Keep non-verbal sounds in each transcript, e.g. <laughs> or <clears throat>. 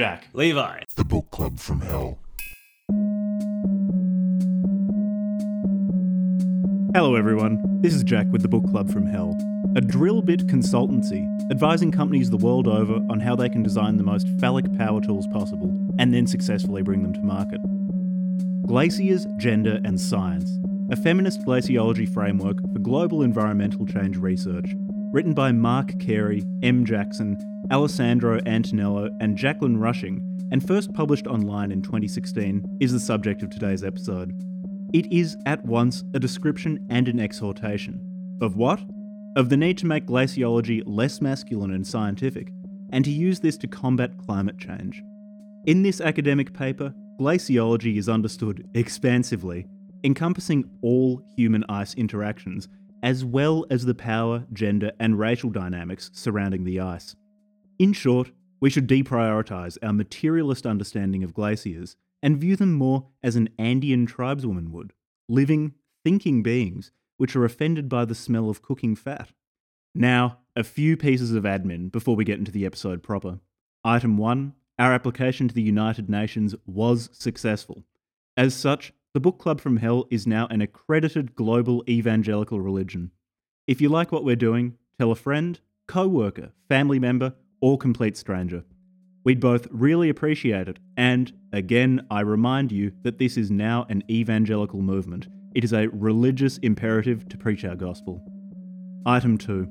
Jack. Levi. The Book Club from Hell. Hello, everyone. This is Jack with the Book Club from Hell, a drill bit consultancy advising companies the world over on how they can design the most phallic power tools possible and then successfully bring them to market. Glaciers, Gender and Science, a feminist glaciology framework for global environmental change research, written by Mark Carey, M. Jackson, Alessandro Antonello, and Jaclyn Rushing, and first published online in 2016, is the subject of today's episode. It is at once a description and an exhortation. Of what? Of the need to make glaciology less masculine and scientific, and to use this to combat climate change. In this academic paper, glaciology is understood expansively, encompassing all human ice interactions, as well as the power, gender, and racial dynamics surrounding the ice. In short, we should deprioritise our materialist understanding of glaciers and view them more as an Andean tribeswoman would living, thinking beings which are offended by the smell of cooking fat. Now, a few pieces of admin before we get into the episode proper. Item 1 Our application to the United Nations was successful. As such, the Book Club from Hell is now an accredited global evangelical religion. If you like what we're doing, tell a friend, co worker, family member, or complete stranger. We'd both really appreciate it, and again, I remind you that this is now an evangelical movement. It is a religious imperative to preach our gospel. Item 2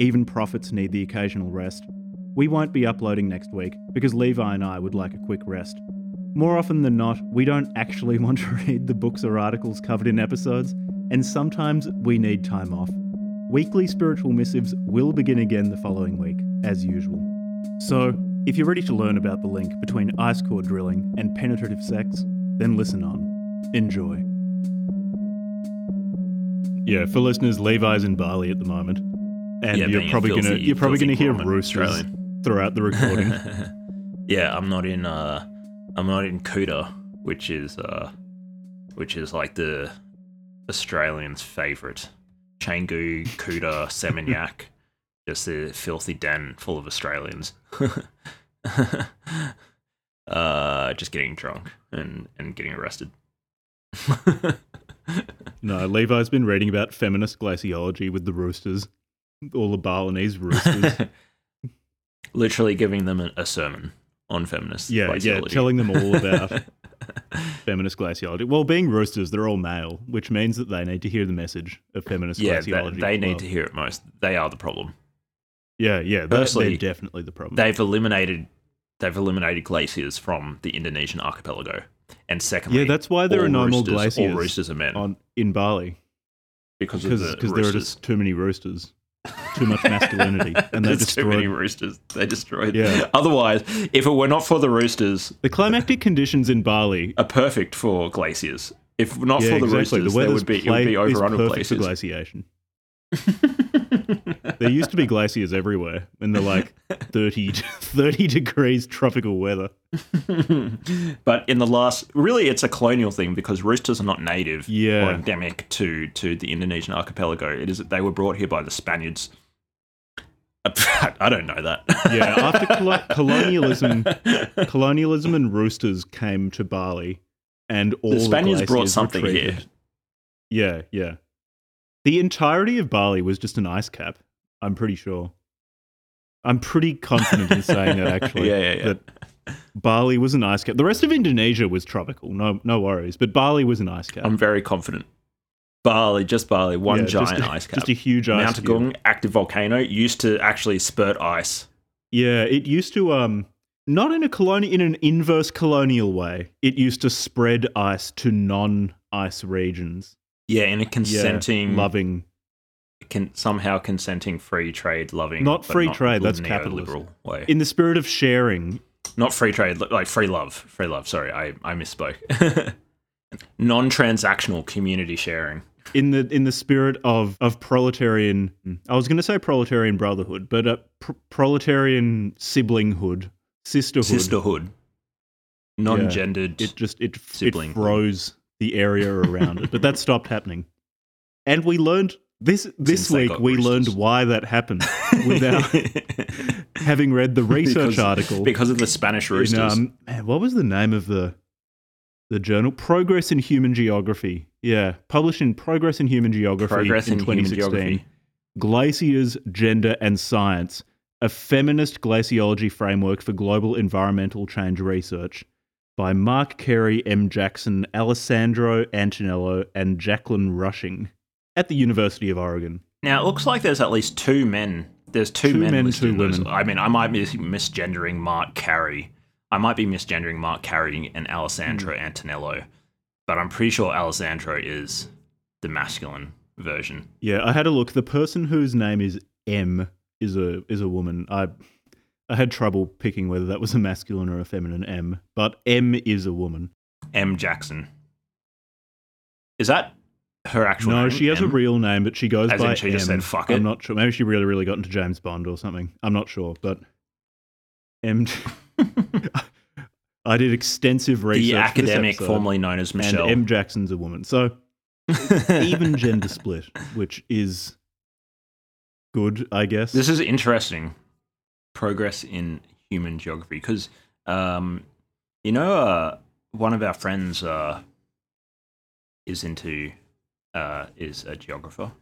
Even prophets need the occasional rest. We won't be uploading next week because Levi and I would like a quick rest. More often than not, we don't actually <laughs> want to read the books or articles covered in episodes, and sometimes we need time off. Weekly spiritual missives will begin again the following week, as usual. So, if you're ready to learn about the link between ice core drilling and penetrative sex, then listen on. Enjoy. Yeah, for listeners, Levi's in Bali at the moment, and Yeah, you're being a probably gonna you're probably gonna hear roosters Australian. throughout the recording. <laughs> yeah, I'm not in uh I'm not in Kuta, which is uh which is like the Australians' favourite. Canggu, Kuta, Seminyak. <laughs> just a filthy den full of Australians. <laughs> uh just getting drunk and, and getting arrested. <laughs> no, Levi's been reading about feminist glaciology with the roosters, all the Balinese roosters. <laughs> Literally giving them a, sermon on feminist yeah, yeah, telling them all about feminist glaciology. Well, being roosters, they're all male, which means that they need to hear the message of feminist yeah, glaciology. they, they need well. to hear it most. They are the problem. Yeah, yeah, they're, Firstly, they're definitely the problem. They've eliminated they've eliminated glaciers from the Indonesian archipelago. And secondly, yeah, that's why there are no more glaciers All roosters are men on in Bali because because the there are just too many roosters, <laughs> too much masculinity, and they There's too many roosters. They destroyed. Yeah. Otherwise, if it were not for the roosters, the climactic conditions in Bali. are perfect for glaciers. If not yeah, for the exactly. roosters, the there would be it would be overrun with perfect for glaciers. glaciation. <laughs> There used to be glaciers everywhere in the like 30, <laughs> 30 degrees tropical weather. <laughs> but in the last, really, it's a colonial thing because roosters are not native Yeah. or endemic to to the Indonesian archipelago. It is they were brought here by the Spaniards. <laughs> I don't know that. Yeah, after colo- colonialism, colonialism and roosters came to Bali, and all the Spaniards brought something retreated. here. Yeah, yeah. The entirety of Bali was just an ice cap. I'm pretty sure. I'm pretty confident in saying that <laughs> actually. Yeah, yeah, yeah. That Bali was an ice cap. The rest of Indonesia was tropical. No, no worries. But Bali was an ice cap. I'm very confident. Bali, just Bali, one Yeah, giant a, ice cap. Just a huge ice Mount cube. Agung, active volcano, used to actually spurt ice. Yeah, it used to um not in a colonial in an inverse colonial way. It used to spread ice to non-ice regions. Yeah, in a Yeah, consenting, loving. Con- somehow consenting free trade loving, Not free trade, that's capitalist. way. In the spirit of sharing, not free trade, like free love, free love. Sorry, I I misspoke. <laughs> Non-transactional community sharing. in the in the spirit of of proletarian I was going to say proletarian brotherhood, but uh, pr- proletarian siblinghood, sisterhood. sisterhood, non-gendered. It just it, it froze the area around it, but that stopped happening. And we learned this this week we learned why that happened. without <laughs> having read the research Because- article. because of the Spanish in, roosters. um, man, what was the name of the the journal? Progress in Human Geography. Yeah, published in Progress in Human Geography Progress in, in 2016. geography. Glaciers, Gender and Science, a feminist glaciology framework for global environmental change research by Mark Carey, M. Jackson, Alessandro Antonello, and Jaclyn Rushing at the University of Oregon. Now it looks like there's at least two men. There's two, Two men, men, listed two women. I mean, I might be misgendering Mark Carey. I might be misgendering Mark Carey and Alessandro Hmm. Antonello, but I'm pretty sure Alessandro is the masculine version. Yeah, I had a look. The person whose name is M is a is a woman. I I had trouble picking whether that was a masculine or a feminine M, but M is a woman. M Jackson. Is that her actual name. no, name? she has a M? real name, but she goes As by she just M. said, "Fuck I'm not sure. Maybe she really, really got into James Bond or something. I'm not sure, but M. <laughs> I did extensive research. the academic episode, formerly known as Michelle. M. Jackson's a woman. So even <laughs> gender split, which is good, I guess. This is interesting. Progress in human geography, because um, you know, uh, one of our friends uh, is into uh, is a geographer.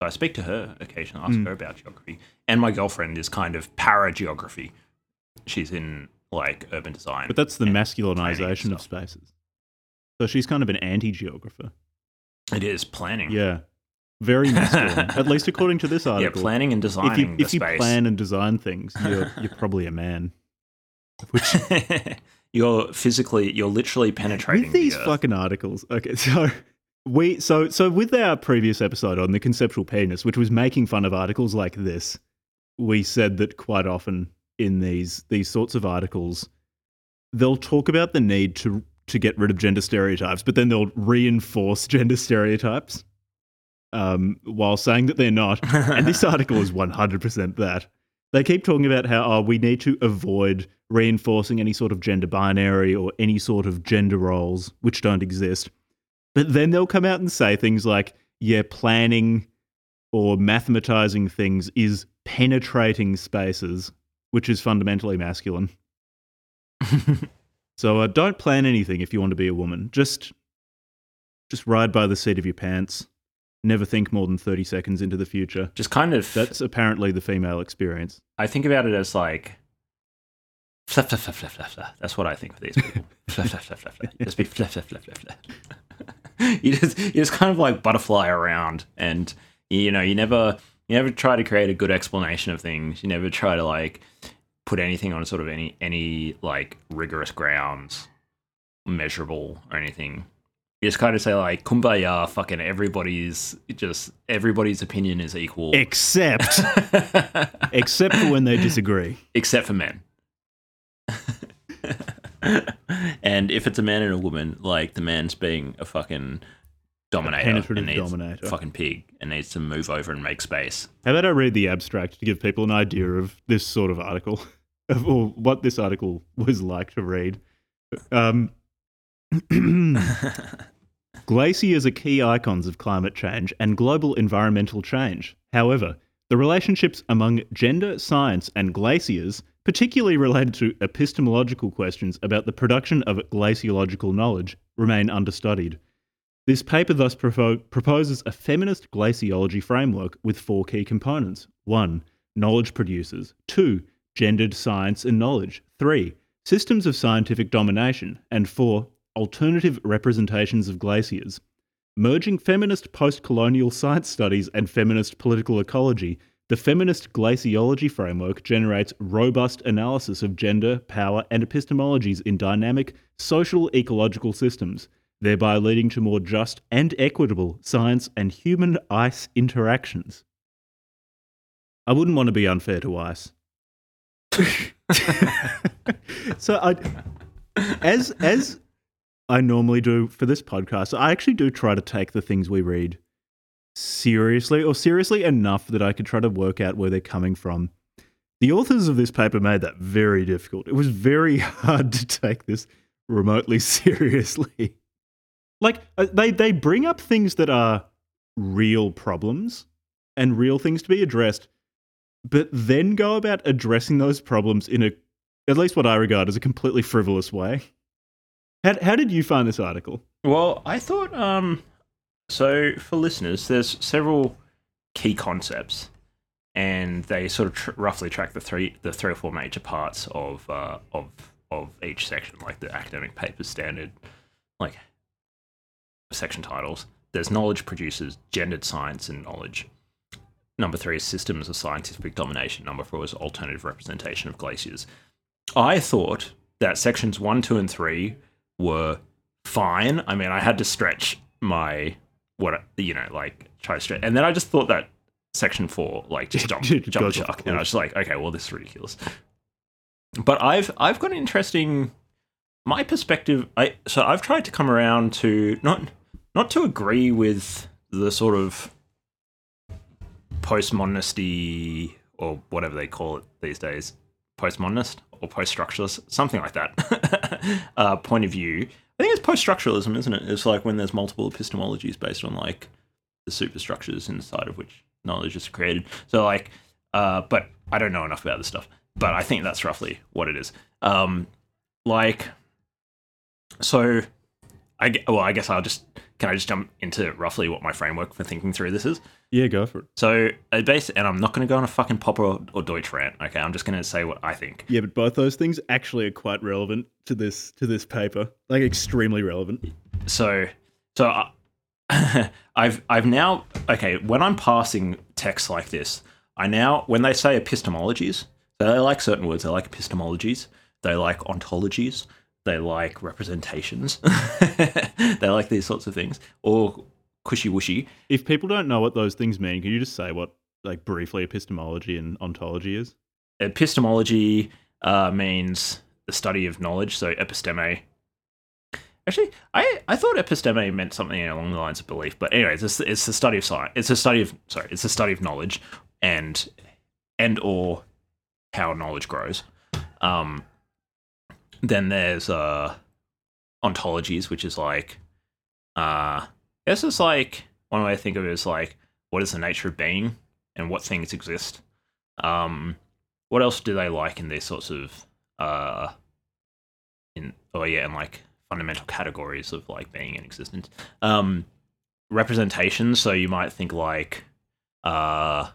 So I speak to her occasionally, ask Mm. her about geography, and my girlfriend is kind of para geography. She's in like urban design, But that's the masculinization of spaces. So she's kind of an anti-geographer. it is planning. Yeah, very masculine. <laughs> At least according to this article. yeah, planning and if designing you the if you plan and design things, you're <laughs> you're probably a man. Which <laughs> you're physically, you're literally penetrating with these the fucking articles. Okay, so we so so with our previous episode on the conceptual penis, which was making fun of articles like this, we said that quite often in these these sorts of articles, they'll talk about the need to to get rid of gender stereotypes, but then they'll reinforce <laughs> gender stereotypes. Um, while saying that they're not, and this <laughs> article is 100% that. They keep talking about how oh, we need to avoid reinforcing any sort of gender binary or any sort of gender roles which don't exist. But then they'll come out and say things like, yeah, planning or mathematizing things is penetrating spaces, which is fundamentally masculine. <laughs> So uh, don't plan anything if you want to be a woman. Just just ride by the seat of your pants. Never think more than 30 seconds into the future. Just kind of That's apparently the female experience. I think about it as like fluff, fluff, fluff, fluff, fluff, fluff. That's what I think for these people. fluff, fluff, fluff, fluff, fluff. Just be fluff, fluff, fluff, fluff, fluff. <laughs> you just you just kind of like butterfly around, and you know you never you never try to create a good explanation of things. You never try to like put anything on sort of any any like rigorous grounds, measurable or anything. You just kind of say like kumbaya, fucking everybody's just everybody's opinion is equal. Except <laughs> except for when they disagree. except for men. <laughs> and if it's a man and a woman, like the man's being a fucking dominator, penetrative and needs dominator. fucking pig, and needs to move over and make space. How about I read the abstract to give people an idea of this sort of article, <laughs> of or what this article was like to read? Um, <clears throat> Glaciers are key icons of climate change and global environmental change. However, the relationships among gender, science, and glaciers, particularly related to epistemological questions about the production of glaciological knowledge, remain understudied. This paper thus provo- proposes a feminist glaciology framework with four key components 1. Knowledge producers. 2. Gendered science and knowledge. 3. Systems of scientific domination. And 4. Alternative representations of glaciers. Merging feminist post colonial science studies and feminist political ecology, the feminist glaciology framework generates robust analysis of gender, power, and epistemologies in dynamic social ecological systems, thereby leading to more just and equitable science and human ice interactions. I wouldn't want to be unfair to ice. <laughs> so I as as I normally do for this podcast, I actually do try to take the things we read seriously or seriously enough that I could try to work out where they're coming from. The authors of this paper made that very difficult. It was very <laughs> hard to take this remotely <laughs> seriously. Like uh, they they bring up things that are real problems and real things to be addressed, but then go about addressing those problems in a, at least what I regard as a completely frivolous way. How, how did you find this article? Well, I thought, um, so for listeners, there's several key concepts, and they sort of tr- roughly track the three, the three or four major parts of, uh, of, of each section, like the academic paper standard, like section titles. There's knowledge producers, gendered science and knowledge. Number three is systems of scientific domination. Number four is alternative representation of glaciers. I thought that sections one, two, and three were fine. I mean, I had to stretch my what you know, like try to stretch, and then I just thought that section four like just jumped, Goes jumped shark, and I was just like, okay, well, this is ridiculous. But I've I've got an interesting my perspective. I so I've tried to come around to not not to agree with the sort of postmodernisty or whatever they call it these days, postmodernist or post-structuralist, something like that <laughs> uh, point of view. I think it's post-structuralism, isn't it? It's like when there's multiple epistemologies based on like the superstructures inside of which knowledge is created. So like, uh, but I don't know enough about this stuff. But I think that's roughly what it is. Um, like, so I well, I guess I'll just can I just jump into roughly what my framework for thinking through this is. Yeah, go for it. So, uh, base, and I'm not going to go on a fucking Popper or, or Deutsch rant. Okay, I'm just going to say what I think. Yeah, but both those things actually are quite relevant to this to this paper. Like extremely relevant. So, so I, <laughs> I've I've now okay. When I'm passing texts like this, I now when they say epistemologies, so they like certain words. They like epistemologies. They like ontologies. They like representations. <laughs> they like these sorts of things, or cushy wushy. If people don't know what those things mean, can you just say what like briefly epistemology and ontology is? epistemology uh, means the study of knowledge. So episteme. Actually, I, I thought episteme meant something along the lines of belief, but anyways, it's, it's the study of science. It's a study of sorry, it's the study of knowledge and and or how knowledge grows. Um, then there's uh, ontologies, which is like, uh, I is like one way I think of it is like, what is the nature of being and what things exist. Um, what else do they like in these sorts of uh in oh yeah and like fundamental categories of like being in existence um representation so you might think like uh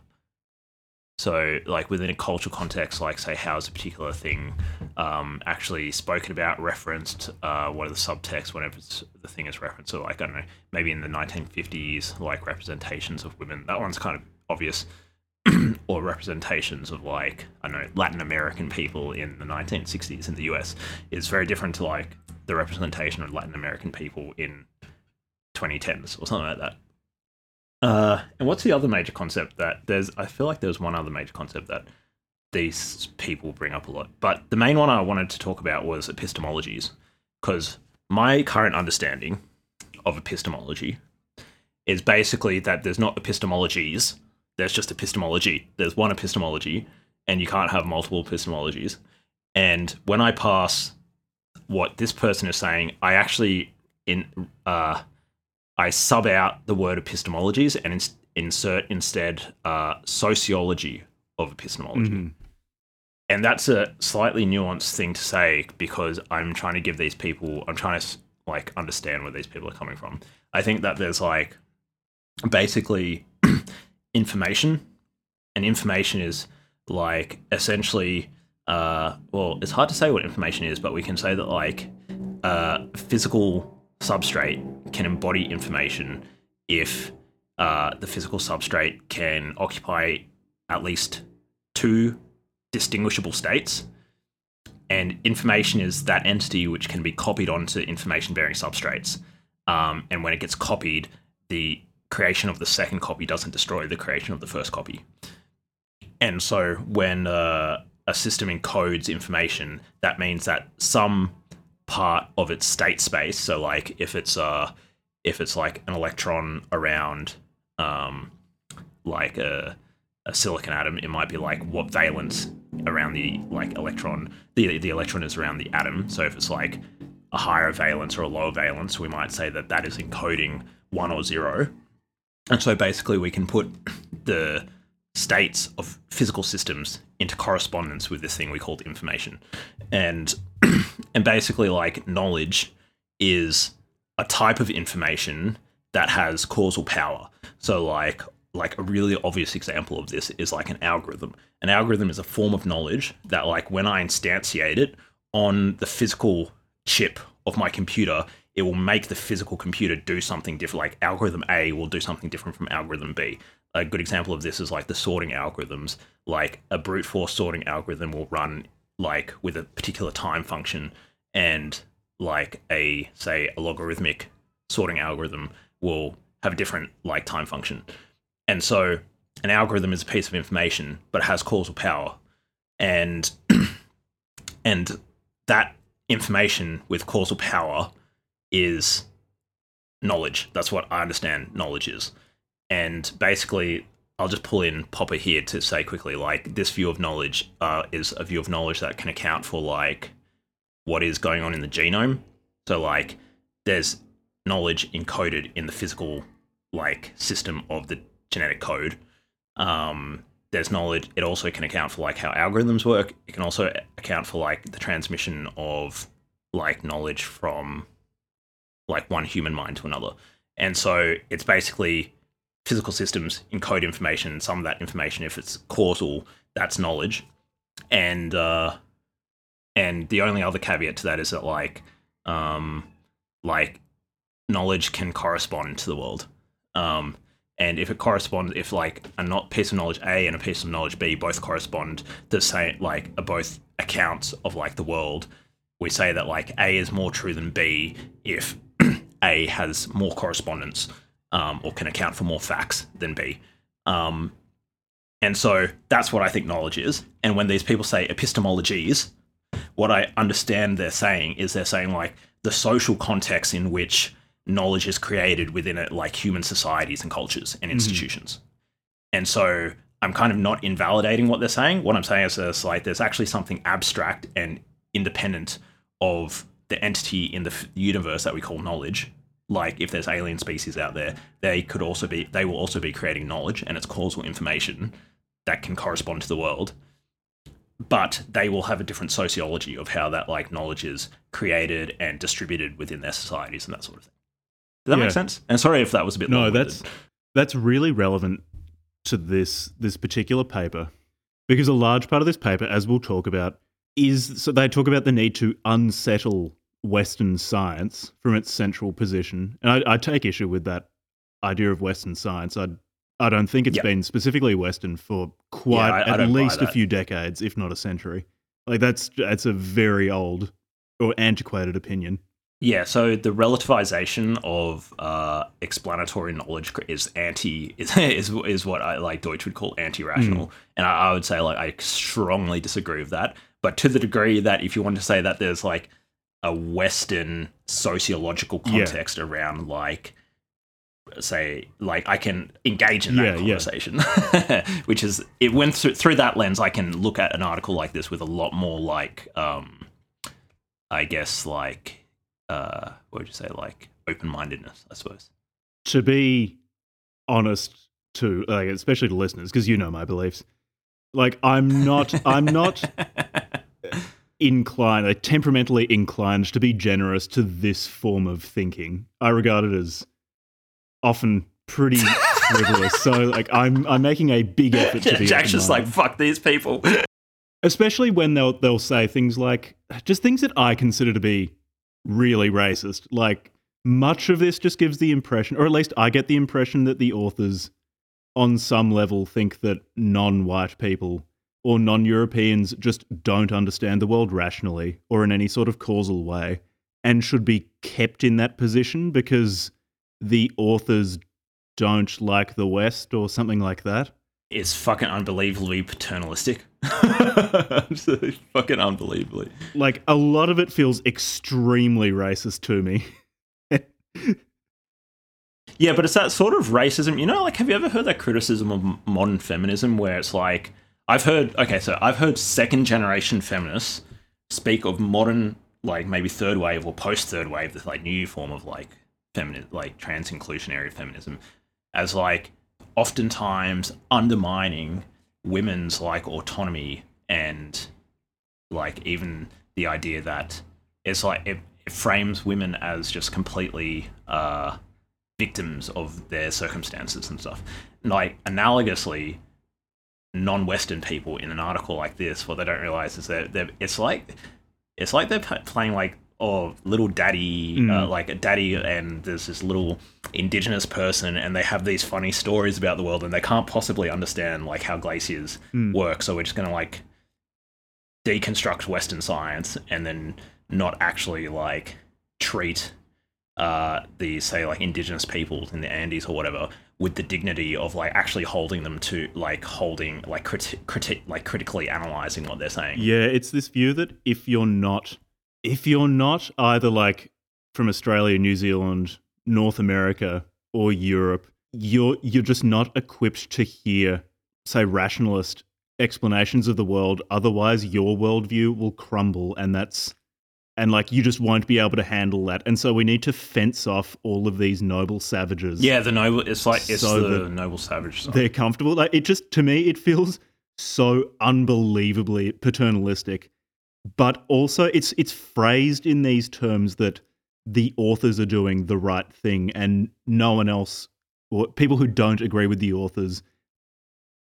so like within a cultural context like say how is a particular thing um actually spoken about referenced uh what are the subtexts whenever the thing is referenced so like i don't know maybe in the 1950s like representations of women that one's kind of obvious <clears throat> or representations of like I don't know Latin American people in the 1960s in the US is very different to like the representation of Latin American people in 2010s or something like that. Uh, and what's the other major concept that there's? I feel like there's one other major concept that these people bring up a lot, but the main one I wanted to talk about was epistemologies, because my current understanding of epistemology is basically that there's not epistemologies there's just epistemology. There's one epistemology, and you can't have multiple epistemologies. And when I pass what this person is saying, I actually in uh, I sub out the word epistemologies and ins- insert instead uh, sociology of epistemology. Mhm. And that's a slightly nuanced thing to say because I'm trying to give these people, I'm trying to like understand where these people are coming from. I think that there's like basically <clears throat> information, and information is like essentially, uh, well, it's hard to say what information is, but we can say that like uh, physical substrate can embody information if uh, the physical substrate can occupy at least two distinguishable states. And information is that entity which can be copied onto information bearing substrates. Um, and when it gets copied, the creation of the second copy doesn't destroy the creation of the first copy. And so when uh, a system encodes information, that means that some part of its state space, so like if it's uh if it's like an electron around um like a a silicon atom, it might be like what valence around the like electron the the electron is around the atom. So if it's like a higher valence or a lower valence, we might say that that is encoding one or zero. And so basically, we can put the states of physical systems into correspondence with this thing we called information. And <clears throat> and basically like knowledge is a type of information that has causal power. So like like a really obvious example of this is like an algorithm. An algorithm is a form of knowledge that like when I instantiate it on the physical chip of my computer, it will make the physical computer do something different. Like algorithm A will do something different from algorithm B. A good example of this is like the sorting algorithms. Like a brute force sorting algorithm will run like with a particular time function and like a say a logarithmic sorting algorithm will have a different like time function. And so an algorithm is a piece of information, but it has causal power. And <clears throat> and that information with causal power is knowledge. That's what I understand knowledge is. And basically, I'll just pull in Popper here to say quickly, like this view of knowledge uh, is a view of knowledge that can account for like what is going on in the genome. So like there's knowledge encoded in the physical like system of the genetic code. Um, there's knowledge. It also can account for like how algorithms work. It can also account for like the transmission of like knowledge from like one human mind to another. And so it's basically physical systems encode information. Some of that information, if it's causal, that's knowledge. And uh, and the only other caveat to that is that like um, like knowledge can correspond to the world. Um, and if it corresponds, if like a not piece of knowledge A and a piece of knowledge B both correspond to say like are both accounts of like the world, we say that like A is more true than B if <clears throat> A has more correspondence um, or can account for more facts than B. Um, and so that's what I think knowledge is. And when these people say epistemologies, what I understand they're saying is they're saying like the social context in which knowledge is created within it, like human societies and cultures and institutions. Mm-hmm. And so I'm kind of not invalidating what they're saying. What I'm saying is there's like there's actually something abstract and independent of the entity in the universe that we call knowledge. Like if there's alien species out there, they could also be they will also be creating knowledge and it's causal information that can correspond to the world. But they will have a different sociology of how that like knowledge is created and distributed within their societies and that sort of thing. Does that yeah. make sense? And sorry if that was a bit. No, that's that's really relevant to this this particular paper because a large part of this paper, as we'll talk about, is so they talk about the need to unsettle Western science from its central position, and I, I take issue with that idea of Western science. I I don't think it's yep. been specifically Western for quite yeah, I, at I least a few decades, if not a century. Like that's that's a very old or antiquated opinion. Yeah, so the relativization of uh, explanatory knowledge is anti <laughs> is, is is what I like Deutsch would call anti-rational, mm. and I, I, would say like I strongly disagree with that. But to the degree that if you want to say that there's like a Western sociological context yeah. around like say like I can engage in that yeah, conversation, yeah. <laughs> which is it went through, through that lens. I can look at an article like this with a lot more like um, I guess like uh, what would you say, like open mindedness, I suppose. To be honest, to like, especially to listeners, because you know my beliefs. Like, I'm not, I'm not <laughs> <laughs> inclined, like, temperamentally inclined to be generous to this form of thinking. I regard it as often pretty <laughs> frivolous. so, like, I'm, I'm making a big effort to be. Jack's just like, fuck these people. Especially when they'll they'll say things like just things that I consider to be really racist. Like, much of this just gives the impression, or at least I get the impression, that the authors, on some level, think that non white people or non Europeans just don't understand the world rationally or in any sort of causal way and should be kept in that position because the authors don't like the West or something like that. It's fucking unbelievably paternalistic. <laughs> Absolutely fucking unbelievably. Like a lot of it feels extremely racist to me. yeah, but it's that sort of racism. You know, like have you ever heard that criticism of modern feminism where it's like I've heard okay, so I've heard second generation feminists speak of modern like maybe third wave or post third wave, this like new form of like feminine like trans inclusionary feminism as like oftentimes undermining women's like autonomy and like even the idea that it's like it, it frames women as just completely uh, victims of their circumstances and stuff. Like analogously, non-Western people in an article like this, what they don't realize is that they're, it's like it's like they're playing like oh little daddy uh, Mm. like a daddy and there's this little indigenous person and they have these funny stories about the world and they can't possibly understand like how glaciers Mm. work so we're just going to like deconstruct western science and then not actually like treat uh the say like indigenous peoples in the andes or whatever with the dignity of like actually holding them to like holding like criti- criti- like critically analyzing what they're saying Yeah, it's this view that if you're not if you're not either like from Australia, New Zealand, North America, or Europe, you're you're just not equipped to hear, say, rationalist explanations of the world. Otherwise, your worldview will crumble, and that's and like you just won't be able to handle that. And so we need to fence off all of these noble savages. yeah the noble it's like it's So the noble savage side. they're comfortable. Like it just to me, it feels so unbelievably paternalistic, but also it's it's phrased in these terms that the authors are doing the right thing, and no one else or people who don't agree with the authors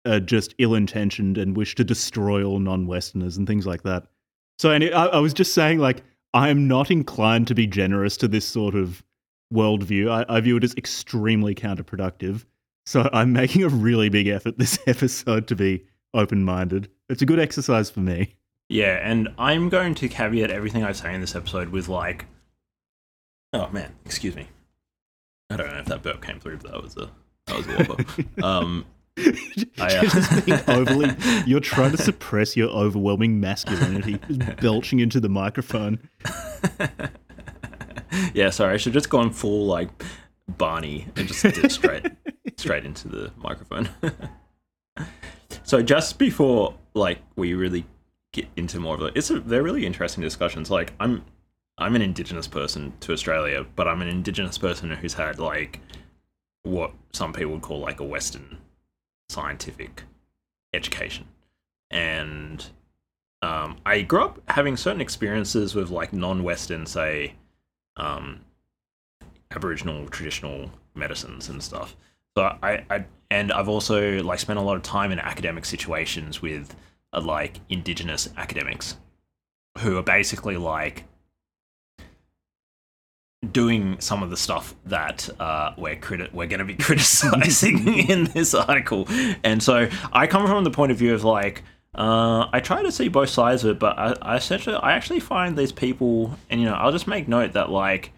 are just ill-intentioned and wish to destroy all non-Westerners and things like that. So, and I, I was just saying, like, I am not inclined to be generous to this sort of worldview. I, I view it as extremely counterproductive. So I'm making a really big effort this <laughs> episode to be open minded. It's a good exercise for me. Yeah, and I'm going to caveat everything I say in this episode with like, oh man, excuse me. I don't know if that burp came through, but that was a that was a whopper. <laughs> um, <laughs> I, uh, Just being <laughs> overly, you're trying to suppress your overwhelming masculinity, just <laughs> belching into the microphone. yeah, sorry, I should just gone full like Barney and just did straight straight into the microphone. so just before like we really get into more of it, it's a, they're really interesting discussions. Like I'm I'm an indigenous person to Australia, but I'm an indigenous person who's had like what some people would call like a Western scientific education, and um, I grew up having certain experiences with like non-Western, say, um, Aboriginal traditional medicines and stuff. So I, I and I've also like spent a lot of time in academic situations with uh, like indigenous academics who are basically like doing some of the stuff that uh, we're criti- we're going to be <laughs> criticizing <laughs> in this article, and so I come from the point of view of like uh, I try to see both sides of it, but I, I essentially I actually find these people, and you know I'll just make note that like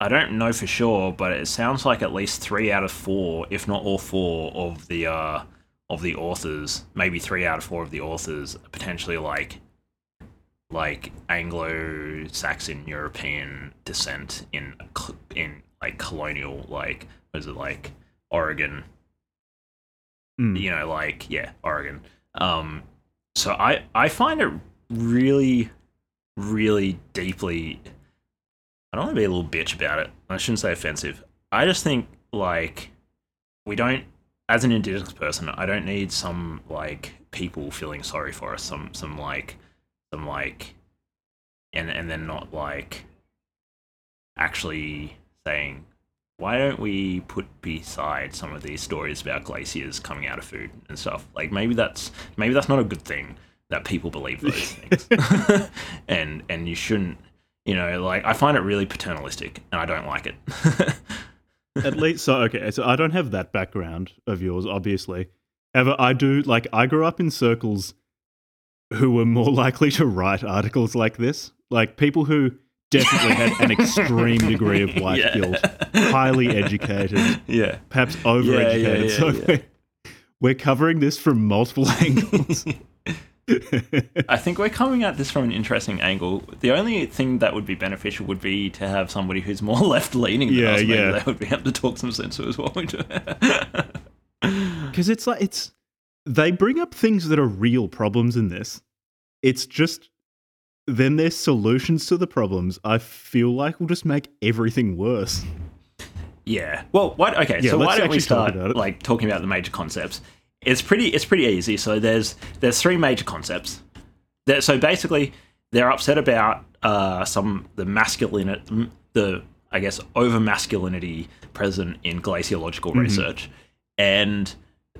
I don't know for sure, but it sounds like at least three out of four, if not all four, of the uh, of the authors, maybe three out of four of the authors, potentially like like Anglo-Saxon European descent in in like colonial like what is it like Oregon? Mm. you know like yeah Oregon. Um so I I find it really really deeply I don't want to be a little bitch about it I shouldn't say offensive. I just think like we don't as an indigenous person I don't need some like people feeling sorry for us some some like some like and and then not like actually saying why don't we put beside some of these stories about glaciers coming out of food and stuff? Like maybe that's maybe that's not a good thing that people believe those <laughs> things. <laughs> And and you shouldn't you know like i find it really paternalistic and i don't like it. <laughs> At least, so okay, so I don't have that background of yours, obviously. ever I do, like, I grew up in circles who were more likely to write articles like this. Like, people who definitely had an extreme degree of white Yeah. guilt, highly educated, yeah perhaps overeducated. yeah, so yeah. We're, <laughs> we're covering this from multiple <laughs> angles. <laughs> I think we're coming at this from an interesting angle. The only thing that would be beneficial would be to have somebody who's more left leaning than Yeah, us. Maybe yeah. they would be able to talk some sense to us while we do Because it's like it's they bring up things that are real problems in this. It's just then there's solutions to the problems. I feel like will just make everything worse. Yeah. Well, what? Okay. Yeah, so why don't we actually talk start like talking about the major concepts? It's pretty. It's pretty easy. So there's there's three major concepts. There, so basically, they're upset about uh, some the masculine the I guess over masculinity present in glaciological Mm-hmm. research, and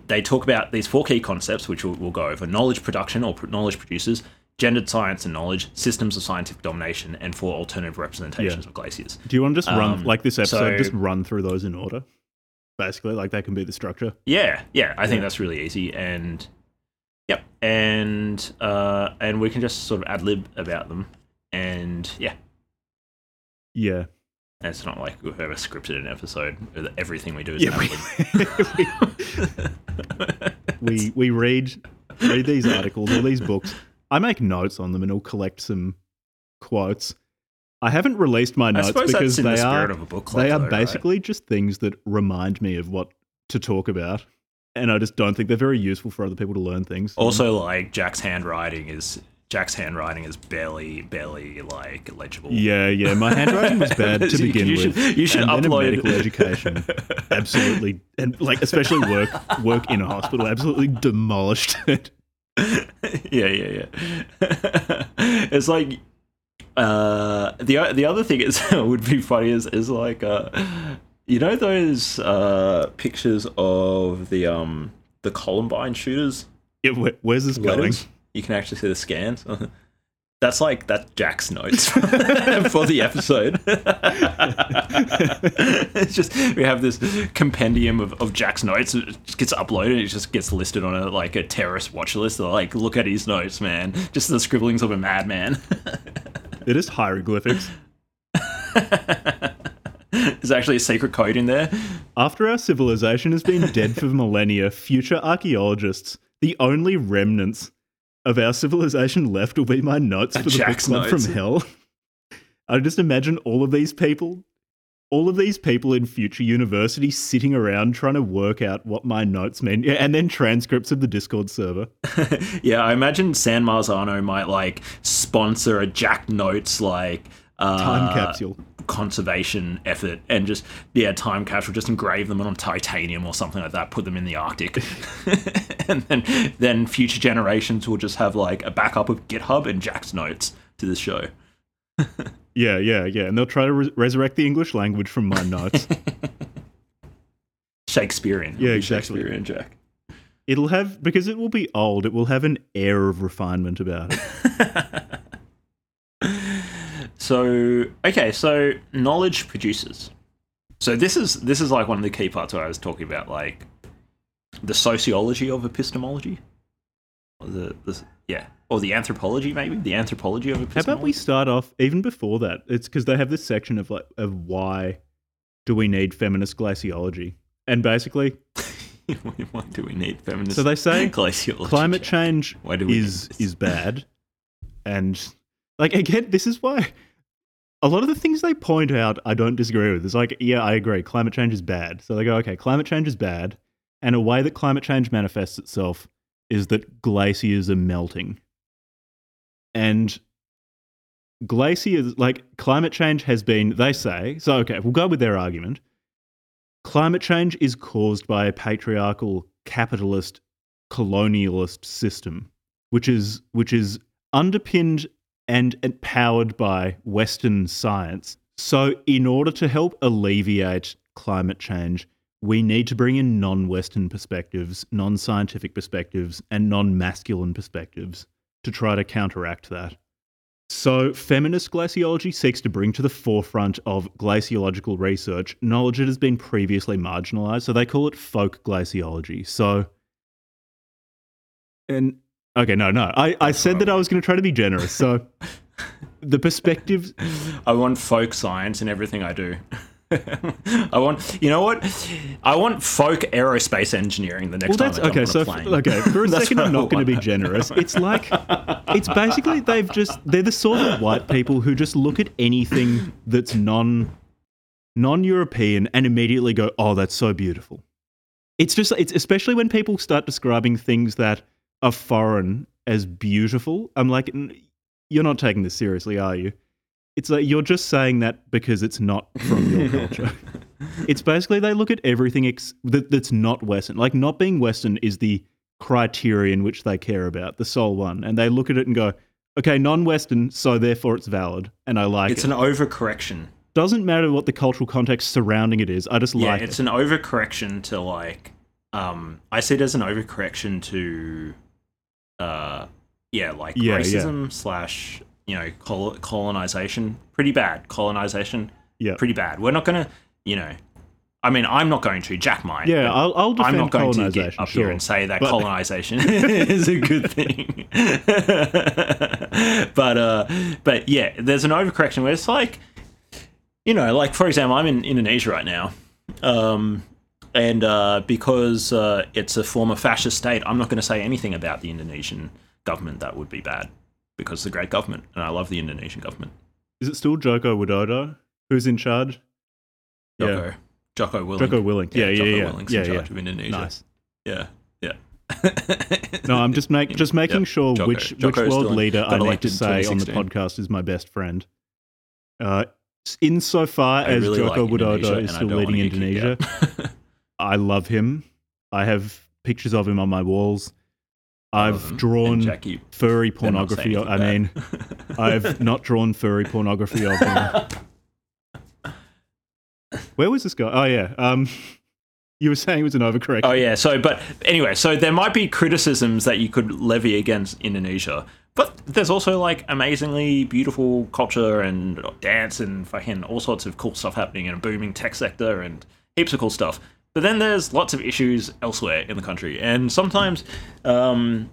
they talk about these four key concepts, which we'll, we'll go over: knowledge production or pr- knowledge producers, gendered science and knowledge, systems of scientific domination, and four alternative representations Yeah. of glaciers. Do you want to just run Um, like this episode? so- just run through those in order, basically. Like that can be the structure. Yeah, yeah, I think that's really easy, and yep, and uh, and we can just sort of ad lib about them, and yeah, Yeah. And it's not like we've ever scripted an episode. Everything we do is Yeah, lib. <laughs> we we read read these articles or these books. I make notes on them and I'll collect some quotes. I haven't released my notes because they the are of a book club. they are though, right? basically just things that remind me of what to talk about, and I just don't think they're very useful for other people to learn things. also like Jack's handwriting is Jack's handwriting is barely barely like legible. yeah, yeah, my handwriting was bad to <laughs> begin you with. you should and upload- medical <laughs> education. Absolutely, and like especially work work in a hospital, absolutely demolished it. <laughs> yeah, yeah, yeah. it's like uh, the the other thing is would be funny is is like uh, you know those uh, pictures of the um the Columbine shooters. Yeah, where, where's this going? You can actually see the scans. <laughs> That's like that's Jack's notes <laughs> for the episode. <laughs> it's just we have this compendium of, of Jack's notes. It just gets uploaded. It just gets listed on a like a terrorist watch list. They're like, look at his notes, man. Just the scribblings of a madman. It is hieroglyphics. There's actually a secret code in there. After our civilization has been dead for millennia, future archaeologists, the only remnants of our civilization left will be my notes for the Jack's book club notes. from hell. <laughs> I just imagine all of these people, all of these people in future universities sitting around trying to work out what my notes mean, yeah, and then transcripts of the Discord server. <laughs> yeah, I imagine San Marzano might like sponsor a Jack Notes like uh, Time capsule. conservation effort and just yeah time capsule just engrave them on titanium or something like that put them in the arctic <laughs> and then then future generations will just have like a backup of github and jack's notes to this show <laughs> Yeah, yeah, yeah. And they'll try to res- resurrect the English language from my notes. <laughs> shakespearean Yeah, exactly. shakespearean jack It'll have, because it will be old, it will have an air of refinement about it. So okay so knowledge producers. So this is this is like one of the key parts where i was talking about like the sociology of epistemology? Or the, the yeah or the anthropology maybe? The anthropology of epistemology. How about we start off even before that? It's because they have this section of like of why do we need feminist glaciology, and basically, <laughs> why do we need feminist so they say climate change Why do we is is bad, and like again, this is why a lot of the things they point out I don't disagree with. It's like, yeah, I agree, climate change is bad. So they go, okay, climate change is bad, and a way that climate change manifests itself is that glaciers are melting, and glaciers like climate change has been they say so okay we'll go with their argument climate change is caused by a patriarchal capitalist colonialist system which is which is underpinned and empowered by western science so in order to help alleviate climate change we need to bring in non-western perspectives non-scientific perspectives and non-masculine perspectives to try to counteract that so, feminist glaciology seeks to bring to the forefront of glaciological research knowledge that has been previously marginalized. So, they call it folk glaciology. So, and okay, no, no, I, I said that I was going to try to be generous. So, <laughs> the perspectives, I want folk science in everything I do. <laughs> I want, you know what? I want folk aerospace engineering the next well, that's time I okay. So, f- okay, for a <laughs> second, I'm not going to be generous. It's like, it's basically they've just, they're the sort of white people who just look at anything that's non non European and immediately go, oh, that's so beautiful. It's just, it's especially when people start describing things that are foreign as beautiful. I'm like, "N- you're not taking this seriously, are you? It's like you're just saying that because it's not from your <laughs> culture. it's basically they look at everything ex- that, that's not Western. Like not being Western is the criterion which they care about, the sole one, and they look at it and go, "Okay, non-Western, so therefore it's valid." And I like It's it. It's an overcorrection. Doesn't matter what the cultural context surrounding it is. I just Yeah, like it's it. an overcorrection to like. Um, I see it as an overcorrection to, uh, yeah, like Yeah, yeah. racism slash you know col- colonization. Pretty bad colonization. Yeah. pretty bad. We're not gonna, you know, I mean, I'm not going to. Jack might. Yeah, I'll, I'll defend I'm not going to get up sure. here and say that But- colonization <laughs> is a good thing. <laughs> but uh, but yeah, there's an overcorrection where it's like, you know, like for example, I'm in Indonesia right now, um, and uh, because uh, it's a former fascist state, I'm not going to say anything about the Indonesian government that would be bad because it's a great government, and I love the Indonesian government. Is it still Joko Widodo who's in charge? Joko, Joko Willing. Joko Willing. Yeah, yeah, yeah. Joko yeah. Willing's yeah, in yeah. charge of Indonesia. Nice. Yeah, yeah. No, I'm just make just <laughs> making Yeah, sure Joko. which which world leader I need to say on the podcast is my best friend. Uh, insofar I as really Joko like Widodo is still leading Indonesia. <laughs> I love him. I have pictures of him on my walls. I've drawn Jackie, furry better not say pornography. I mean. <laughs> I've not drawn furry pornography of him. Where was this guy? Oh yeah. Um, <laughs> you were saying it was an overcorrection. Oh yeah. So, but anyway, so there might be criticisms that you could levy against Indonesia, but there's also like amazingly beautiful culture and dance and fucking all sorts of cool stuff happening and a booming tech sector and heaps of cool stuff. But then there's lots of issues elsewhere in the country, and sometimes, um,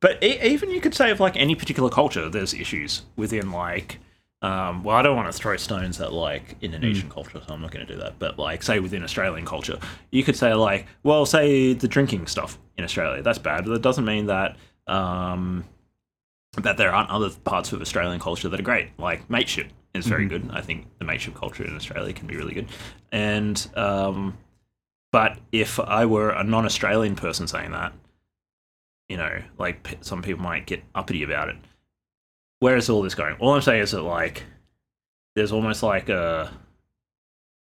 but e- even you could say of like any particular culture, there's issues within like. Um, well, I don't want to throw stones at like Indonesian culture, so I'm not going to do that. But like, say within Australian culture, you could say like, well, say the drinking stuff in Australia, that's bad. But that doesn't mean that um, that there aren't other parts of Australian culture that are great. Like mateship is very good. I think the mateship culture in Australia can be really good. And um, but if I were a non-Australian person saying that, you know, like some people might get uppity about it. Where is all this going? All I'm saying is that like there's almost like a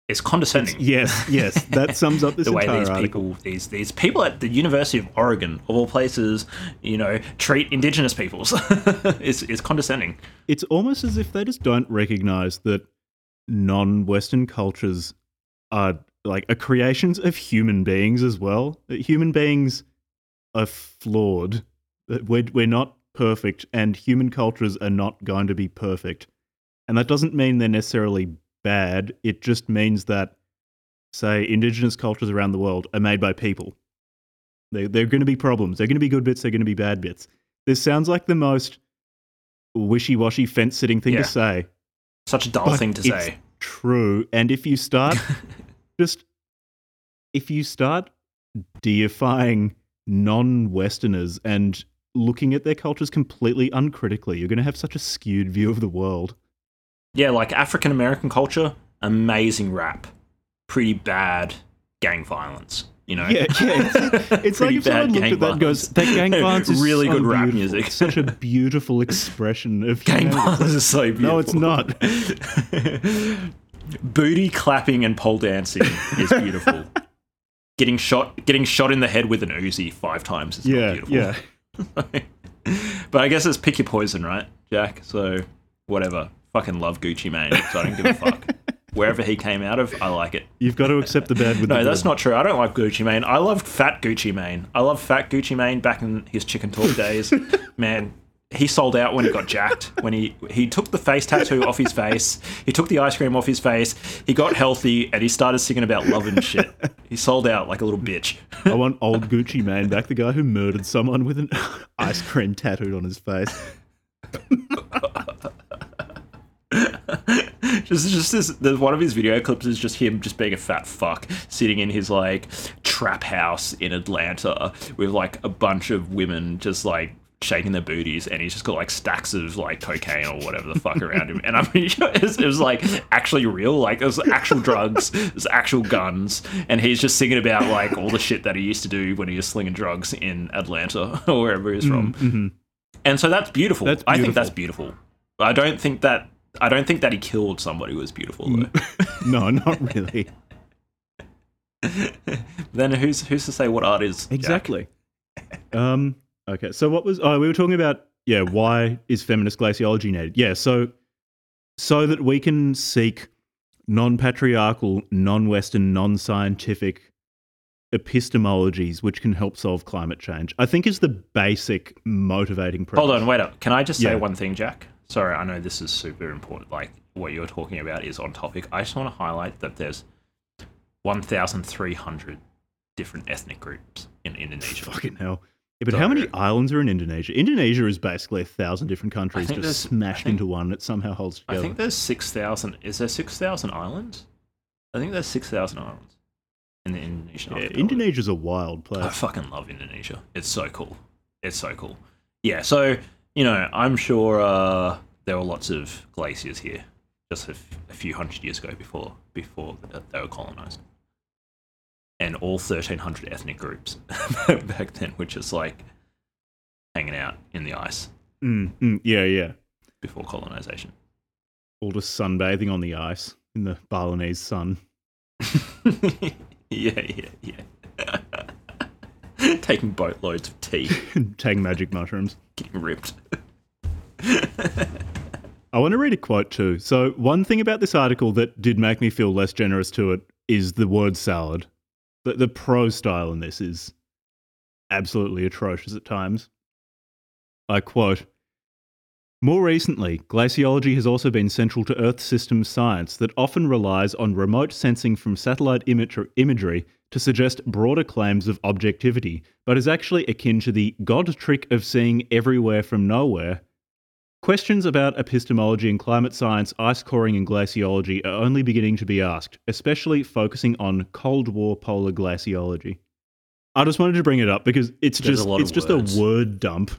it's condescending Yes, yes. That sums up <laughs> this the way entire these article. people these these people at the University of Oregon of all places, you know, treat indigenous peoples. <laughs> it's it's condescending. It's almost as if they just don't recognize that non-Western cultures are like are creations of human beings as well. That human beings are flawed. That we're we're not perfect, and human cultures are not going to be perfect. And that doesn't mean they're necessarily bad. It just means that, say, indigenous cultures around the world are made by people. They they're going to be problems. They're going to be good bits. They're going to be bad bits. This sounds like the most wishy-washy fence-sitting thing Yeah. to say. Such a dull thing to it's say. True. And if you start <laughs> just if you start deifying non-Westerners and looking at their cultures completely uncritically, you're going to have such a skewed view of the world. Yeah, like African American culture, amazing rap, pretty bad gang violence. You know, Yeah, yeah. It's, <laughs> it's like if someone looked at that and goes. "That gang <laughs> violence is Really so good rap beautiful. music." It's such a <laughs> beautiful expression of gang humanity." violence is so beautiful. No, it's not. Booty clapping and pole dancing is beautiful. <laughs> getting shot, getting shot in the head with an Uzi five times is Yeah, beautiful. yeah. <laughs> but I guess it's pick your poison, right, Jack? So whatever. Fucking love Gucci Mane, so I don't give a <laughs> fuck. Wherever he came out of, I like it. You've got to accept the bad with No, the that's good. not true. I don't like Gucci Mane. I loved Fat Gucci Mane. I love Fat Gucci Mane back in his chicken talk days. Man, he sold out when he got jacked. When he he took the face tattoo off his face, he took the ice cream off his face, he got healthy, and he started singing about love and shit. He sold out like a little bitch. I want old Gucci Mane back, the guy who murdered someone with an <laughs> ice cream tattooed on his face. just just this there's one of his video clips is just him just being a fat fuck sitting in his like trap house in Atlanta with like a bunch of women just like shaking their booties and he's just got like stacks of like cocaine or whatever the fuck around him and I'm pretty sure it was, it was like actually real like it was actual drugs there's actual guns and he's just singing about like all the shit that he used to do when he was slinging drugs in Atlanta <laughs> or wherever he's from Mhm. and so that's beautiful. That's I think that's beautiful. I don't think that I don't think that he killed somebody who was beautiful though. <laughs> no, not really. <laughs> then who's who's to say what art is? Exactly. um. Okay. So what was? Oh, we were talking about. Yeah. Why is feminist glaciology needed? Yeah. So, so that we can seek non-patriarchal, non-Western, non-scientific epistemologies which can help solve climate change. I think is the basic motivating. Premise. Hold on, wait up. Can I just say Yeah. one thing, Jack? Sorry, I know this is super important. Like what you're talking about is on topic. I just want to highlight that there's 1,300 different ethnic groups in Indonesia. Fucking hell. Yeah, but how many islands are in Indonesia? Indonesia is basically a thousand different countries just smashed think- into one that somehow holds together. I think there's 6,000. Is there 6,000 islands? I think there's 6,000 islands in the Indonesian yeah, archipelago. Indonesia's a wild place. I fucking love Indonesia. It's so cool. It's so cool. Yeah, so, you know, I'm sure uh, there were lots of glaciers here just a, f- a few hundred years ago before before they were colonized. And all 1,300 ethnic groups <laughs> back then were just like hanging out in the ice Mm, mm, yeah, yeah. before colonization. All just sunbathing on the ice in the Balinese sun. <laughs> yeah, yeah, yeah. <laughs> Taking boatloads of tea, taking magic mushrooms. getting ripped. I want to read a quote too. So, one thing about this article that did make me feel less generous to it is the word salad. The, the prose style in this is absolutely atrocious at times. I quote More recently, glaciology has also been central to Earth system science that often relies on remote sensing from satellite imager- imagery to suggest broader claims of objectivity, but is actually akin to the God trick of seeing everywhere from nowhere Questions about epistemology and climate science, ice coring, and glaciology are only beginning to be asked, especially focusing on Cold War polar glaciology. I just wanted to bring it up because it's There's just it's just words. a word dump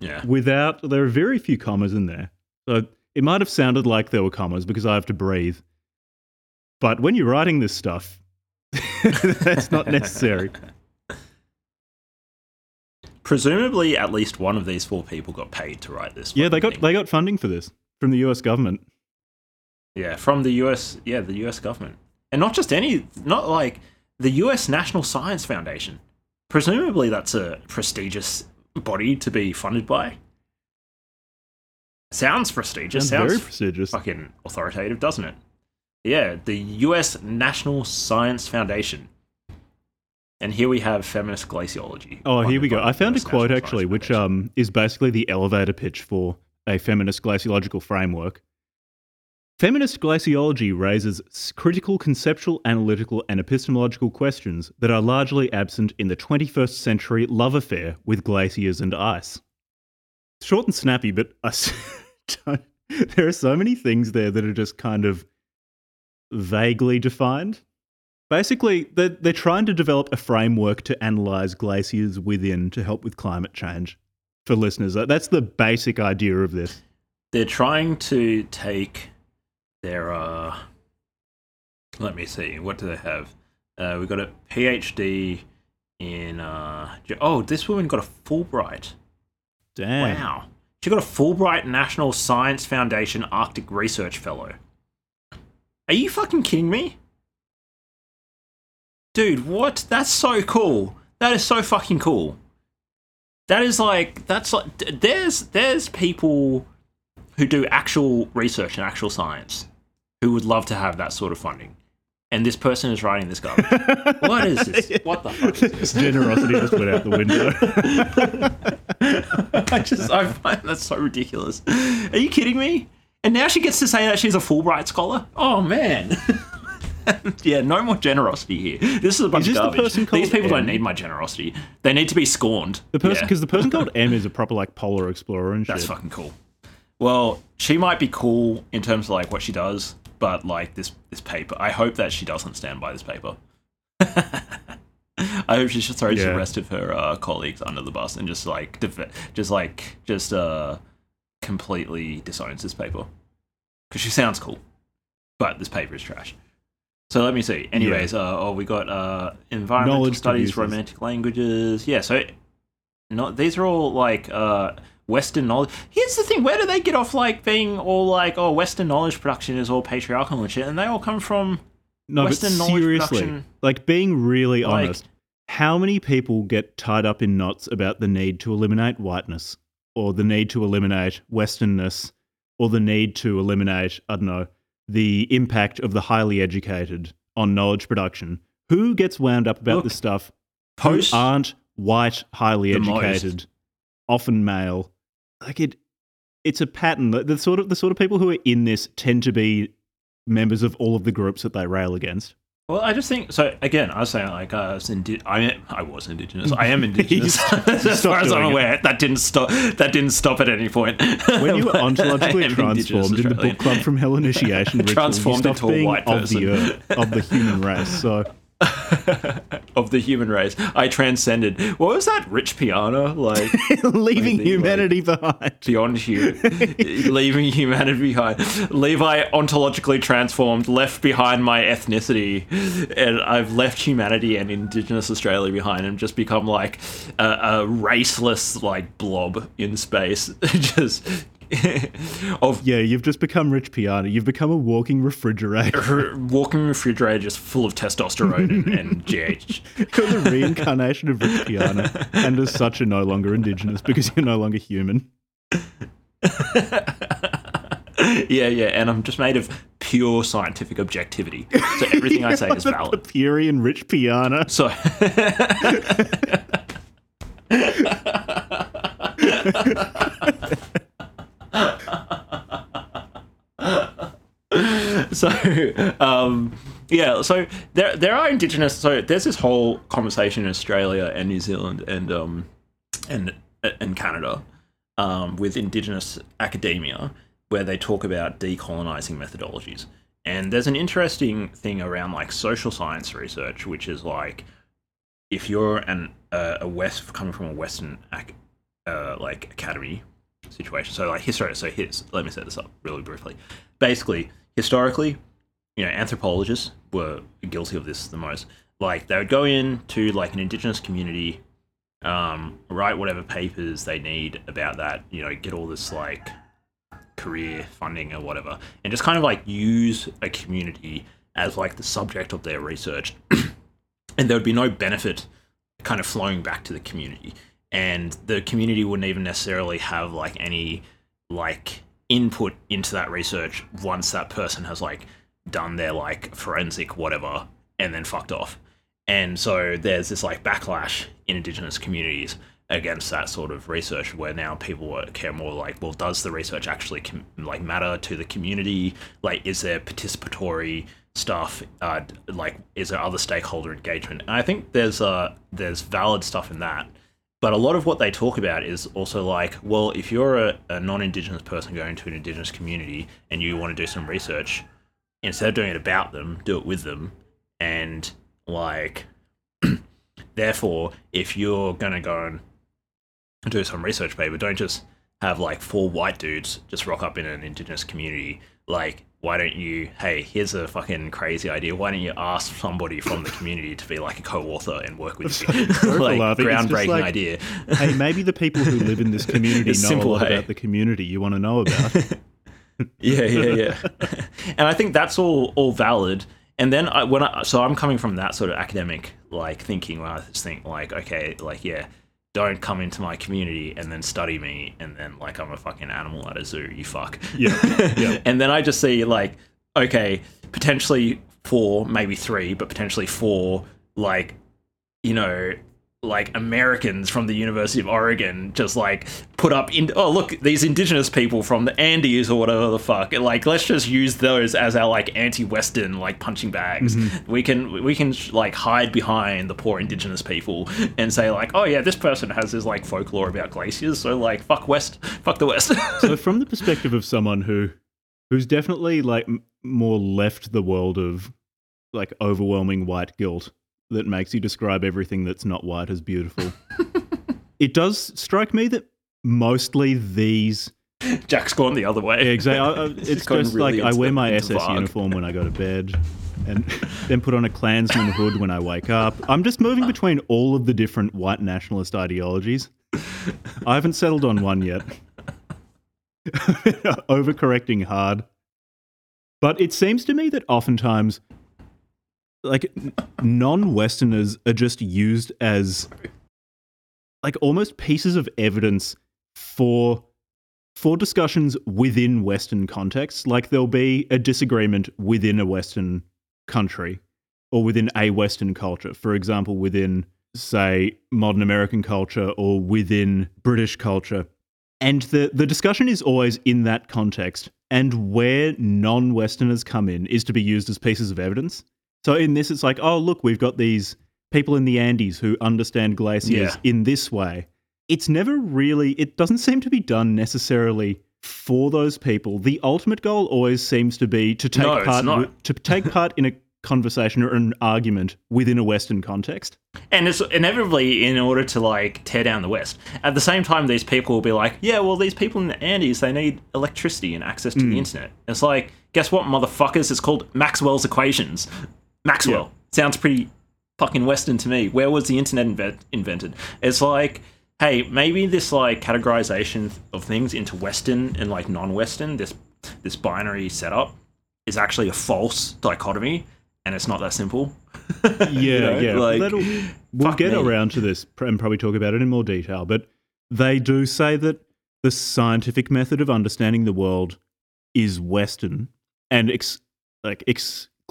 Yeah. without there are very few commas in there. So it might have sounded like there were commas because I have to breathe. But when you're writing this stuff, <laughs> that's not necessary. <laughs> Presumably, at least one of these four people got paid to write this. Yeah, they got thing. they got funding for this from the US government. yeah from the U.S. Yeah, the U.S. government, and not just any, not like the U.S. National Science Foundation. Presumably, that's a prestigious body to be funded by. Sounds prestigious. Sounds Sounds, very prestigious. fucking authoritative, doesn't it? Yeah, the U.S. National Science Foundation. And here we have feminist glaciology. Oh, here we go. I found a quote actually, which um, is basically the elevator pitch for a feminist glaciological framework. Feminist glaciology raises critical conceptual, analytical, and epistemological questions that are largely absent in the 21st century love affair with glaciers and ice. Short and snappy, but I s- <laughs> don't, there are so many things there that are just kind of vaguely defined. Basically, they're, they're trying to develop a framework to analyze glaciers within to help with climate change. For listeners, that's the basic idea of this. they're trying to take their uh let me see what do they have uh we got a phd in uh oh this woman got a fulbright Damn. wow she got a fulbright national science foundation arctic research fellow are you fucking kidding me dude what that's so cool that is so fucking cool that is like that's like there's there's people who do actual research and actual science who would love to have that sort of funding. And this person is writing this garbage. <laughs> what is this? What the fuck is this? Generosity just went out the window. <laughs> I just I find that so ridiculous. Are you kidding me? And now she gets to say that she's a Fulbright scholar. Oh man. <laughs> <laughs> yeah, no more generosity here. This is a bunch Is of this the garbage. These people don't need my generosity. They need to be scorned. The person, Yeah. because the person called <laughs> M is a proper like polar explorer and shit. That's fucking cool. Well, she might be cool in terms of like what she does, but like this this paper, I hope that she doesn't stand by this paper. <laughs> I hope she just throws Yeah. the rest of her uh, colleagues under the bus and just like def- just like just uh completely disowns this paper because she sounds cool, but this paper is trash. So let me see. Anyways, uh, oh, we got uh, environmental Knowledge studies, producers. romantic languages. Yeah, so not these are all like uh, Western knowledge. Here's the thing: where do they get off like being all like, oh, Western knowledge production is all patriarchal and shit, and they all come from No, Western but knowledge seriously, production- like being really Like- honest, how many people get tied up in knots about the need to eliminate whiteness, or the need to eliminate Westernness, or the need to eliminate, I don't know, the impact of the highly educated on knowledge production? Who gets wound up about Look, this stuff? post. who aren't white, highly The most. educated, often male. Like it, it's a pattern. The, the sort of the sort of people who are in this tend to be members of all of the groups that they rail against. Well, I just think so. Again, I was saying like uh, I was, indi- I, am, I was indigenous. I am <laughs> indigenous. <laughs> As far as I'm doing it. aware, that didn't stop. That didn't stop at any point. When you <laughs> were ontologically transformed in the book club from hell initiation ritual, you Transformed stopped into a being white of the earth, of the human race. So <laughs> of the human race, I transcended. What was that? Rich Piana, like <laughs> leaving like- humanity behind. beyond human, <laughs> leaving humanity behind. Levi ontologically transformed, left behind my ethnicity, and I've left humanity and Indigenous Australia behind, and just become like a, a raceless like blob in space, just <laughs> of Yeah, you've just become Rich Piana. You've become a walking refrigerator. walking refrigerator just full of testosterone and, and GH. <laughs> You're the reincarnation of Rich Piana, and as such, are no longer indigenous because you're no longer human. <laughs> Yeah, yeah, and I'm just made of pure scientific objectivity. So everything I say is the valid. Popperian Rich Piana. So <laughs> so um yeah so there there are indigenous so there's this whole conversation in Australia and New Zealand and um and and Canada um with indigenous academia where they talk about decolonizing methodologies. And there's an interesting thing around like social science research which is like if you're an uh, a west coming from a western ac- uh, like academy situation. So like history so here's let me set this up really briefly. Basically historically you know anthropologists were guilty of this the most. Like they would go in to like an indigenous community um, write whatever papers they need about that you know get all this like career funding or whatever and just kind of like use a community as like the subject of their research. <clears throat> And there would be no benefit kind of flowing back to the community and the community wouldn't even necessarily have like any like input into that research once that person has like done their like forensic whatever and then fucked off. And so there's this like backlash in indigenous communities against that sort of research where now people care more like well does the research actually com- like matter to the community? Like is there participatory stuff? Uh, like is there other stakeholder engagement? And i think there's uh there's valid stuff in that but a lot of what they talk about is also like well if you're a, a non-indigenous person going to an indigenous community and you want to do some research instead of doing it about them do it with them. And like <clears throat> therefore if you're going to go and do some research paper don't just have like four white dudes just rock up in an indigenous community like why don't you hey here's a fucking crazy idea why don't you ask somebody from the community to be like a co-author and work with you <laughs> <laughs> like laughing. It's just groundbreaking like- idea Hey, maybe the people who live in this <laughs> community It's know simple, a lot hey? about the community you want to know about. yeah yeah yeah and i think that's all all valid and then I, when i so i'm coming from that sort of academic like thinking where i just think like okay like yeah don't come into my community and then study me and then like i'm a fucking animal at a zoo you fuck Yeah, yeah. <laughs> and then i just see like okay potentially four maybe three but potentially four like you know like Americans from the University of Oregon just like put up in oh look these indigenous people from the Andes or whatever the fuck. Like let's just use those as our like anti-western like punching bags. Mm-hmm. We can we can like hide behind the poor indigenous people and say like oh yeah this person has this like folklore about glaciers so like fuck west fuck the west. So <laughs> from the perspective of someone who who's definitely like m- more left the world of like overwhelming white guilt that makes you describe everything that's not white as beautiful <laughs> it does strike me that mostly these Jack's gone the other way Yeah, exactly I, I- <laughs> it's just really like i wear my ss Varg. uniform when i go to bed and <laughs> then put on a klansman hood when i wake up i'm just moving between all of the different white nationalist ideologies I haven't settled on one yet. Overcorrecting hard. But it seems to me that oftentimes, like, non Westerners are just used as, like, almost pieces of evidence for for discussions within Western contexts. Like, there'll be a disagreement within a Western country or within a Western culture. For example, within, say, modern American culture or within British culture. And the, the discussion is always in that context. And where non Westerners come in is to be used as pieces of evidence. So in this, it's like, oh, look, we've got these people in the Andes who understand glaciers Yeah. in this way. It's never really, it doesn't seem to be done necessarily for those people. The ultimate goal always seems to be to take No, part to take part in a conversation or an argument within a Western context. And it's inevitably in order to like tear down the West. At the same time, these people will be like, yeah, well, these people in the Andes, they need electricity and access to the mm. internet. It's like, guess what, motherfuckers? It's called Maxwell's equations. Maxwell sounds pretty fucking Western to me. Where was the internet invent- invented? It's like, hey, maybe this like categorization of things into Western and like non-Western, this this binary setup, is actually a false dichotomy, and it's not that simple. <laughs> Yeah, know, yeah. like, we'll get me. around to this and probably talk about it in more detail, but they do say that the scientific method of understanding the world is Western and ex- like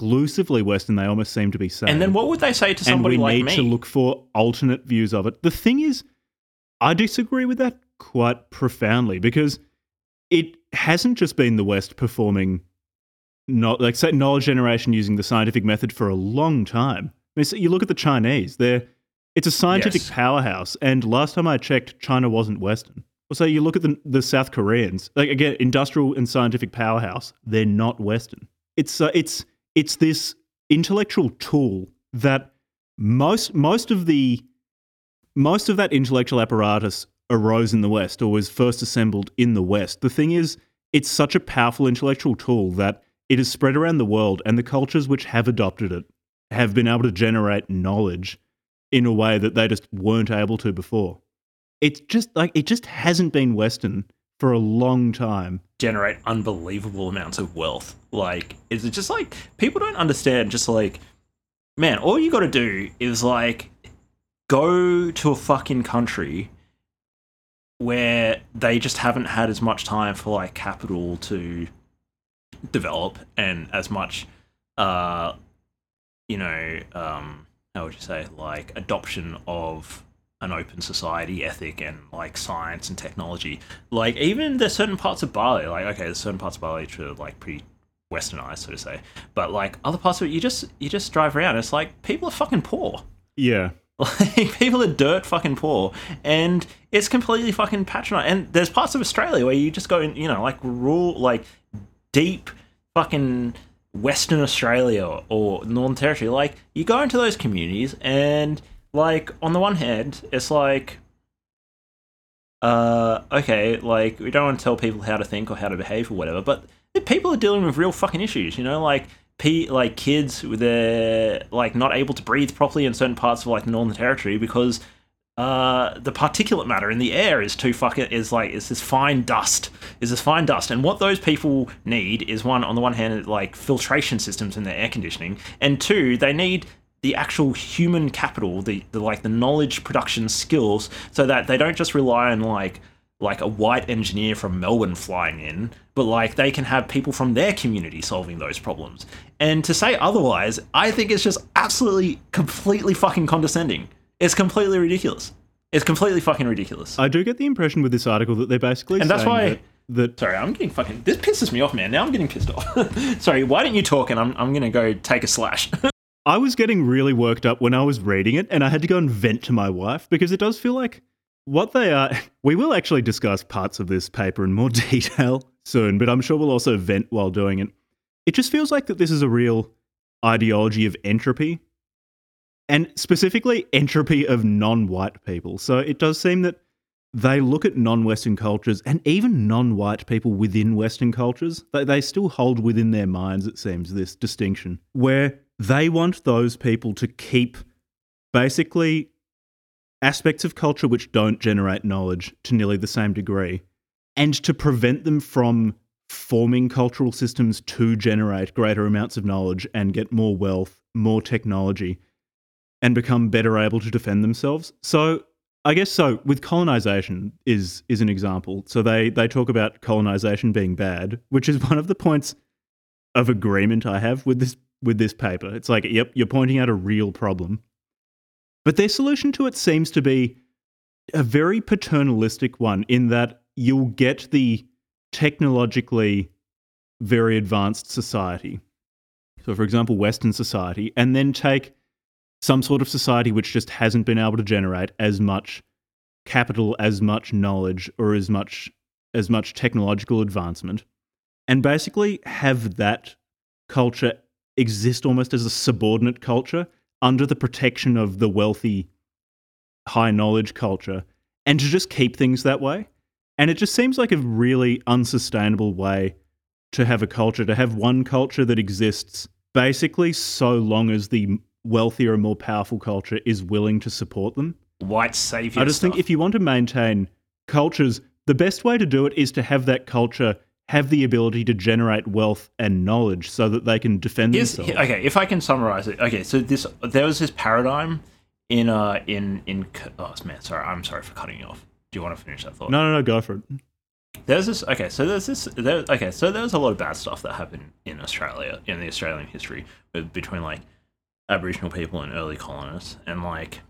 exclusively Western. They almost seem to be saying. And then what would they say to somebody and we like need me? to look for alternate views of it. The thing is, I disagree with that quite profoundly because it hasn't just been the West performing, not like say knowledge generation using the scientific method for a long time. I mean, so you look at the Chinese; they're it's a scientific Yes. powerhouse, and last time I checked, China wasn't Western. So you look at the the South Koreans, like again, industrial and scientific powerhouse, they're not Western. It's uh, it's it's this intellectual tool that most most of the most of that intellectual apparatus arose in the West or was first assembled in the West. The thing is, it's such a powerful intellectual tool that it is spread around the world, and the cultures which have adopted it have been able to generate knowledge in a way that they just weren't able to before. It's just like it just hasn't been Western for a long time. Generate unbelievable amounts of wealth. Like, is it just like people don't understand? Just like, man, all you got to do is like go to a fucking country where they just haven't had as much time for like capital to develop and as much, uh, you know, um, how would you say, like adoption of an open society ethic and like science and technology. Like even there's certain parts of Bali, like okay, there's certain parts of Bali which are like pretty westernized, so to say. But like other parts of it, you just you just drive around. It's like people are fucking poor. Yeah. <laughs> Like people are dirt fucking poor, and it's completely fucking patronized. And there's parts of Australia where you just go, in, you know, like rural, like deep fucking Western Australia or Northern Territory. Like you go into those communities, and like on the one hand, it's like, uh, okay, like we don't want to tell people how to think or how to behave or whatever, but people are dealing with real fucking issues. You know, like P, like kids with their like not able to breathe properly in certain parts of like the Northern Territory because uh, the particulate matter in the air is too fucking is like is this fine dust is this fine dust and what those people need is one on the one hand like filtration systems in their air conditioning and two they need the actual human capital the, the like the knowledge production skills so that they don't just rely on like like a white engineer from Melbourne flying in, but like they can have people from their community solving those problems. And to say otherwise, I think it's just absolutely, completely fucking condescending. It's completely ridiculous. It's completely fucking ridiculous. I do get the impression with this article that they're basically And that's saying why- that, that Sorry, I'm getting fucking. This pisses me off, man. Now I'm getting pissed off. <laughs> Sorry, why don't you talk and I'm, I'm gonna go take a slash. <laughs> I was getting really worked up when I was reading it, and I had to go and vent to my wife because it does feel like what they are. <laughs> We will actually discuss parts of this paper in more <laughs> detail soon, but I'm sure we'll also vent while doing it. It just feels like that this is a real ideology of entropy, and specifically entropy of non white people. So it does seem that they look at non Western cultures and even non white people within Western cultures, they, they still hold within their minds, it seems, this distinction where they want those people to keep basically aspects of culture which don't generate knowledge to nearly the same degree, and to prevent them from forming cultural systems to generate greater amounts of knowledge and get more wealth, more technology, and become better able to defend themselves. So I guess so. With colonization is is an example. So they they talk about colonization being bad, which is one of the points of agreement I have with this with this paper. It's like, yep, you're pointing out a real problem. But their solution to it seems to be a very paternalistic one in that you'll get the technologically very advanced society. So, for example, Western society, and then take some sort of society which just hasn't been able to generate as much capital, as much knowledge, or as much as much technological advancement, and basically have that culture exist almost as a subordinate culture under the protection of the wealthy, high knowledge culture, and to just keep things that way. And it just seems like a really unsustainable way to have a culture, to have one culture that exists basically so long as the wealthier and more powerful culture is willing to support them. White savior. I just stuff. think if you want to maintain cultures, the best way to do it is to have that culture have the ability to generate wealth and knowledge so that they can defend Here's- themselves. okay, if I can summarize it. Okay, so this there was this paradigm in uh in in oh man, sorry, I'm sorry for cutting you off. Do you want to finish that thought? No, no, no, go for it. There's this. Okay, so there's this. There, okay, so there's a lot of bad stuff that happened in Australia in the Australian history between like Aboriginal people and early colonists, and like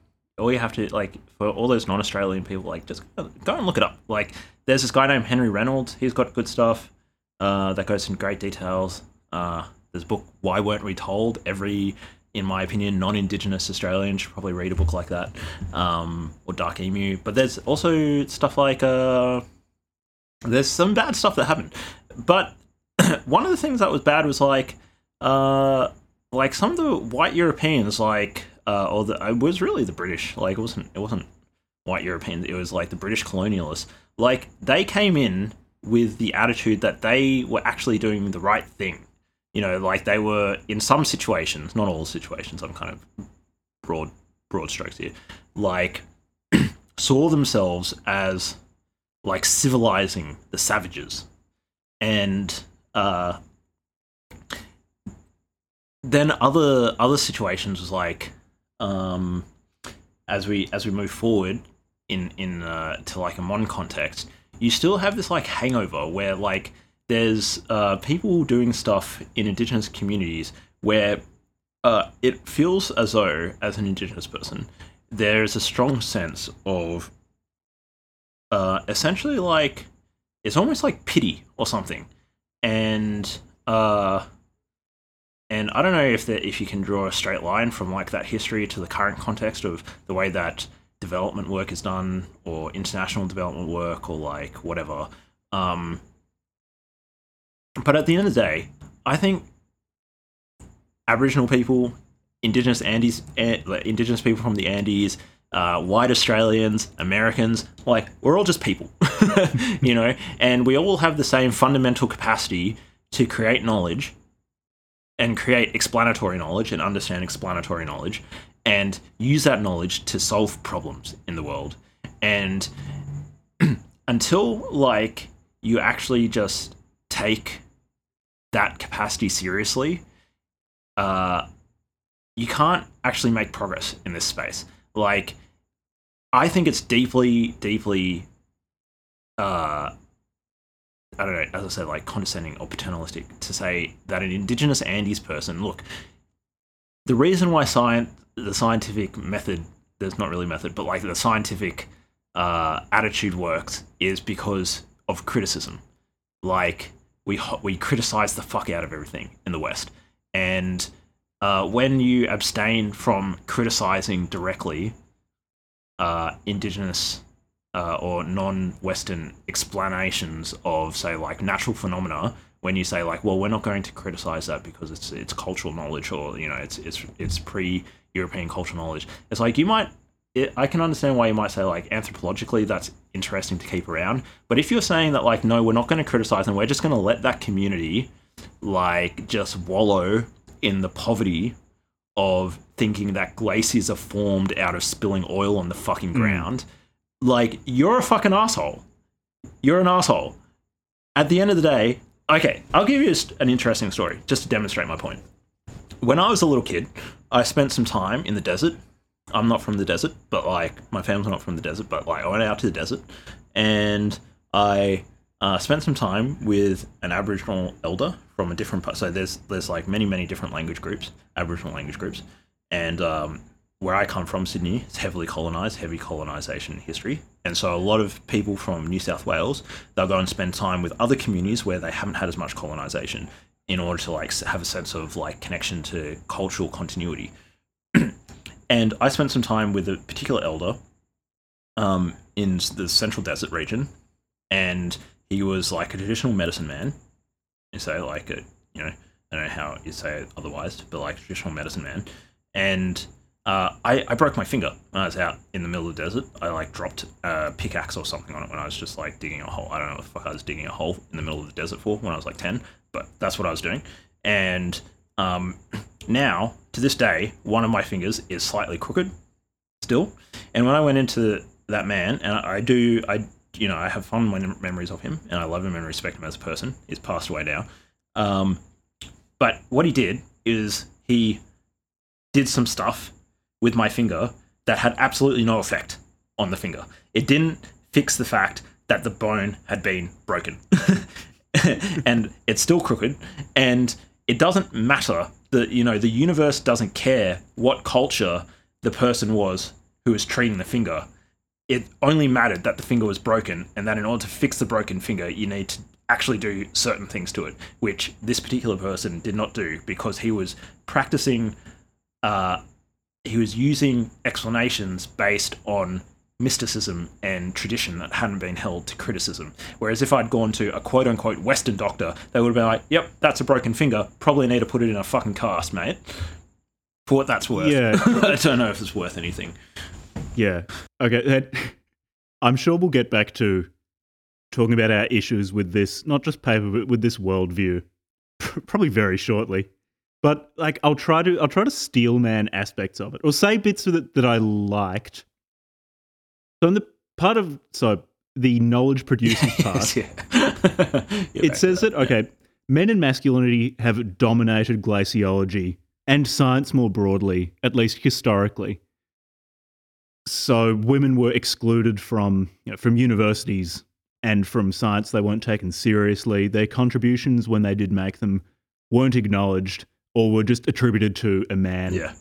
all you have to like for all those non-Australian people, like just go and look it up. Like there's this guy named Henry Reynolds. He's got good stuff uh, that goes in great details. Uh, there's a book Why Weren't We Told? Every in my opinion, non-Indigenous Australian should probably read a book like that, um, or Dark Emu. But there's also stuff like uh, there's some bad stuff that happened. But <clears throat> one of the things that was bad was like, uh, like some of the white Europeans, like, uh, or the, it was really the British. Like, it wasn't, it wasn't white Europeans. It was like the British colonialists. Like, they came in with the attitude that they were actually doing the right thing. You know, like they were in some situations, not all situations. I'm kind of broad, broad strokes here. Like, <clears throat> saw themselves as like civilizing the savages and uh then other other situations was like um as we as we move forward in in uh, to like a modern context you still have this like hangover where like there's uh people doing stuff in indigenous communities where uh it feels as though as an indigenous person there's a strong sense of uh, essentially like it's almost like pity or something, and uh, and I don't know if that if you can draw a straight line from like that history to the current context of the way that development work is done or international development work or like whatever. Um, but at the end of the day, I think Aboriginal people, Indigenous Andes, Indigenous people from the Andes, uh, white Australians, Americans, like we're all just people, <laughs> you know, and we all have the same fundamental capacity to create knowledge and create explanatory knowledge and understand explanatory knowledge and use that knowledge to solve problems in the world. And <clears throat> until like you actually just take that capacity seriously, uh, you can't actually make progress in this space. Like, I think it's deeply, deeply, uh, I don't know, as I said, like condescending or paternalistic to say that an indigenous Andes person, look, the reason why science, the scientific method, there's not really method, but like the scientific uh, attitude works is because of criticism. Like, we, we criticize the fuck out of everything in the West. And uh, when you abstain from criticizing directly uh, indigenous uh, or non-Western explanations of, say, like natural phenomena, when you say like, well, we're not going to criticize that because it's it's cultural knowledge or you know it's it's it's pre-European cultural knowledge, it's like you might. It, I can understand why you might say like anthropologically that's interesting to keep around, but if you're saying that like no, we're not going to criticize and we're just going to let that community like just wallow in the poverty of thinking that glaciers are formed out of spilling oil on the fucking ground, like you're a fucking asshole. You're an asshole. At the end of the day, okay, I'll give you an interesting story just to demonstrate my point. When I was a little kid, I spent some time in the desert. I'm not from the desert, but like my family's not from the desert, but like I went out to the desert and I uh, spent some time with an Aboriginal elder from a different part. So there's there's like many many different language groups, Aboriginal language groups, and um, where I come from, Sydney, it's heavily colonized, heavy colonization history, and so a lot of people from New South Wales they'll go and spend time with other communities where they haven't had as much colonization in order to like have a sense of like connection to cultural continuity. <clears throat> and I spent some time with a particular elder um, in the central desert region, and he was like a traditional medicine man. You say like a, you know, I don't know how you say it otherwise, but like traditional medicine man. And uh, I, I broke my finger when I was out in the middle of the desert. I like dropped a pickaxe or something on it when I was just like digging a hole. I don't know what the fuck I was digging a hole in the middle of the desert for when I was like 10, but that's what I was doing. And um, <clears throat> now, to this day, one of my fingers is slightly crooked still. And when I went into that man, and I, I do, I you know, I have fond memories of him, and I love him and respect him as a person. He's passed away now. Um, but what he did is he did some stuff with my finger that had absolutely no effect on the finger. It didn't fix the fact that the bone had been broken. <laughs> and it's still crooked and it doesn't matter that you know the universe doesn't care what culture the person was who was treating the finger it only mattered that the finger was broken and that in order to fix the broken finger, you need to actually do certain things to it, which this particular person did not do because he was practicing, uh, he was using explanations based on mysticism and tradition that hadn't been held to criticism. Whereas if I'd gone to a quote unquote Western doctor, they would have been like, yep, that's a broken finger. Probably need to put it in a fucking cast, mate. For what that's worth. Yeah. <laughs> I don't know if it's worth anything. Yeah. Okay. That, I'm sure we'll get back to talking about our issues with this, not just paper, but with this worldview, <laughs> probably very shortly. But like, I'll try to I'll try to steel man aspects of it, or say bits of it that I liked. So in the part of so the knowledge producing <laughs> part, <laughs> it says that okay, men and masculinity have dominated glaciology and science more broadly, at least historically so women were excluded from you know, from universities and from science. They weren't taken seriously. Their contributions, when they did make them, weren't acknowledged or were just attributed to a man. Yeah.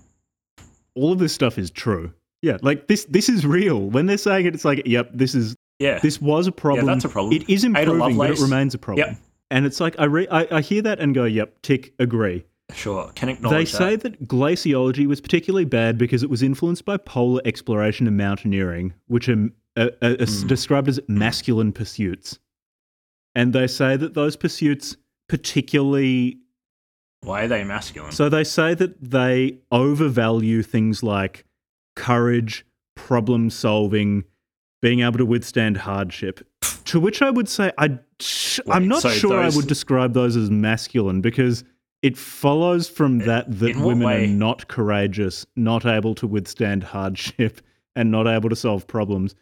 All of this stuff is true. Yeah, like this. This is real. When they're saying it, it's like, yep, this is. Yeah. This was a problem. Yeah, that's a problem. It is improving, but it remains a problem. Yep. And it's like I, re- I I hear that and go, yep, tick, agree. Sure, can acknowledge. They say that. that glaciology was particularly bad because it was influenced by polar exploration and mountaineering, which are, are, are Hmm. described as masculine pursuits. And they say that those pursuits particularly. Why are they masculine? So they say that they overvalue things like courage, problem solving, being able to withstand hardship. To which I would say, I, I'm not so sure I would describe those as masculine because it follows from that that women way? are not courageous, not able to withstand hardship, <laughs> and not able to solve problems.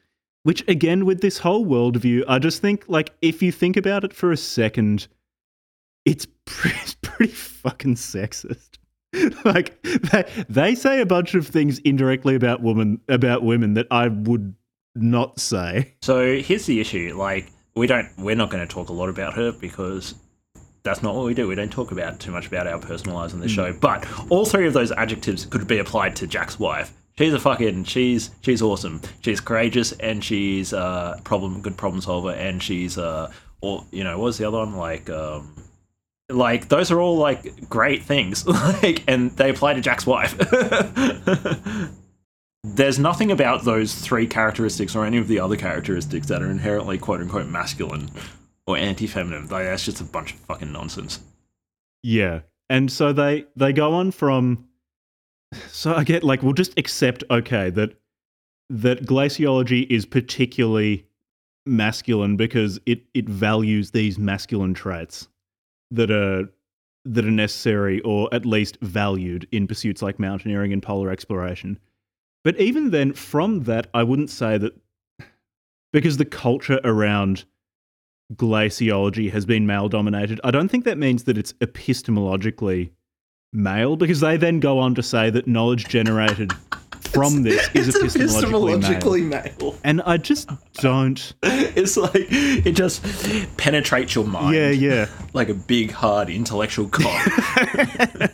Which, again, with this whole worldview, I just think, like, if you think about it for a second, it's pretty, <laughs> it's pretty fucking sexist. <laughs> like, they, they say a bunch of things indirectly about women about women that I would not say. So here's the issue: like, we don't, we're not going to talk a lot about her because that's not what we do. We don't talk about too much about our personal lives on the show. But all three of those adjectives could be applied to Jack's wife. She's a fucking, she's she's awesome. She's courageous and she's uh problem good problem solver and she's uh or you know what was the other one like um like those are all like great things <laughs> like and they apply to Jack's wife. <laughs> There's nothing about those three characteristics or any of the other characteristics that are inherently quote unquote masculine or anti feminine. Like, that's just a bunch of fucking nonsense. Yeah. And so they they go on from so I get like we'll just accept okay that that glaciology is particularly masculine because it it values these masculine traits that are that are necessary or at least valued in pursuits like mountaineering and polar exploration. But even then, from that, I wouldn't say that <sighs> because the culture around glaciology has been male dominated, I don't think that means that it's epistemologically male because they then go on to say that knowledge generated from this is it's epistemologically, epistemologically male. male. And I just don't. <laughs> It's like it just penetrates your mind. Yeah, yeah. Like a big, hard intellectual cock. <laughs>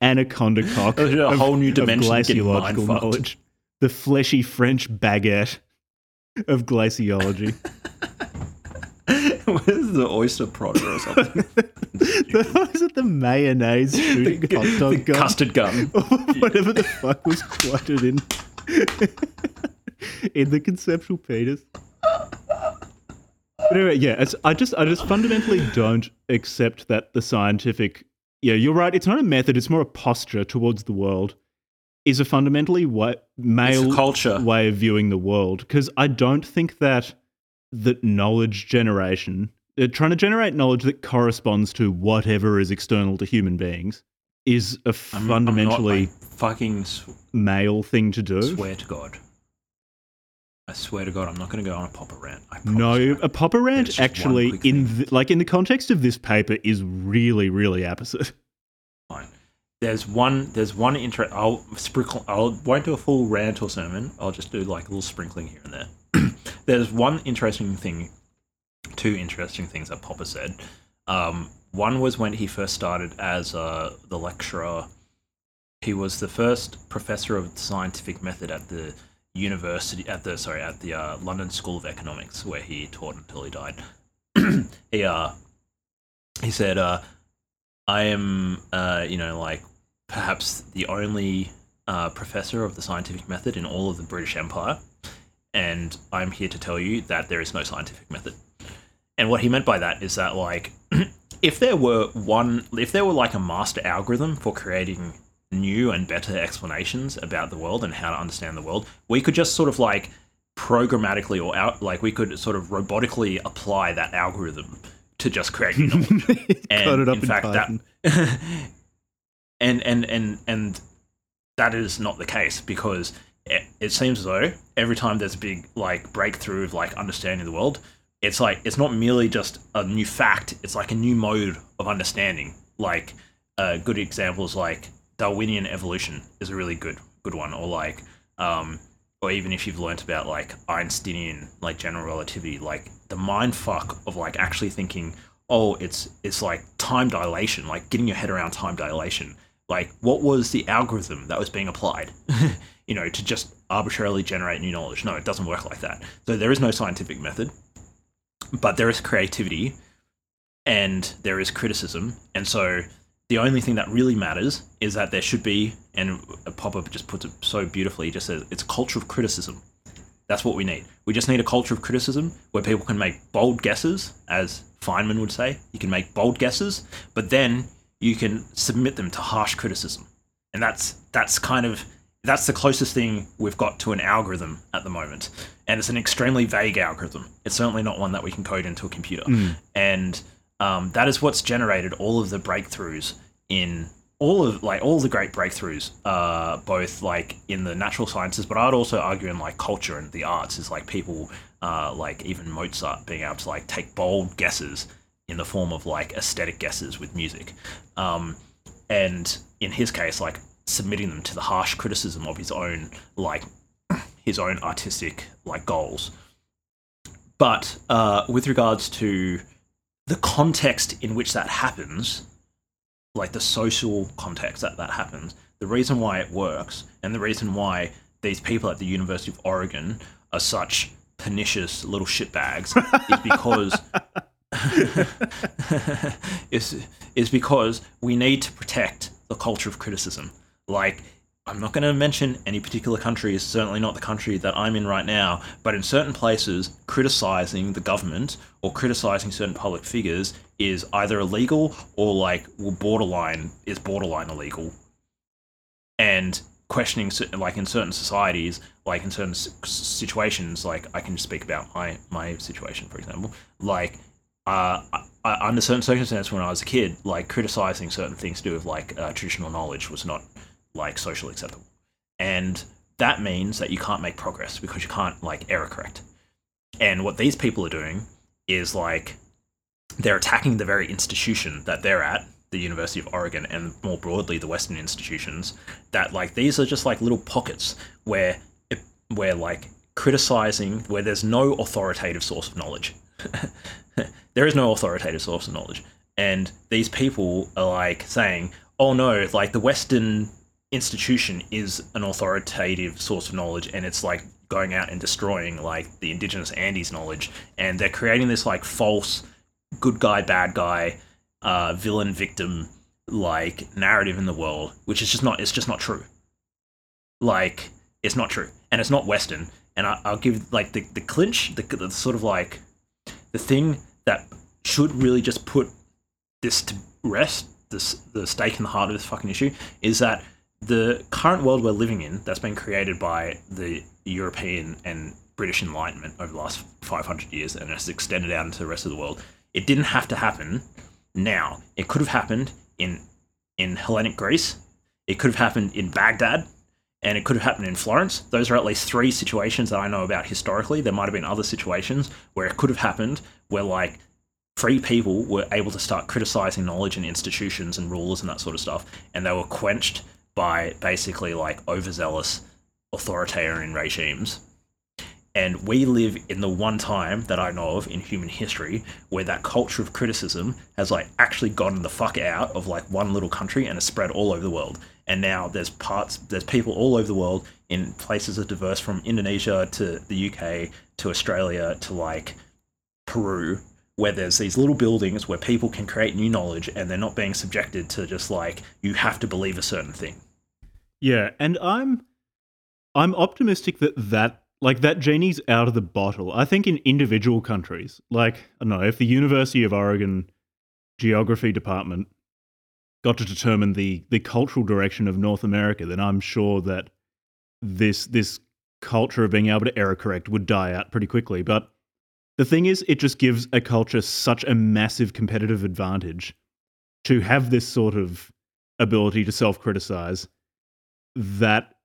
Anaconda cock. There's a of- whole new dimension of glaciological knowledge. The fleshy French baguette of glaciology. <laughs> <laughs> what is the oyster prodder or something? <laughs> Was it the mayonnaise <laughs> shooting hot dog the gun? custard gun. Whatever the fuck was quoted in in the conceptual penis. But anyway, yeah, it's, I just I just fundamentally don't accept that the scientific yeah, you're right. It's not a method; it's more a posture towards the world. Is a fundamentally wa- male culture. way of viewing the world because I don't think that that knowledge generation, uh, trying to generate knowledge that corresponds to whatever is external to human beings, is a I'm- I'm fundamentally fucking s- male thing to do. swear to God. I swear to God, I'm not going to go on a popper rant. No, you. a popper rant actually, in the, like in the context of this paper, is really, really opposite. <laughs> Fine. There's one. There's one interest. I'll sprinkle. I'll won't do a full rant or sermon. I'll just do like a little sprinkling here and there. <clears throat> there's one interesting thing. Two interesting things that Popper said. Um, one was when he first started as uh, the lecturer. He was the first professor of scientific method at the university at the sorry at the uh, London School of Economics, where he taught until he died. <clears throat> he uh, he said, uh, "I am, uh, you know, like perhaps the only uh, professor of the scientific method in all of the British Empire, and I'm here to tell you that there is no scientific method." And what he meant by that is that, like, <clears throat> if there were one, if there were like a master algorithm for creating new and better explanations about the world and how to understand the world, we could just sort of like programmatically or out, like we could sort of robotically apply that algorithm to just create knowledge. <laughs> and Code it up in in fact Python. that <laughs> and and and and that is not the case because it, seems as though every time there's a big like breakthrough of like understanding the world it's like it's not merely just a new fact it's like a new mode of understanding. Like a good example is like darwinian evolution is a really good good one or like um or even if you've learnt about like einsteinian like general relativity like the mind fuck of like actually thinking oh it's it's like time dilation like getting your head around time dilation. Like what was the algorithm that was being applied <laughs> you know to just arbitrarily generate new knowledge no it doesn't work like that so there is no scientific method but there is creativity and there is criticism and so the only thing that really matters is that there should be and Popper just puts it so beautifully just says it's a culture of criticism that's what we need. We just need a culture of criticism where people can make bold guesses, as Feynman would say. You can make bold guesses, but then you can submit them to harsh criticism. And that's that's kind of that's the closest thing we've got to an algorithm at the moment. And it's an extremely vague algorithm. It's certainly not one that we can code into a computer. And um, that is what's generated all of the breakthroughs in all of like all the great breakthroughs, uh, both like in the natural sciences, but I'd also argue in like culture and the arts is like people, uh, like even Mozart being able to like take bold guesses in the form of like aesthetic guesses with music, um, and in his case, like submitting them to the harsh criticism of his own like his own artistic like goals. But uh, with regards to the context in which that happens, like the social context that that happens, the reason why it works, and the reason why these people at the University of Oregon are such pernicious little shitbags is <laughs> because <laughs> is is because we need to protect the culture of criticism. Like I'm not going to mention any particular country. countries, certainly not the country that I'm in right now, but in certain places, criticizing the government or criticizing certain public figures is either illegal or like will borderline is borderline illegal. And questioning like in certain societies, like in certain situations, like I can speak about my my situation for example, like uh, under certain circumstances when I was a kid, like criticizing certain things to do with like uh, traditional knowledge was not like socially acceptable, and that means that you can't make progress because you can't like error correct. And what these people are doing is like they're attacking the very institution that they're at, the University of Oregon, and more broadly the Western institutions. That like these are just like little pockets where it, where like criticizing where there's no authoritative source of knowledge. <laughs> there is no authoritative source of knowledge, and these people are like saying, "Oh no, like the Western institution is an authoritative source of knowledge, and it's like going out and destroying like the indigenous Andes knowledge, and they're creating this like false good guy, bad guy, uh, villain, victim like narrative in the world, which is just not it's just not true. Like it's not true, and it's not Western. And I, will give like the the clinch, the, the sort of like the thing that should really just put this to rest, this the stake in the heart of this fucking issue, is that the current world we're living in, that's been created by the European and British Enlightenment over the last 500 years and has extended out into the rest of the world, it didn't have to happen now. It could have happened in in Hellenic Greece. It could have happened in Baghdad, and it could have happened in Florence. Those are at least three situations that I know about historically. There might have been other situations where it could have happened where like free people were able to start criticizing knowledge and institutions and rulers and that sort of stuff, and they were quenched by basically like overzealous authoritarian regimes. And we live in the one time that I know of in human history where that culture of criticism has like actually gotten the fuck out of like one little country and has spread all over the world. And now there's parts, there's people all over the world in places as diverse from Indonesia to the UK to Australia to like Peru, where there's these little buildings where people can create new knowledge and they're not being subjected to just like you have to believe a certain thing. Yeah, and I'm I'm optimistic that that like that genie's out of the bottle. I think in individual countries, like I don't know, if the University of Oregon geography department got to determine the the cultural direction of North America, then I'm sure that this this culture of being able to error correct would die out pretty quickly. But the thing is, it just gives a culture such a massive competitive advantage to have this sort of ability to self criticize that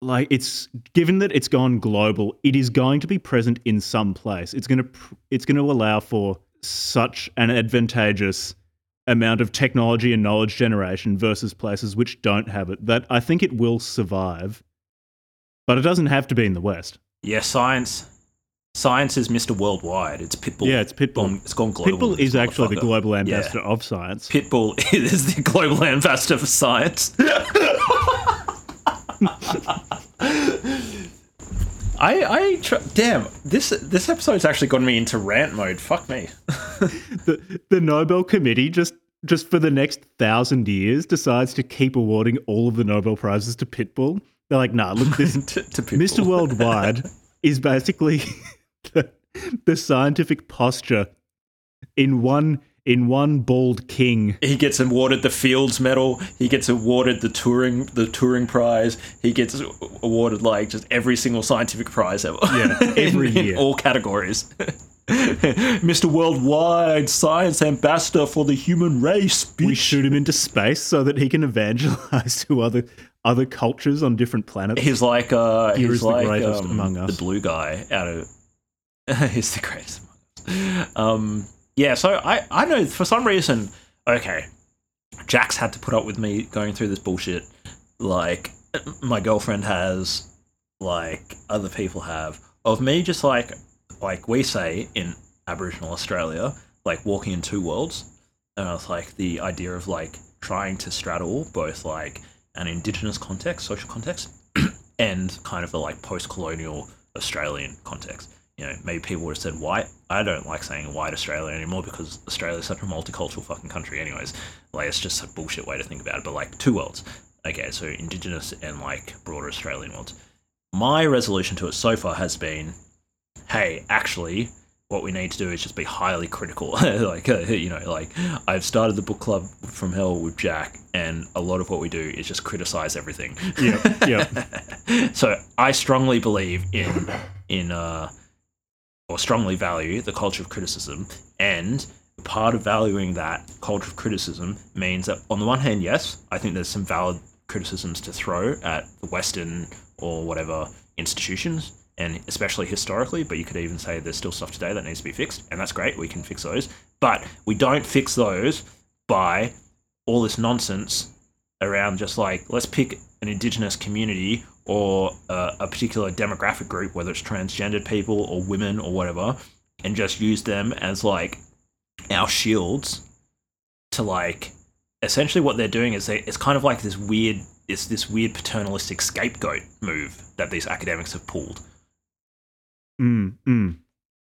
like it's given that it's gone global, it is going to be present in some place. It's going to it's going to allow for such an advantageous amount of technology and knowledge generation versus places which don't have it that I think it will survive. But it doesn't have to be in the West. Yeah, science science is Mr. Worldwide. It's Pitbull. Yeah, it's Pitbull. Gone, it's gone global. Pitbull is actually the global ambassador yeah. of science. Pitbull <laughs> is the global ambassador for science. <laughs> I, I tr- damn this this episode's actually gotten me into rant mode. Fuck me. <laughs> the the Nobel Committee just just for the next thousand years decides to keep awarding all of the Nobel prizes to Pitbull. They're like, nah, look, this to, to Mr. Worldwide is basically the, the scientific posture in one in one bald king. He gets awarded the Fields Medal. He gets awarded the Turing the Turing Prize. He gets awarded like just every single scientific prize ever. Yeah, <laughs> every in, year, in all categories. <laughs> Mr. Worldwide Science Ambassador for the Human Race. Bitch. We shoot him into space so that he can evangelize to other other cultures on different planets. He's like uh, Here he's like um, among us. the blue guy out of. <laughs> he's the greatest. Um, yeah, so I I know for some reason. Okay, Jax had to put up with me going through this bullshit. Like my girlfriend has, like other people have, of me just like like we say in Aboriginal Australia, like walking in two worlds. And it's like the idea of like trying to straddle both like an indigenous context, social context, <clears throat> and kind of a like post-colonial Australian context. You know, maybe people would have said white. I don't like saying white Australia anymore because Australia is such a multicultural fucking country. Anyways, like it's just a bullshit way to think about it. But like two worlds. Okay, so indigenous and like broader Australian worlds. My resolution to it so far has been, hey, actually, what we need to do is just be highly critical. <laughs> like, uh, you know, like I've started the book club from hell with Jack, and a lot of what we do is just criticize everything. Yeah, yeah. <laughs> so I strongly believe in in uh, or strongly value the culture of criticism, and part of valuing that culture of criticism means that on the one hand, yes, I think there's some valid criticisms to throw at the Western or whatever institutions, and especially historically. But you could even say there's still stuff today that needs to be fixed, and that's great. We can fix those, but we don't fix those by all this nonsense around just like let's pick an indigenous community or uh, a particular demographic group, whether it's transgendered people or women or whatever, and just use them as like our shields to like essentially what they're doing is they, it's kind of like this weird it's this weird paternalistic scapegoat move that these academics have pulled. Mm, mm.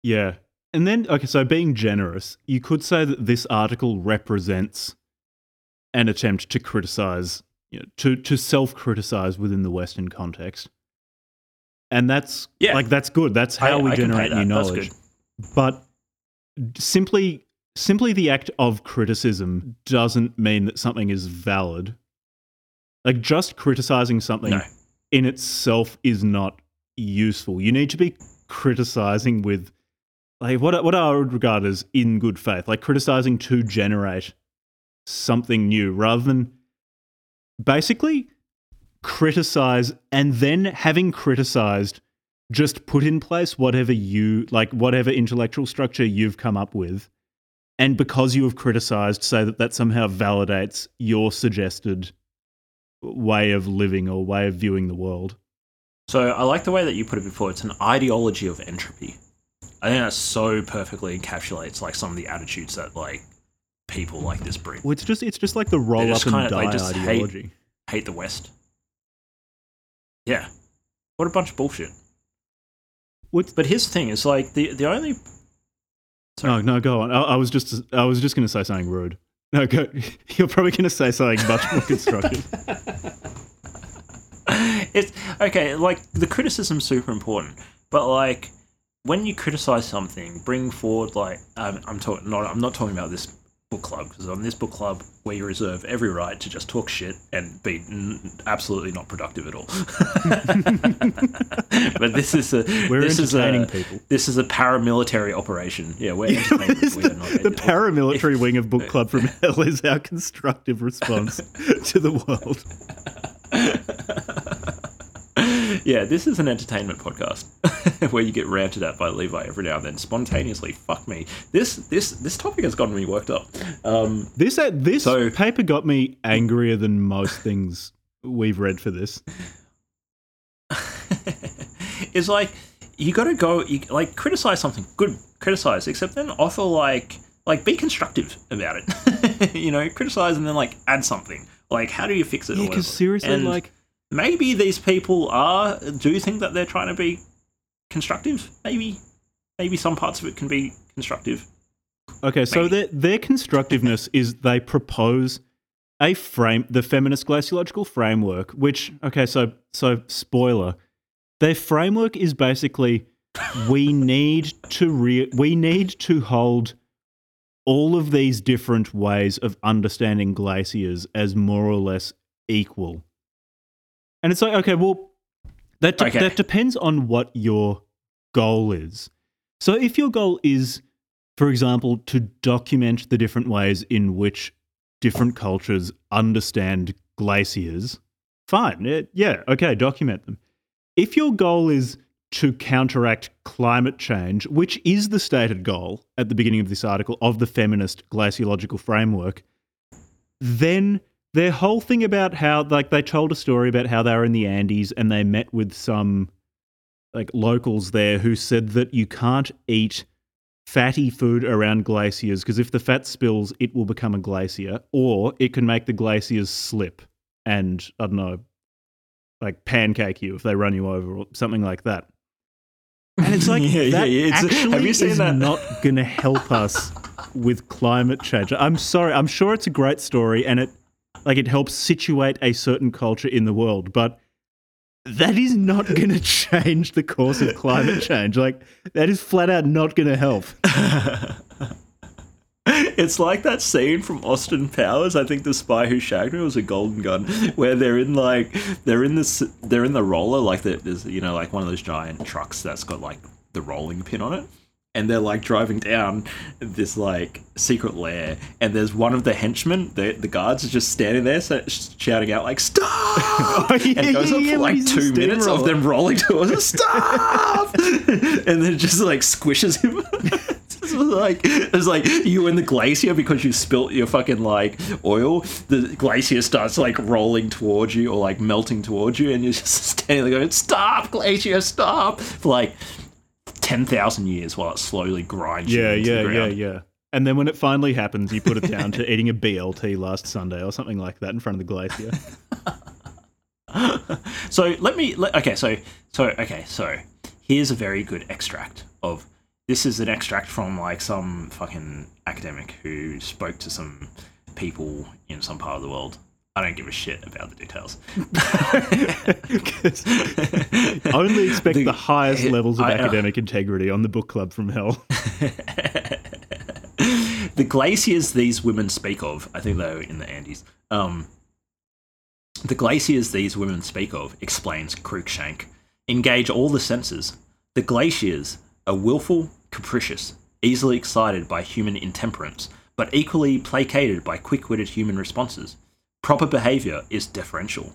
Yeah. And then, okay, so being generous, you could say that this article represents an attempt to criticize, you know, to, to self criticize within the Western context. And that's Yeah. like that's good. That's how I- we I generate new knowledge. But simply simply the act of criticism doesn't mean that something is valid. Like just criticizing something No. in itself is not useful. You need to be criticizing with like what what I would regard as in good faith, like criticizing to generate something new rather than basically criticize and then having criticized just put in place whatever you like whatever intellectual structure you've come up with and because you have criticized say that that somehow validates your suggested way of living or way of viewing the world So I like the way that you put it before. It's an ideology of entropy. I think that so perfectly encapsulates like some of the attitudes that like people like this bring. well, it's just it's just like the roll up and they just hate- ideology Hate the West. Yeah. What a bunch of bullshit. What's- But here's the thing: is like the the only no no go on I, I was just i was just going to say something rude no go <laughs> you're probably going to say something much more constructive <laughs> it's okay. Like the criticism's super important, but like when you criticize something, bring forward like um, I'm talking. Not I'm not talking about this book club because on this book club we reserve every right to just talk shit and be n- absolutely not productive at all. <laughs> but this is a we're this is a, entertaining people This is a paramilitary operation. Yeah, we're <laughs> entertaining. We are not the paramilitary wing of book <laughs> club from hell is our constructive response to the world yeah, this is an entertainment podcast <laughs> where you get ranted at by Levi every now and then spontaneously. Fuck me. This this this topic has gotten me worked up. Um, This uh, this So- paper got me angrier than most things we've read for this. <laughs> it's like you got to go you, like criticize something good criticize except then offer like like be constructive about it <laughs> you know criticize and then like add something like how do you fix it Yeah, because seriously, And like maybe these people are do think that they're trying to be constructive maybe maybe some parts of it can be constructive okay, so maybe. their their constructiveness is they propose a frame, the feminist glaciological framework, which okay, so so spoiler, their framework is basically we need to re- we need to hold all of these different ways of understanding glaciers as more or less equal. And it's like, okay, well, that, de- Okay. that depends on what your goal is. So if your goal is, for example, to document the different ways in which different cultures understand glaciers, fine. eh, Yeah, okay, document them. If your goal is to counteract climate change, which is the stated goal at the beginning of this article of the feminist glaciological framework, then their whole thing about how like they told a story about how they were in the Andes and they met with some like locals there who said that you can't eat fatty food around glaciers because if the fat spills it will become a glacier or it can make the glaciers slip and I don't know like pancake you if they run you over or something like that. And it's like <laughs> Yeah, yeah, that yeah, it's- actually have you seen is that? not going to help us <laughs> with climate change. I'm sorry. I'm sure it's a great story and it like it helps situate a certain culture in the world, but that is not <laughs> going to change the course of climate change. Like that is flat out not going to help. <laughs> it's like that scene from Austin Powers. I think the spy who shagged me was a Golden Gun, where they're in like they're in this they're in the roller like the, there's you know like one of those giant trucks that's got like the rolling pin on it, and they're like driving down this like secret lair, and there's one of the henchmen, the the guards, is just standing there so, shouting out like "Stop!" <laughs> Oh, yeah, and it goes on yeah, for like two minutes of them rolling towards us. Stop! <laughs> and then it just like squishes him. <laughs> It's like it's like you in the glacier because you spilt your fucking like oil. The glacier starts like rolling towards you or like melting towards you, and you're just standing there going, "Stop, glacier, stop!" for like ten thousand years while it slowly grinds. Yeah, yeah, yeah, yeah. And then when it finally happens, you put it down to eating a BLT last Sunday or something like that in front of the glacier. <laughs> So let me. Let, okay, so so okay, so here's a very good extract of. This is an extract from like some fucking academic who spoke to some people in some part of the world. I don't give a shit about the details. 'Cause <laughs> Only expect the, The- highest <laughs> levels of I- uh, academic integrity on the book club from hell. <laughs> the glaciers these women speak of, I think they were in the Andes. Um, the glaciers these women speak of, explains Cruikshank, engage all the senses. The glaciers are willful, capricious, easily excited by human intemperance, but equally placated by quick witted human responses. Proper behaviour is deferential.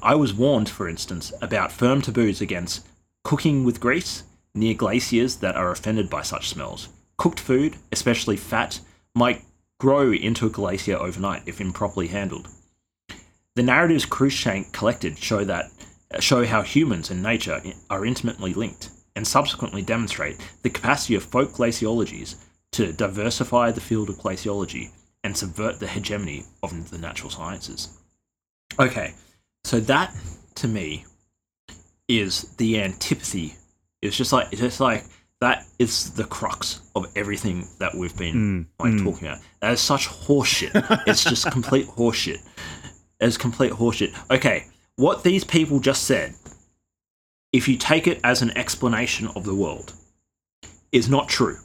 I was warned, for instance, about firm taboos against cooking with grease near glaciers that are offended by such smells. Cooked food, especially fat, might grow into a glacier overnight if improperly handled. The narratives Cruikshank collected show that show how humans and nature are intimately linked, and subsequently demonstrate the capacity of folk glaciologies to diversify the field of glaciology and subvert the hegemony of the natural sciences. Okay, so that to me is the antipathy. It's just like it's just like that is the crux of everything that we've been mm, like mm. talking about. That is such horseshit. it's just <laughs> complete horseshit. It's complete horseshit. Okay, what these people just said, if you take it as an explanation of the world, is not true.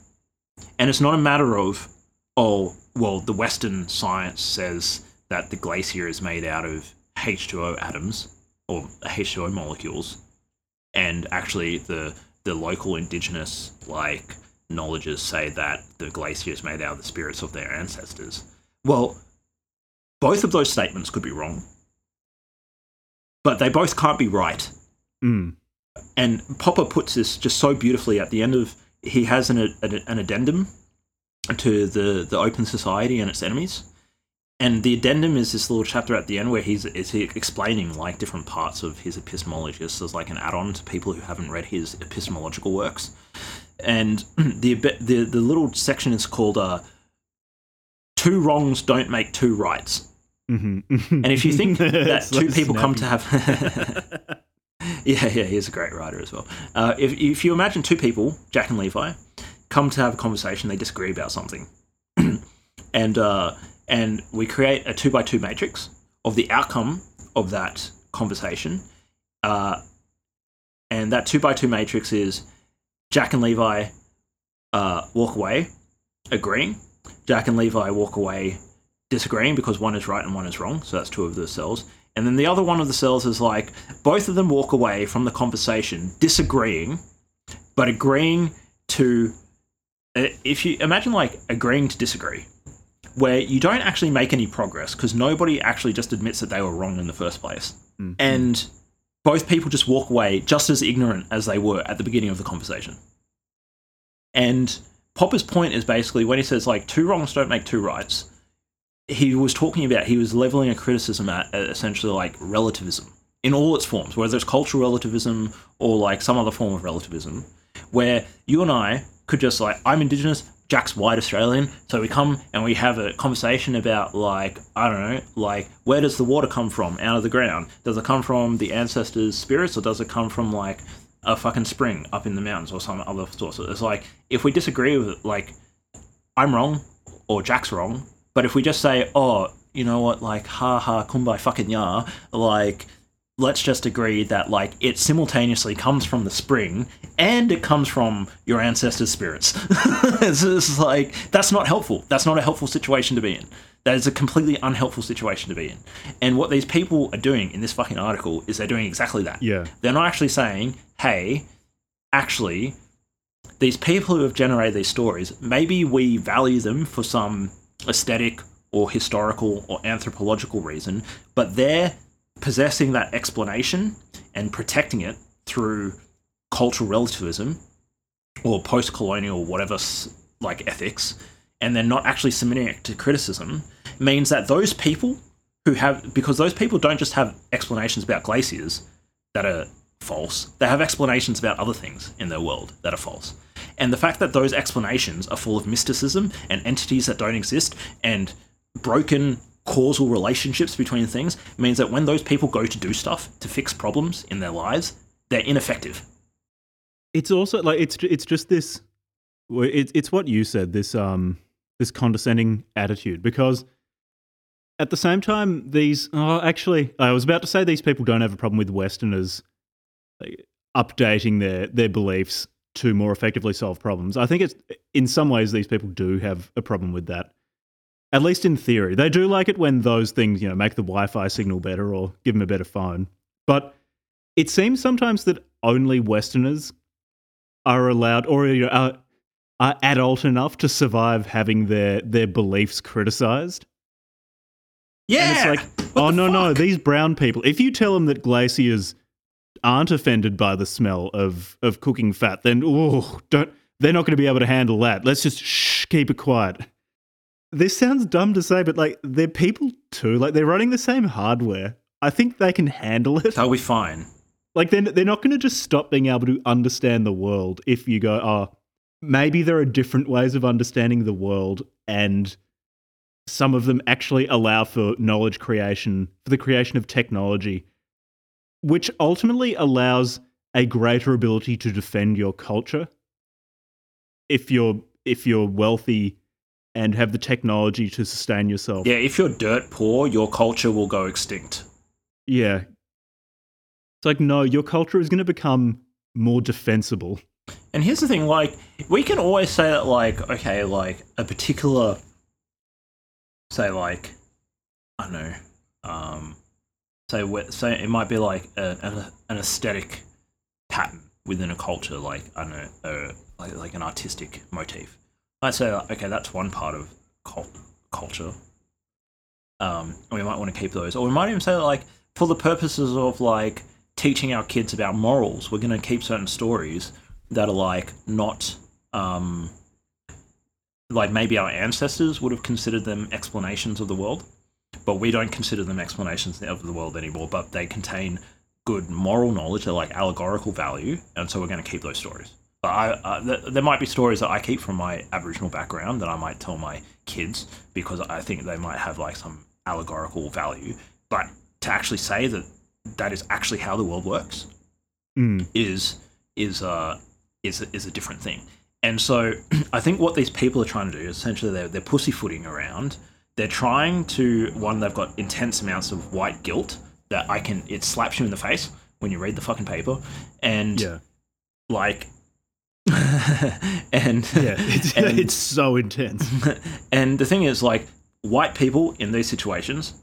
And it's not a matter of, oh, well, the Western science says that the glacier is made out of H2O atoms or H2O molecules, and actually the the local indigenous like knowledges say that the glacier is made out of the spirits of their ancestors. Well, both of those statements could be wrong, but they both can't be right. Mm. And Popper puts this just so beautifully at the end of he has an, an, an addendum to the, the Open Society and its enemies. And the addendum is this little chapter at the end where he's is he explaining like different parts of his epistemology. This is like an add-on to people who haven't read his epistemological works. And <clears throat> the the the little section is called uh, two wrongs don't make two rights. hmm And if you think <laughs> that two like people come to have. <laughs> <laughs> yeah, yeah, he's a great writer as well. Uh, if, if you imagine two people, Jack and Levi, come to have a conversation, they disagree about something. <clears throat> and, uh, and we create a two by two matrix of the outcome of that conversation. Uh, and that two by two matrix is Jack and Levi uh, walk away agreeing. Jack and Levi walk away disagreeing because one is right and one is wrong. So that's two of the cells. And then the other one of the cells is like both of them walk away from the conversation disagreeing, but agreeing to. Uh, If you imagine like agreeing to disagree, where you don't actually make any progress because nobody actually just admits that they were wrong in the first place. Mhm. And both people just walk away just as ignorant as they were at the beginning of the conversation. And Popper's point is basically when he says like two wrongs don't make two rights, he was talking about he was leveling a criticism at, at essentially like relativism in all its forms, whether it's cultural relativism or like some other form of relativism, where you and I could just like I'm indigenous, Jack's white Australian, so we come and we have a conversation about like I don't know, like where does the water come from out of the ground? Does it come from the ancestors' spirits, or does it come from like a fucking spring up in the mountains or some other source? It's like if we disagree with it, like I'm wrong or Jack's wrong, but if we just say, oh, you know what, like ha ha kumbaya fucking ya, like let's just agree that like it simultaneously comes from the spring and it comes from your ancestors' spirits. <laughs> it's, it's like that's not helpful. That's not a helpful situation to be in. That is a completely unhelpful situation to be in. And what these people are doing in this fucking article is they're doing exactly that. Yeah. They're not actually saying, hey, actually, these people who have generated these stories, maybe we value them for some aesthetic or historical or anthropological reason, but they're possessing that explanation and protecting it through cultural relativism or post-colonial whatever like ethics and they're not actually submitting it to criticism means that those people who have because those people don't just have explanations about glaciers that are false they have explanations about other things in their world that are false. And the fact that those explanations are full of mysticism and entities that don't exist and broken causal relationships between things means that when those people go to do stuff to fix problems in their lives they're ineffective it's also like it's it's just this it's it's what you said this um this condescending attitude because at the same time these oh actually I was about to say these people don't have a problem with westerners like, updating their their beliefs to more effectively solve problems. I think it's in some ways these people do have a problem with that. At least in theory. They do like it when those things, you know, make the Wi-Fi signal better or give them a better phone. But it seems sometimes that only westerners are allowed or you know, are, are adult enough to survive having their their beliefs criticized. Yeah. And it's like, <laughs> oh no, fuck? no, these brown people. If you tell them that glaciers aren't offended by the smell of of cooking fat, then oh, don't they're not going to be able to handle that. Let's just shh, keep it quiet. This sounds dumb to say, but like they're people too. Like they're running the same hardware. I think they can handle it. They'll be fine. Like they're, they're not going to just stop being able to understand the world if you go, oh, maybe there are different ways of understanding the world and some of them actually allow for knowledge creation, for the creation of technology, which ultimately allows a greater ability to defend your culture. If you're if you're wealthy and have the technology to sustain yourself. Yeah, if you're dirt poor, your culture will go extinct. Yeah, it's like, no, your culture is going to become more defensible. And here's the thing like, we can always say that, like, okay, like a particular, say, like, I don't know, um, say, say it might be like a, an, an aesthetic pattern within a culture, like, I don't know, like, like an artistic motif. I'd say, okay, that's one part of cult, culture. Um, and we might want to keep those. Or we might even say, that, like, for the purposes of, like, teaching our kids about morals, we're going to keep certain stories that are like not um, like maybe our ancestors would have considered them explanations of the world, but we don't consider them explanations of the world anymore. But they contain good moral knowledge, they're like allegorical value, and so we're going to keep those stories. But I, uh, th- there might be stories that I keep from my Aboriginal background that I might tell my kids because I think they might have like some allegorical value. But to actually say that that is actually how the world works mm. is is uh is is a different thing. And so <clears throat> I think what these people are trying to do is essentially they're, they're pussyfooting around. They're trying to one they've got intense amounts of white guilt that I can it slaps you in the face when you read the fucking paper and yeah. like <laughs> and yeah it's, and, it's so intense <laughs> and the thing is like white people in these situations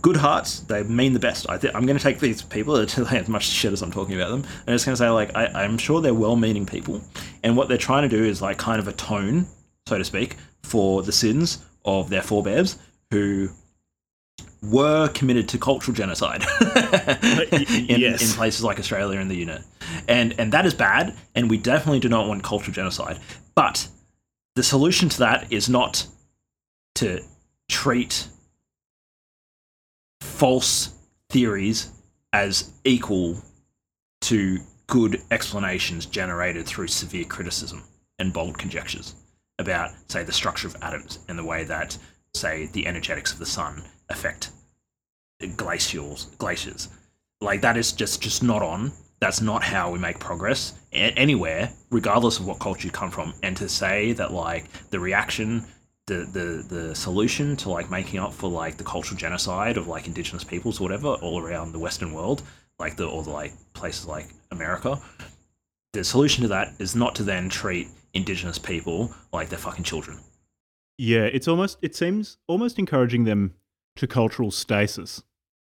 good hearts, they mean the best. I th- I'm going to take these people as much shit as I'm talking about them. I'm just going to say, like, I, I'm sure they're well meaning people. And what they're trying to do is, like, kind of atone, so to speak, for the sins of their forebears who were committed to cultural genocide <laughs> <laughs> in, yes. in places like Australia and the unit. And, and that is bad, and we definitely do not want cultural genocide. But the solution to that is not to treat false theories as equal to good explanations generated through severe criticism and bold conjectures about, say, the structure of atoms and the way that, say, the energetics of the sun affect glacials, glaciers. Like that is just just not on. That's not how we make progress anywhere, regardless of what culture you come from. And to say that like the reaction the, the the solution to like making up for like the cultural genocide of like indigenous peoples or whatever all around the Western world, like the or the like places like America. The solution to that is not to then treat indigenous people like they're fucking children. Yeah, it's almost it seems almost encouraging them to cultural stasis.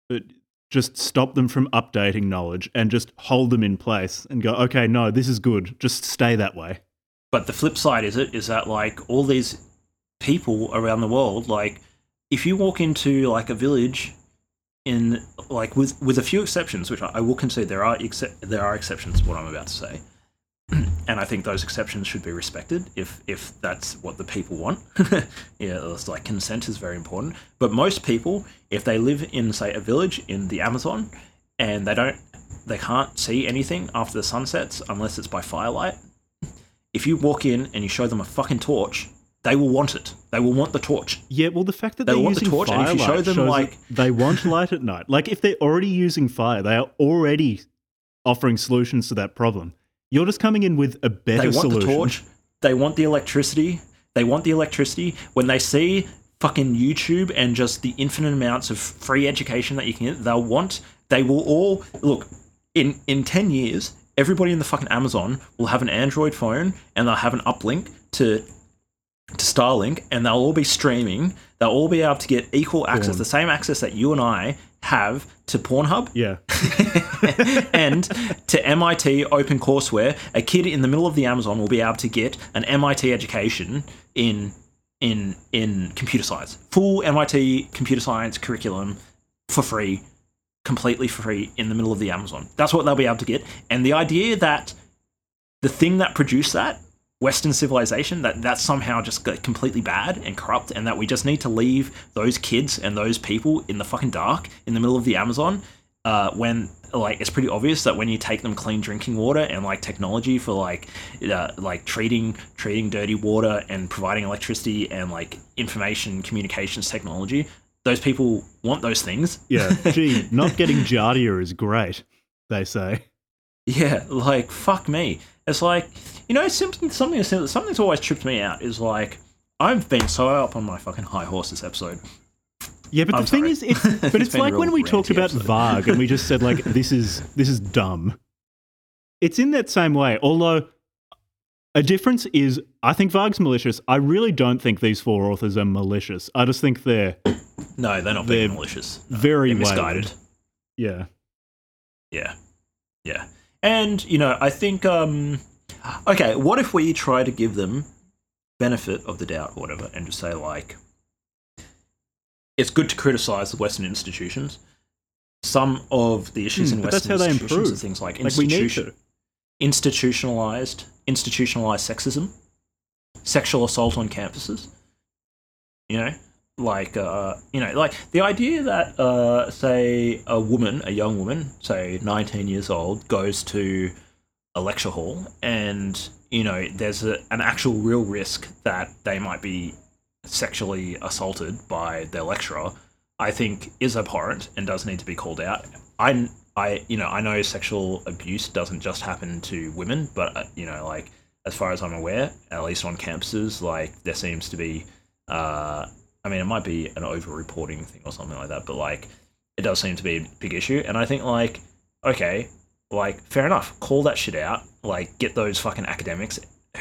But just stop them from updating knowledge and just hold them in place and go, okay, no, this is good. Just stay that way. But the flip side is it is that like all these people around the world, like if you walk into like a village in like with with a few exceptions, which I, I will concede there are exce- there are exceptions to what I'm about to say, <clears throat> and I think those exceptions should be respected if if that's what the people want. <laughs> yeah, it's like consent is very important. But most people, if they live in say a village in the Amazon and they don't they can't see anything after the sun sets unless it's by firelight. If you walk in and you show them a fucking torch, they will want it. They will want the torch. Yeah, well, the fact that They they're want the torch, and if you show them, like- they want light at night. Like if they're already using fire, they are already offering solutions to that problem. You're just coming in with a better They want solution. the torch. They want the electricity. They want the electricity. When they see fucking YouTube and just the infinite amounts of free education that you can get, they'll want. They will all look in in ten years. Everybody in the fucking Amazon will have an Android phone and they'll have an uplink to to Starlink, and they'll all be streaming. They'll all be able to get equal access, the same access that you and I have to Pornhub Yeah, <laughs> and to MIT OpenCourseWare, a kid in the middle of the Amazon will be able to get an MIT education in in in computer science, full MIT computer science curriculum for free, completely for free in the middle of the Amazon. That's what they'll be able to get. And the idea that the thing that produced that Western civilization that that's somehow just completely bad and corrupt, and that we just need to leave those kids and those people in the fucking dark in the middle of the Amazon uh, when like it's pretty obvious that when you take them clean drinking water and like technology for like uh, like treating treating dirty water and providing electricity and like information communications technology those people want those things yeah. <laughs> Gee, not getting giardia is great. They say. Yeah, like fuck me. It's like you know something something as simple- something that's always tripped me out is like I've been so up on my fucking high horse this episode. Yeah, but I'm the thing sorry. is, it's, <laughs> but it's, been like when we talked about episode. Varg and we just said like <laughs> this is this is dumb. It's in that same way, although a difference is I think Varg's malicious. I really don't think these four authors are malicious. I just think they're No, they're not They're being malicious. No, very misguided. yeah. Yeah, yeah, and you know I think um, okay, what if we try to give them benefit of the doubt or whatever, and just say like it's good to criticize the Western institutions. Some of the issues Hmm, in but that's Western how they institutions improve. are things like, institution, institutionalized institutionalized sexism, sexual assault on campuses. You know, like uh, you know, like the idea that uh, say a woman, a young woman, say 19 years old, goes to a lecture hall and you know there's a, an actual real risk that they might be sexually assaulted by their lecturer i think is abhorrent and does need to be called out. I i you know i know sexual abuse doesn't just happen to women but uh, you know like as far as i'm aware at least on campuses like there seems to be uh i mean it might be an over reporting thing or something like that but like it does seem to be a big issue. And i think like okay like fair enough call that shit out like get those fucking academics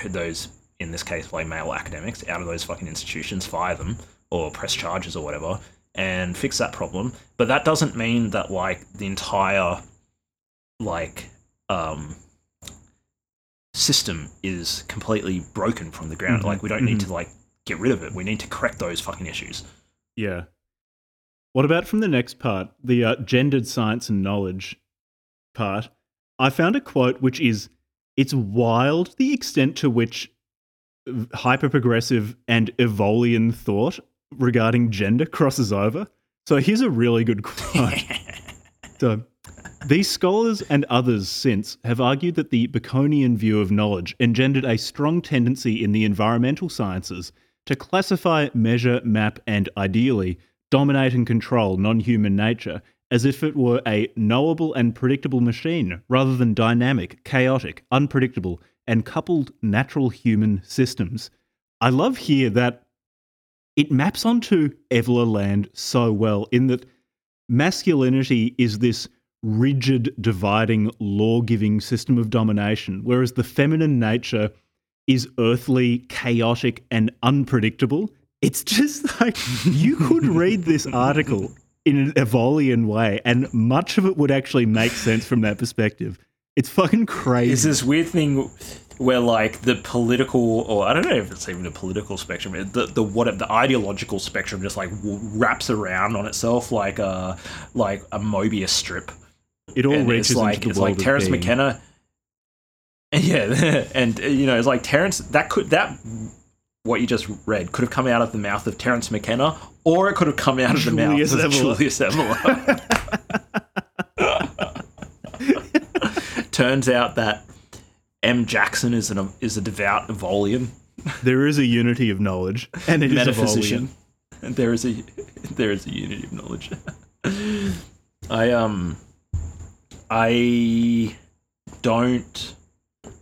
those in this case like male academics out of those fucking institutions fire them or press charges or whatever and fix that problem. But that doesn't mean that like the entire like um system is completely broken from the ground. Mhm, like we don't need mhm. to like get rid of it. We need to correct those fucking issues. Yeah. What about from the next part, the uh, gendered science and knowledge part? I found a quote which is it's wild the extent to which hyper progressive and Evolian thought regarding gender crosses over. So here's a really good quote. <laughs> So, these scholars and others since have argued that the Baconian view of knowledge engendered a strong tendency in the environmental sciences to classify, measure, map, and ideally dominate and control non human nature as if it were a knowable and predictable machine rather than dynamic, chaotic, unpredictable, and coupled natural human systems. I love here that it maps onto Evler Land so well in that masculinity is this rigid, dividing, law giving system of domination, whereas the feminine nature is earthly, chaotic, and unpredictable. It's just like you could read this article in an Evolian way, and much of it would actually make sense from that perspective. It's fucking crazy. It's this weird thing where like the political, or I don't know if it's even a political spectrum, the the what the ideological spectrum just like wraps around on itself like a like a Mobius strip. It all And reaches it's like into the it's world like Terrence. McKenna. <laughs> Yeah, and you know, it's like Terrence. That could that what you just read could have come out of the mouth of Terrence McKenna, or it could have come out of the Julius mouth of. Julius Evola. <laughs> Turns out that M. Jackson is an is a devout Evolian There is a unity of knowledge, and it is metaphysician. Evolian. And there is a there is a unity of knowledge. <laughs> I um I don't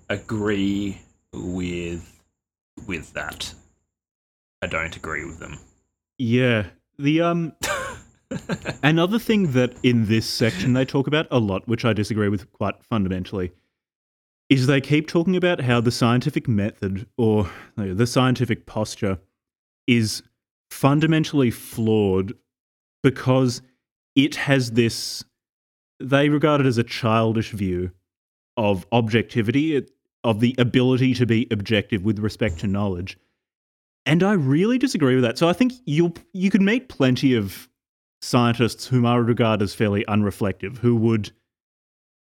agree with with that. I don't agree with them. Yeah. The um <laughs> another thing that in this section they talk about a lot, which I disagree with quite fundamentally, is they keep talking about how the scientific method or the scientific posture is fundamentally flawed because it has this they regard it as a childish view of objectivity, it- of the ability to be objective with respect to knowledge. And I really disagree with that. So I think you'll you could meet plenty of scientists whom I regard as fairly unreflective, who would,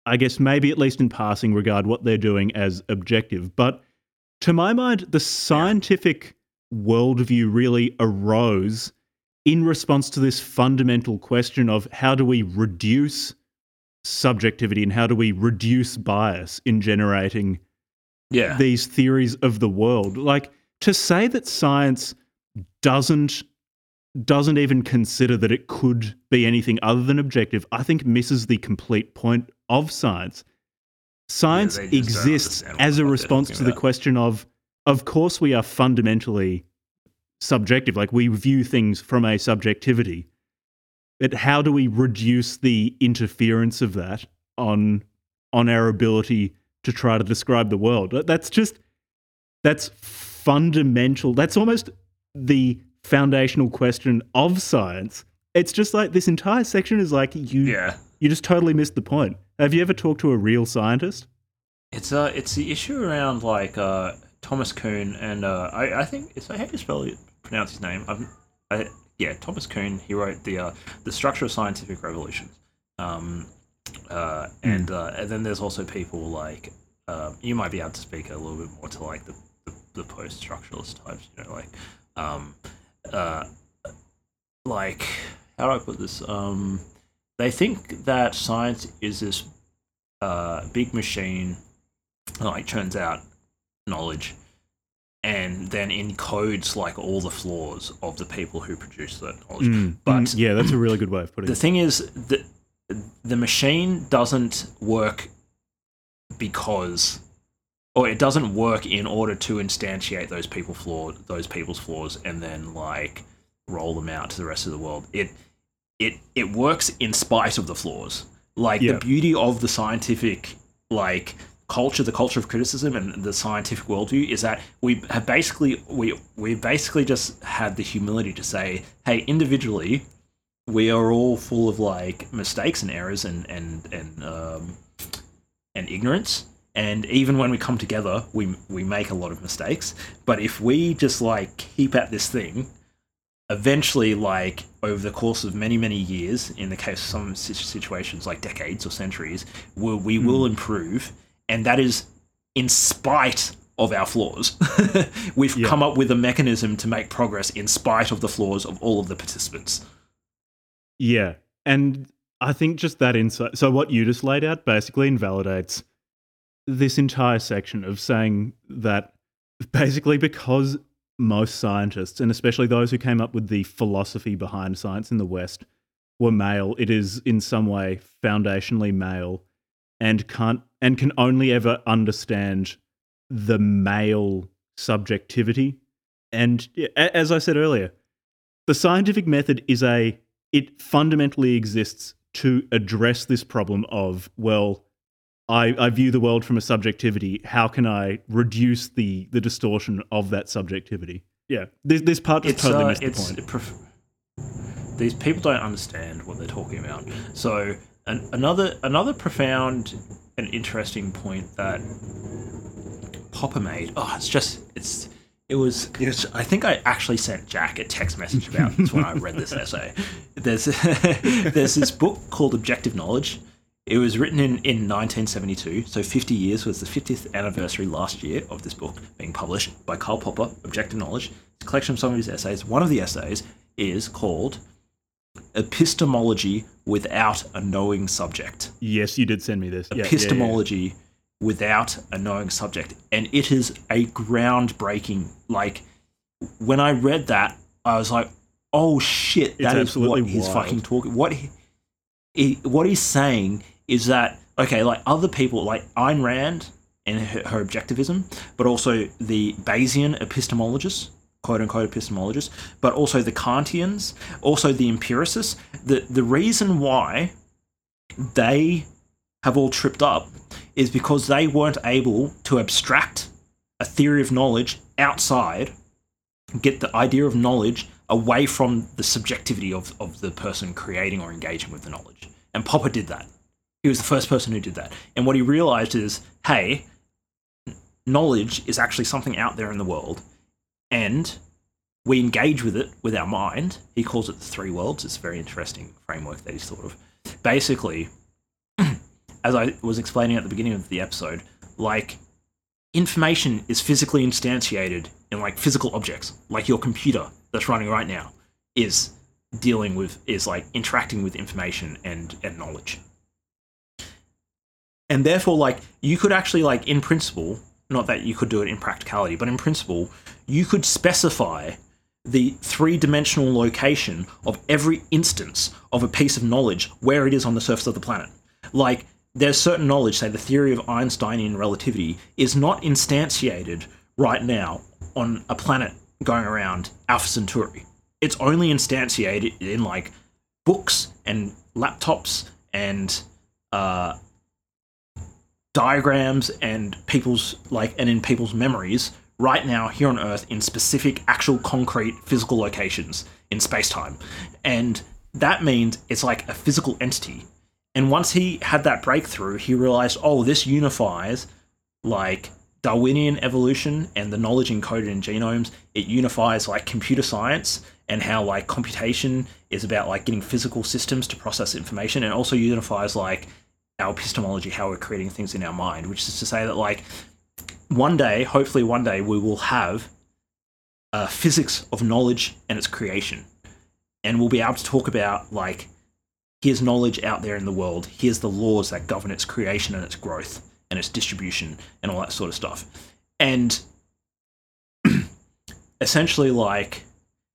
I guess, maybe at least in passing, regard what they're doing as objective. But to my mind, the scientific worldview really arose in response to this fundamental question of how do we reduce subjectivity and how do we reduce bias in generating Yeah. these theories of the world. Like to say that science doesn't doesn't even consider that it could be anything other than objective, I think misses the complete point of science. Science they exists as a response to the about. question of of course we are fundamentally subjective, like we view things from a subjectivity. But how do we reduce the interference of that on on our ability to try to describe the world. That's just that's fundamental. That's almost the foundational question of science. It's just like this entire section is like you yeah. you just totally missed the point. Have you ever talked to a real scientist? It's uh it's the issue around like uh Thomas Kuhn and uh I, I think it's how do you spell it pronounce his name? I've, I yeah, Thomas Kuhn, he wrote the uh the structure of scientific revolutions. Um uh and uh and then there's also people like um you might be able to speak a little bit more to like the the, the post structuralist types, you know, like um uh like how do I put this? Um they think that science is this uh, big machine like churns out knowledge and then encodes like all the flaws of the people who produce that knowledge. Mm, But mm, yeah, that's a really good way of putting the it. The thing is that the machine doesn't work because or it doesn't work in order to instantiate those people flaw those people's flaws and then like roll them out to the rest of the world. It it it works in spite of the flaws. Like Yeah. the beauty of the scientific like culture, the culture of criticism and the scientific worldview is that we have basically we we basically just had the humility to say, hey, individually, we are all full of like mistakes and errors and and and um, and ignorance. And even when we come together, we we make a lot of mistakes. But if we just like keep at this thing, eventually, like over the course of many many years, in the case of some situations like decades or centuries, we, we will improve. And that is in spite of our flaws. <laughs> We've Yeah. come up with a mechanism to make progress in spite of the flaws of all of the participants. Yeah. And I think just that insight. So, what you just laid out basically invalidates this entire section of saying that basically because most scientists, and especially those who came up with the philosophy behind science in the West, were male, it is in some way foundationally male and can't and can only ever understand the male subjectivity. And as I said earlier, the scientific method is a it fundamentally exists to address this problem of well I, I view the world from a subjectivity how can i reduce the the distortion of that subjectivity yeah this, this part just It's totally uh, missed the it's point prof- these people don't understand what they're talking about. So an, another another profound and interesting point that Popper made. Oh, it's just it's it was, it was I think I actually sent Jack a text message about this when I read this <laughs> essay. There's <laughs> there's this book called Objective Knowledge. It was written in, in 1972, so 50 years was the 50th anniversary last year of this book being published by Karl Popper, Objective Knowledge. It's a collection of some of his essays. One of the essays is called Epistemology Without a Knowing Subject. Yes, you did send me this. Yeah, yeah, yeah. Without a knowing subject. And it is a groundbreaking, like, when I read that, I was like, oh shit, that is what he's fucking talking. What he, he, what he's saying is that okay, like other people, like Ayn Rand and her, her objectivism, but also the Bayesian epistemologists, quote unquote epistemologists, but also the Kantians, also the empiricists. The the reason why they have all tripped up is because they weren't able to abstract a theory of knowledge outside, get the idea of knowledge away from the subjectivity of, of the person creating or engaging with the knowledge. And Popper did that. He was the first person who did that. And what he realized is hey, knowledge is actually something out there in the world, and we engage with it with our mind. He calls it the three worlds. It's a very interesting framework that he's thought of. Basically, as I was explaining at the beginning of the episode, like information is physically instantiated in like physical objects, like your computer that's running right now is dealing with is like interacting with information and and knowledge. And therefore like you could actually like in principle, not that you could do it in practicality, but in principle, you could specify the three-dimensional location of every instance of a piece of knowledge where it is on the surface of the planet. Like there's certain knowledge, say the theory of Einsteinian relativity, is not instantiated right now on a planet going around Alpha Centauri. It's only instantiated in like books and laptops and uh, diagrams and people's like and in people's memories right now here on Earth in specific, actual, concrete, physical locations in space time, and that means it's like a physical entity and once he had that breakthrough, he realized, oh, this unifies like Darwinian evolution and the knowledge encoded in genomes. It unifies like computer science and how like computation is about like getting physical systems to process information and also unifies like our epistemology, how we're creating things in our mind, which is to say that like one day, hopefully one day, we will have a physics of knowledge and its creation. And we'll be able to talk about like here's knowledge out there in the world. Here's the laws that govern its creation and its growth and its distribution and all that sort of stuff. And <clears throat> essentially, like,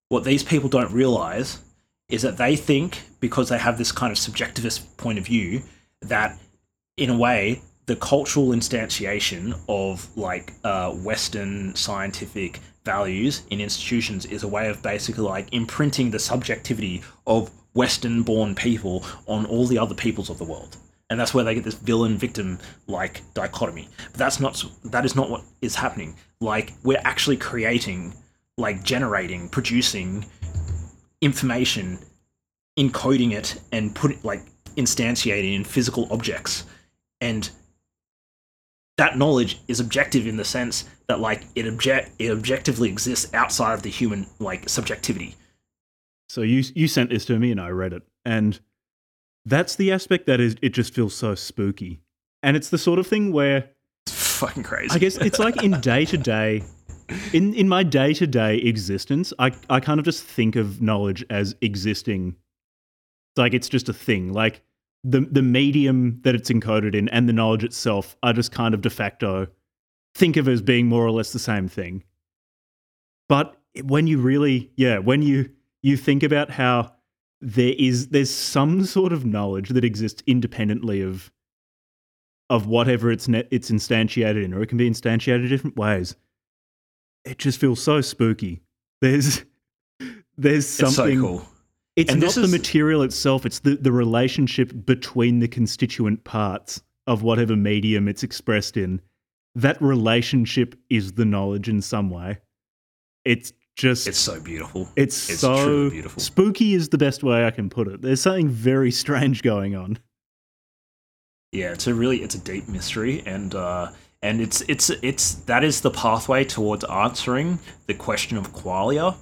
what these people don't realize is that they think because they have this kind of subjectivist point of view that, in a way, the cultural instantiation of like uh, Western scientific values in institutions is a way of basically like imprinting the subjectivity of Western born people on all the other peoples of the world. And that's where they get this villain victim like dichotomy. But that's not that is not what is happening. Like we're actually creating, like generating, producing information, encoding it and put it like instantiating in physical objects. And that knowledge is objective in the sense that like it object it objectively exists outside of the human like subjectivity so you you sent this to me and I read it, and that's the aspect that is it just feels so spooky, and it's the sort of thing where it's fucking crazy. I guess it's like in day to day, in in my day to day existence, I I kind of just think of knowledge as existing, like it's just a thing, like. The, the medium that it's encoded in and the knowledge itself are just kind of de facto think of as being more or less the same thing. But when you really, yeah, when you you think about how there is there's some sort of knowledge that exists independently of of whatever it's net, it's instantiated in, or it can be instantiated different ways. It just feels so spooky. There's there's something. It's so cool. It's and not the is... material itself; it's the the relationship between the constituent parts of whatever medium it's expressed in. That relationship is the knowledge in some way. It's just It's so beautiful. it's, it's so beautiful. spooky is the best way I can put it. There's something very <laughs> strange going on. Yeah, it's a really it's a deep mystery, and uh, and it's it's it's that is the pathway towards answering the question of qualia.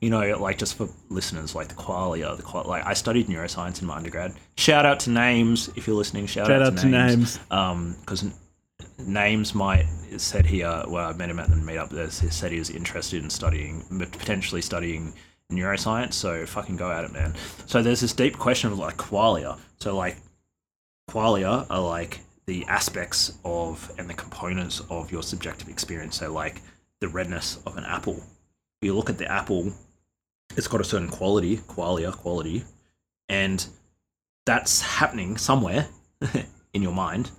You know, like just for listeners, like the qualia, the qual- like I studied neuroscience in my undergrad. Shout out to names if you're listening. Shout, Shout out, out to names. Um, because names might said here. Well, I met him at the meetup. There's he said he was interested in studying, potentially studying neuroscience. So fucking go at it, man. So there's this deep question of like qualia. So like qualia are like the aspects of and the components of your subjective experience. So like the redness of an apple. You look at the apple, it's got a certain quality, qualia, quality, and that's happening somewhere <laughs> in your mind.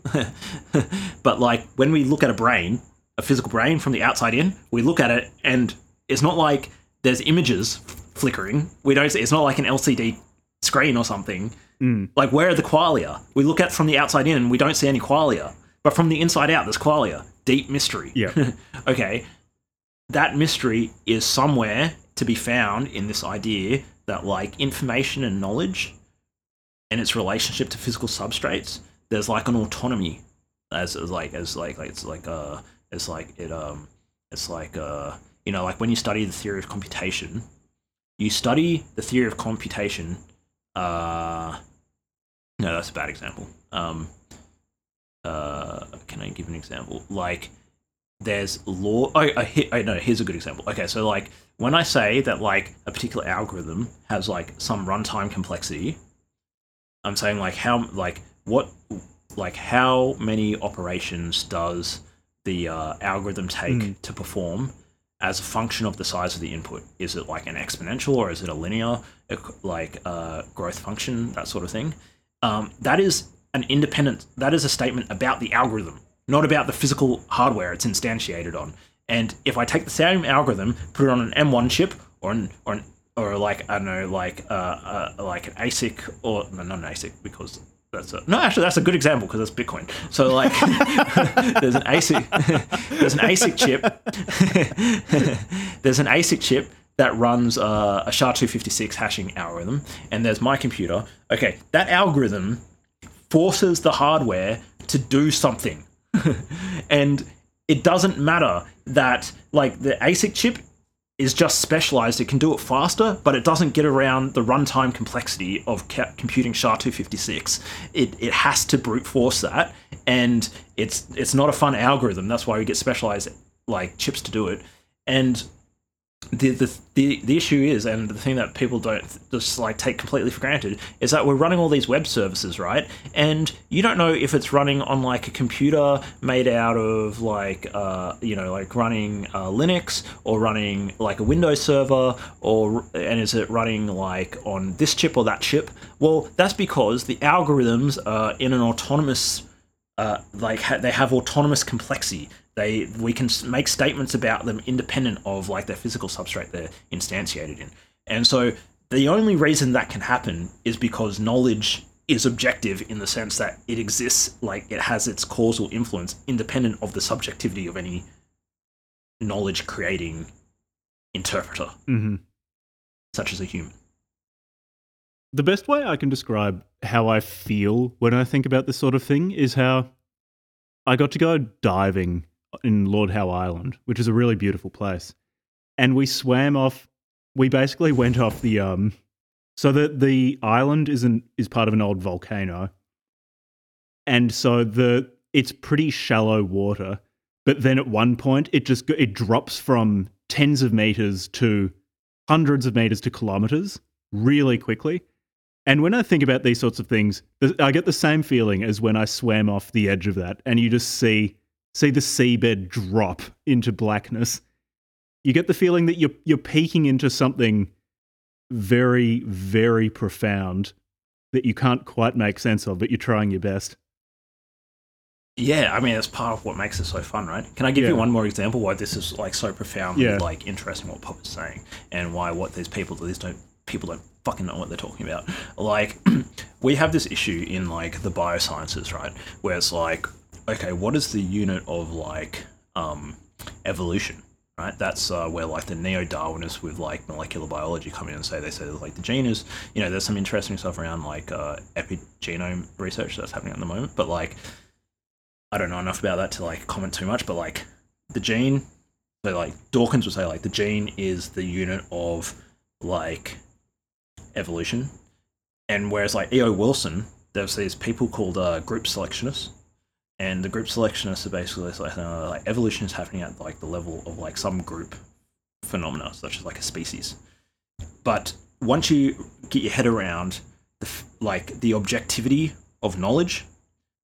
<laughs> but like when we look at a brain, a physical brain from the outside in, we look at it and it's not like there's images flickering. We don't see it's not like an LCD screen or something. Mm. Like where are the qualia? We look at from the outside in and we don't see any qualia. But from the inside out there's qualia. Deep mystery. Yeah. <laughs> okay. That mystery is somewhere to be found in this idea that like information and knowledge and its relationship to physical substrates, there's like an autonomy as, as like as like, like it's like uh it's like it um it's like uh you know like when you study the theory of computation, you study the theory of computation uh no that's a bad example. Um uh can I give an example? Like there's law oh, oh, here, oh no here's a good example okay so like when i say that like a particular algorithm has like some runtime complexity i'm saying like how like what like how many operations does the uh, algorithm take Mm. to perform as a function of the size of the input is it like an exponential or is it a linear like uh, growth function that sort of thing um, that is an independent that is a statement about the algorithm not about the physical hardware it's instantiated on. And if I take the same algorithm, put it on an M1 chip or an or an, or like I don't know, like uh, uh like an ASIC or no, not an ASIC because that's a no. Actually, that's a good example because that's Bitcoin. So like, <laughs> there's an ASIC, <laughs> there's an ASIC chip, <laughs> there's an ASIC chip that runs uh, a SHA-256 hashing algorithm, and there's my computer. Okay, that algorithm forces the hardware to do something and it doesn't matter that like the ASIC chip is just specialized. It can do it faster, but it doesn't get around the runtime complexity of ca- computing SHA-256. It it has to brute force that, and it's it's not a fun algorithm. That's why we get specialized like chips to do it. And the, the the the issue is, and the thing that people don't just like take completely for granted is that we're running all these web services, right? And you don't know if it's running on like a computer made out of like uh, you know like running uh, Linux or running like a Windows server, or and is it running like on this chip or that chip? Well, that's because the algorithms are in an autonomous uh, like ha- they have autonomous complexity. They we can make statements about them independent of like their physical substrate they're instantiated in. And so the only reason that can happen is because knowledge is objective in the sense that it exists like it has its causal influence independent of the subjectivity of any knowledge creating interpreter hmm such as a human. The best way I can describe how I feel when I think about this sort of thing is how I got to go diving in Lord Howe Island, which is a really beautiful place. And we swam off we basically went off the um so the the island is an is part of an old volcano. And so the it's pretty shallow water, but then at one point it just it drops from tens of meters to hundreds of meters to kilometers really quickly. And when I think about these sorts of things, I get the same feeling as when I swam off the edge of that, and you just see see the seabed drop into blackness. You get the feeling that you're you're peeking into something very very profound that you can't quite make sense of, but you're trying your best. Yeah, I mean that's part of what makes it so fun, right? Can I give you one more example why this is like so profoundly Yeah. like interesting what Pop is saying and why what these people these don't people don't fucking know what they're talking about. Like <clears throat> we have this issue in like the biosciences, right? Where it's like, okay, what is the unit of like um evolution? right? That's uh, where like the neo-Darwinists with like molecular biology come in and say they say like the gene is, you know, there's some interesting stuff around like uh, epigenome research that's happening at the moment, but like I don't know enough about that to like comment too much, but like the gene, so like Dawkins would say like the gene is the unit of like evolution, and whereas like E.O. Wilson, there's these people called uh, group selectionists, and the group selectionists are basically like, uh, like evolution is happening at like the level of like some group phenomena, such as like a species. But once you get your head around the like the objectivity of knowledge,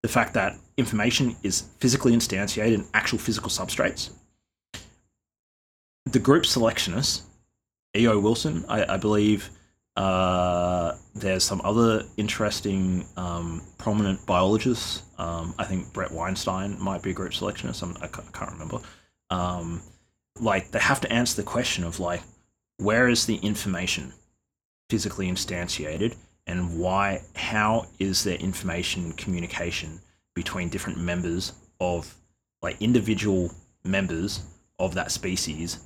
the fact that information is physically instantiated in actual physical substrates, the group selectionists, E.O. Wilson, I, I believe. Uh, there's some other interesting um, prominent biologists. Um, I think Bret Weinstein might be a group selectionist. I'm, I, ca- I can't remember. Um, like they have to answer the question of like, where is the information physically instantiated, and why? How is there information communication between different members of like individual members of that species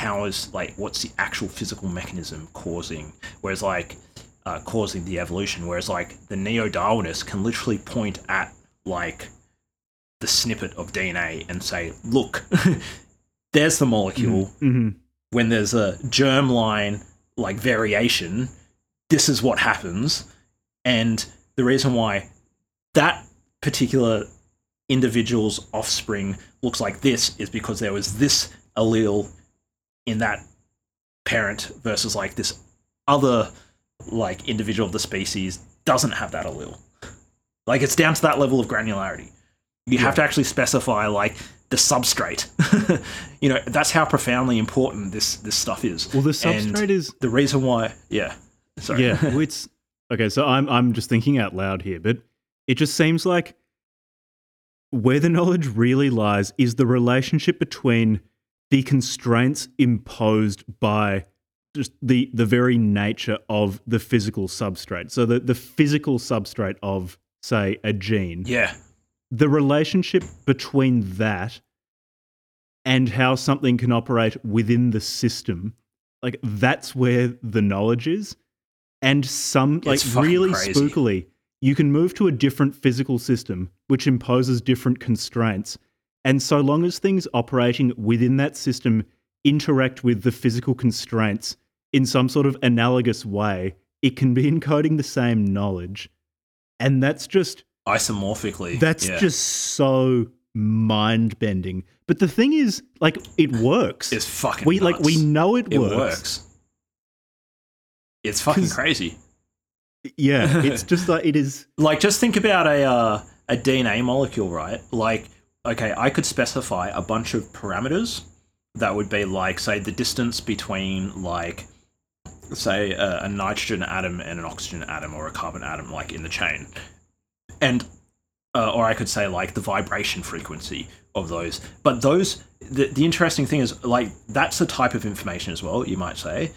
how is like what's the actual physical mechanism causing whereas like uh, causing the evolution whereas like the neo-darwinists can literally point at like the snippet of dna and say look <laughs> there's the molecule. Hmm when there's a germline like variation this is what happens. And the reason why that particular individual's offspring looks like this is because there was this allele in that parent versus like this other like individual of the species doesn't have that allele like it's down to that level of granularity you have to actually specify like the substrate <laughs> you know that's how profoundly important this this stuff is Well, the And substrate is the reason why yeah sorry yeah. well, <laughs> It's okay. So I'm I'm just thinking out loud here, but it just seems like where the knowledge really lies is the relationship between the constraints imposed by just the the very nature of the physical substrate. So the the physical substrate of say a gene yeah the relationship between that and how something can operate within the system like that's where the knowledge is and some like It's fucking really crazy. spookily you can move to a different physical system which imposes different constraints and so long as things operating within that system interact with the physical constraints in some sort of analogous way it can be <laughs> encoding the same knowledge and that's just isomorphically that's yeah. just so mind bending. But the thing is, like, it works. it's fucking we like we know it, it works. works it's fucking crazy Yeah, it's <laughs> just like it is. like just think about a uh, a DNA molecule, right? Like, okay, I could specify a bunch of parameters that would be like, say, the distance between like, say, a, a nitrogen atom and an oxygen atom, or a carbon atom, like in the chain, and uh, or I could say like the vibration frequency of those. But those, the, the interesting thing is like that's the type of information as well. You might say,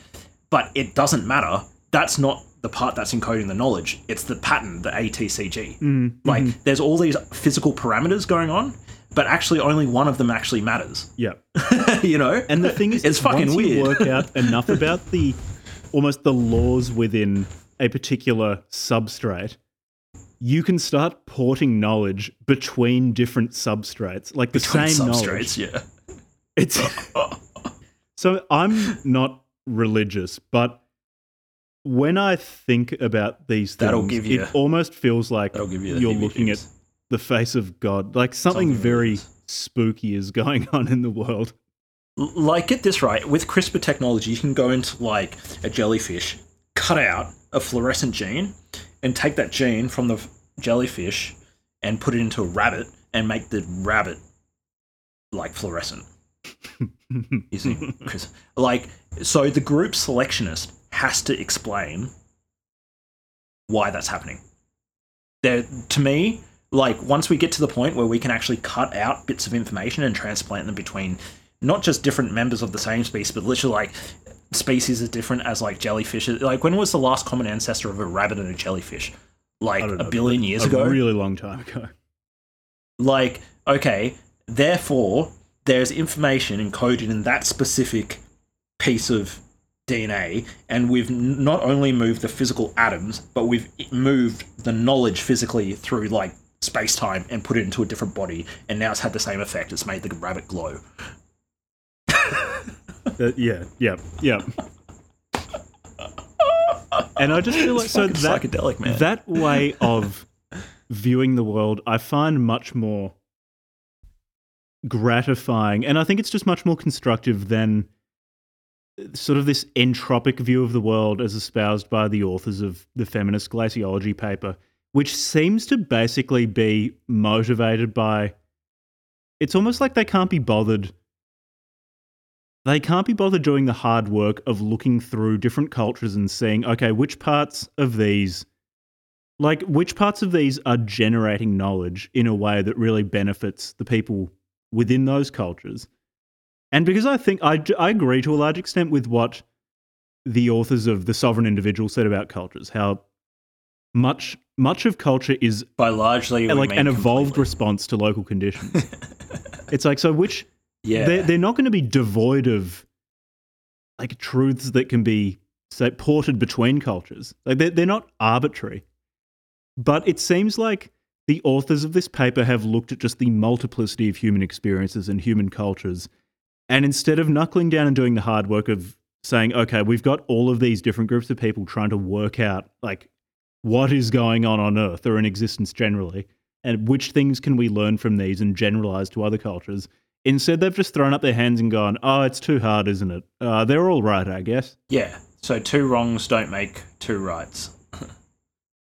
but it doesn't matter. That's not the part that's encoding the knowledge. It's the pattern, the ATCG. Mm, Like mhm. there's all these physical parameters going on, but actually only one of them actually matters. yeah. <laughs> you know? And the thing is, It's fucking once you weird. work out <laughs> enough about the almost the laws within a particular substrate, you can start porting knowledge between different substrates, like the Between same knowledge. substrates, yeah. <laughs> It's so I'm not religious, but when I think about these things, That'll give you- it almost feels like That'll give you, you're looking at. The face of God. Like something, Something very is. spooky is going <laughs> on in the world. Like get this right with crispr technology you can go into like a jellyfish cut out a fluorescent gene and take that gene from the jellyfish and put it into a rabbit and make the rabbit like fluorescent <laughs> you see Chris, like so the group selectionist has to explain why that's happening there to me like once we get to the point where we can actually cut out bits of information and transplant them between not just different members of the same species but literally like species as different as like jellyfish. Like when was the last common ancestor of a rabbit and a jellyfish? Like don't a billion years a ago? really long time ago. like okay therefore there's information encoded in that specific piece of DNA, and we've not only moved the physical atoms, but we've moved the knowledge physically through like space time and put it into a different body, and now it's had the same effect. It's made the rabbit glow. <laughs> Uh, yeah, yeah, yeah. And I just feel like so that psychedelic, man. that way of viewing the world, I find much more gratifying, and I think it's just much more constructive than sort of this entropic view of the world as espoused by the authors of the feminist glaciology paper, which seems to basically be motivated by. It's almost like they can't be bothered they can't be bothered doing the hard work of looking through different cultures and seeing, okay, which parts of these, like, which parts of these are generating knowledge in a way that really benefits the people within those cultures. And because I think I, I agree to a large extent with what the authors of The Sovereign Individual said about cultures, how much much of culture is By largely, like an evolved completely. response to local conditions. <laughs> it's like so which Yeah, they're, they're not going to be devoid of like truths that can be say ported between cultures like they're, they're not arbitrary but it seems like the authors of this paper have looked at just the multiplicity of human experiences and human cultures and instead of knuckling down and doing the hard work of saying okay we've got all of these different groups of people trying to work out like what is going on on earth or in existence generally and which things can we learn from these and generalize to other cultures Instead, they've just thrown up their hands and gone, "Oh, it's too hard, isn't it? Uh, they're all right, I guess." yeah. So two wrongs don't make two rights. <laughs>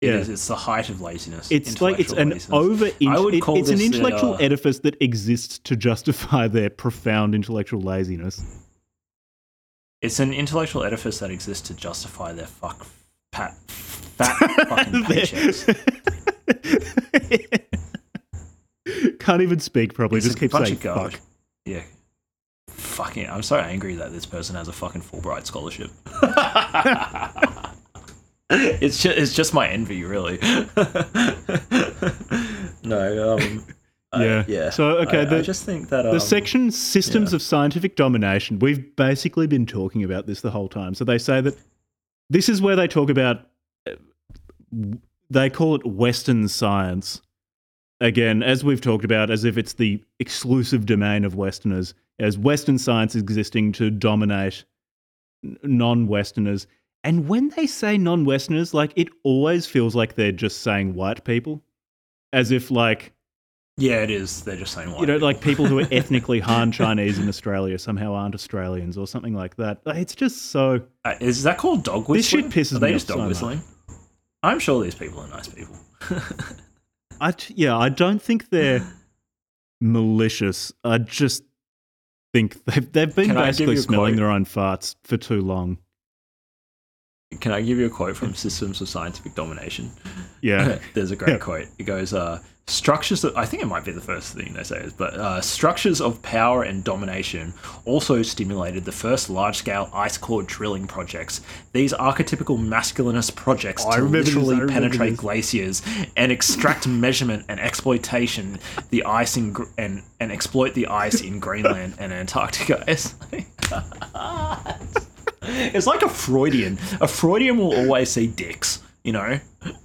It Yeah. is- It's the height of laziness. It's like it's an laziness. over. I would it- it's an intellectual uh, edifice that exists to justify their profound intellectual laziness. It's an intellectual edifice that exists to justify their fuck pat fat fucking <laughs> paychecks. Can't even speak properly. It's just keep saying "fuck." Yeah. Fucking, I'm so angry that this person has a fucking Fulbright scholarship. <laughs> it's just, it's just my envy, really. <laughs> no, um, Yeah. yeah. So, okay, I, the- I just think that um, The section systems yeah. of scientific domination, we've basically been talking about this the whole time. So they say that this is where they talk about, they call it Western science. Again, as we've talked about, as if it's the exclusive domain of Westerners, as Western science existing to dominate non Westerners. And when they say non Westerners, like it always feels like they're just saying white people, as if like yeah, it is. They're just saying, you know, like people who are <laughs> ethnically Han Chinese in Australia somehow aren't Australians or something like that. Like, It's just so. Uh, is that called dog whistling? This shit pisses Are they me just off dog so whistling? I'm sure these people are nice people. <laughs> I t- yeah, I don't think they're malicious. I just think <laughs> they've they've been Can basically smelling their own farts for too long. Can I give you a quote from Systems of Scientific Domination? Yeah, There's a great Yeah. quote. It goes, uh, structures that I think it might be the first thing they say is, but uh, structures of power and domination also stimulated the first large scale ice core drilling projects. These archetypical masculinist projects Oh, to literally penetrate this. glaciers and extract <laughs> measurement and exploitation the ice in, and, and exploit the ice in Greenland and Antarctica. <laughs> It's like, <laughs> it's like a Freudian. A Freudian will always see dicks, you know?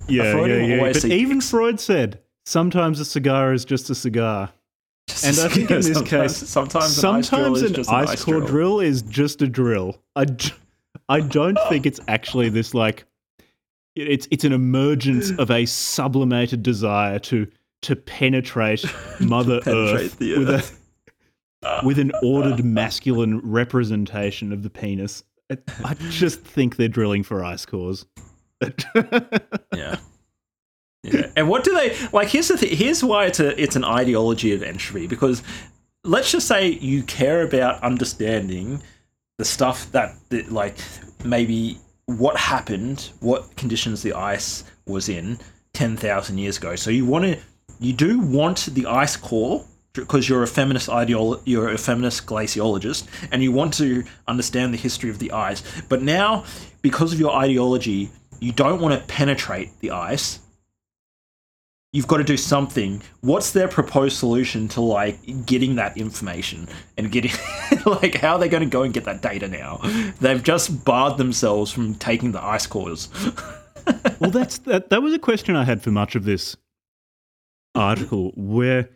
yeah, yeah, yeah. But even dicks. Freud said sometimes a cigar is just a cigar. And I think in this sometimes, case, sometimes, an ice sometimes an ice, an ice core drill. drill. is just a drill. I, I don't think it's actually this like it's it's an emergence of a sublimated desire to to penetrate <laughs> Mother Penetrate Earth, with earth. a with an ordered masculine representation of the penis. I just think they're drilling for ice cores. Yeah. Yeah. And what do they like? Here's the thing. Here's why it's a it's an ideology of entropy because let's just say you care about understanding the stuff that, like maybe what happened, what conditions the ice was in ten thousand years ago. So you want to you do want the ice core because you're a feminist ideolo- you're a feminist glaciologist and you want to understand the history of the ice but now because of your ideology you don't want to penetrate the ice you've got to do something. What's their proposed solution to like getting that information and getting <laughs> like how are they going to go and get that data now? They've just barred themselves from taking the ice cores. <laughs> well, that's that. That was a question I had for much of this article. Where,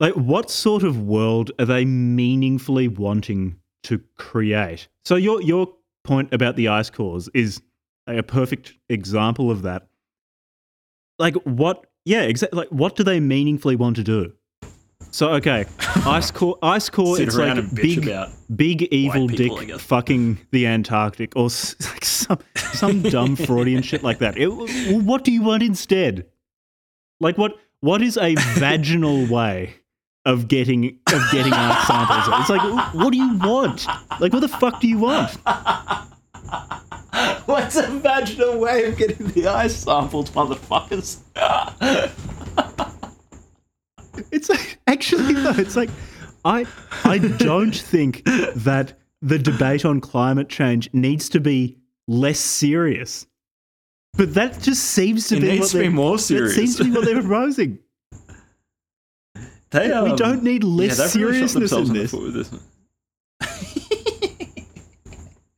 like, what sort of world are they meaningfully wanting to create? So your your point about the ice cores is a perfect example of that. Like, what yeah, exactly. Like, what do they meaningfully want to do? So okay, <laughs> ice core, ice core. It's like big, big evil people, dick fucking the Antarctic, or <laughs> like some some dumb Freudian shit like that. It- what do you want instead? Like what? What is a <laughs> vaginal way of getting of getting ice samples? It's like, what do you want? Like, what the fuck do you want? What's a vaginal way of getting the ice samples, motherfuckers? It's like, actually though, it's like I I don't think that the debate on climate change needs to be less serious. But that just seems to It be needs what to be more That serious. seems to be what they're <laughs> proposing. They, we um, don't need less yeah, really seriousness in this with this one.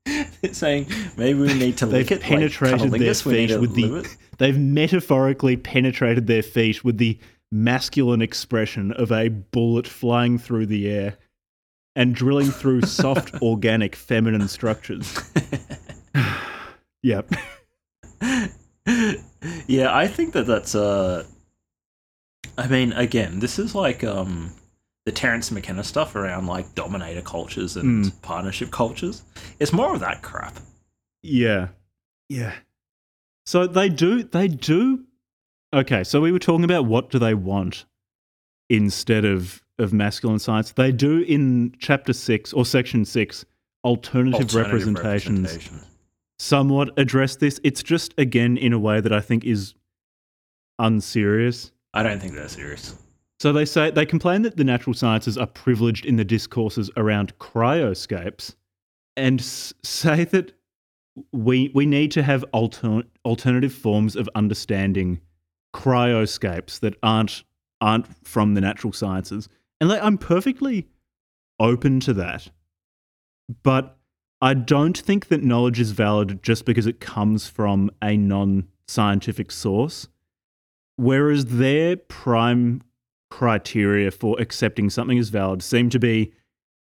It's <laughs> saying maybe we need to They've lick it penetrated like their cunnilingus, we need feet with the. it. They've metaphorically penetrated their feet with the masculine expression of a bullet flying through the air and drilling through <laughs> soft, organic, feminine structures. <laughs> yep. yeah, I think that that's uh I mean, again, this is like um the Terence McKenna stuff around like dominator cultures and Mm. partnership cultures. It's more of that crap. Yeah. Yeah. So they do they do Okay, so we were talking about what do they want instead of of masculine science. They do in chapter 6 or section 6 alternative, Alternative representations representation. somewhat address this. It's just again in a way that I think is unserious. I don't think they're serious. So they say they complain that the natural sciences are privileged in the discourses around cryoscapes, and s- say that we we need to have alter- alternative forms of understanding cryoscapes that aren't aren't from the natural sciences. And like, I'm perfectly open to that, but I don't think that knowledge is valid just because it comes from a non-scientific source. Whereas their prime criteria for accepting something as valid seem to be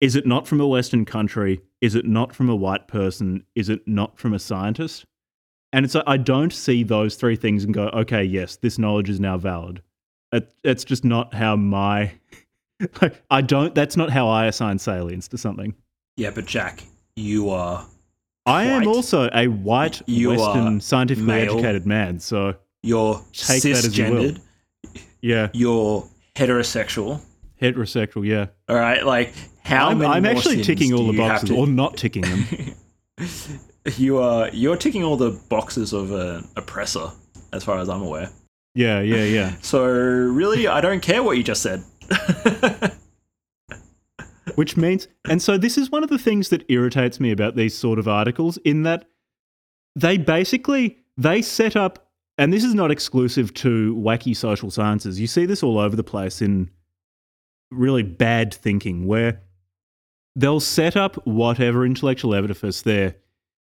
is it not from a Western country? Is it not from a white person? Is it not from a scientist? And it's I don't see those three things and go, okay, yes, this knowledge is now valid. It, it's just not how my. <laughs> Like, I don't. That's not how I assign salience to something. Yeah, but Jack, you are I am also a white, You Western, scientifically male. educated man. So you're Take that as you will. cisgendered, yeah, you're heterosexual. heterosexual. Yeah, All right, like how I'm, many I'm actually ticking all the boxes, to- or not ticking them. <laughs> you are you're ticking all the boxes of an oppressor, as far as I'm aware. yeah, yeah, yeah. <laughs> So really, I don't care what you just said. <laughs> Which means, and so this is one of the things that irritates me about these sort of articles, in that they basically they set up, and this is not exclusive to wacky social sciences. You see this all over the place in really bad thinking, where they'll set up whatever intellectual edifice they're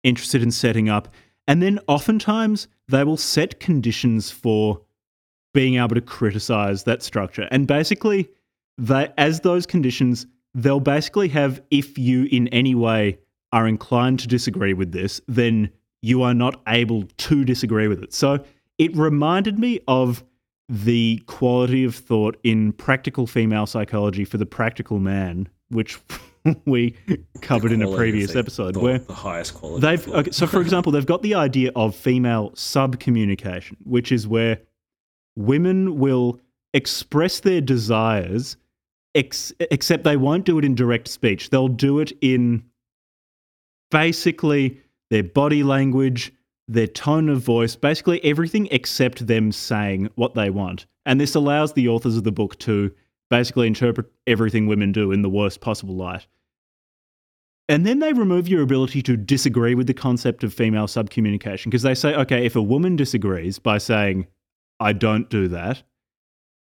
interested in setting up, and then oftentimes they will set conditions for being able to criticize that structure. And basically, they, as those conditions, they'll basically have if you in any way are inclined to disagree with this, then you are not able to disagree with it. So it reminded me of the quality of thought in practical female psychology for the practical man, which <laughs> we covered in a previous episode, the, where the highest quality. They've okay, so for example, they've got the idea of female subcommunication, which is where women will express their desires, ex- except they won't do it in direct speech. They'll do it in basically their body language, their tone of voice, basically everything except them saying what they want. And this allows the authors of the book to basically interpret everything women do in the worst possible light. And then they remove your ability to disagree with the concept of female subcommunication because they say, okay, if a woman disagrees by saying, I don't do that,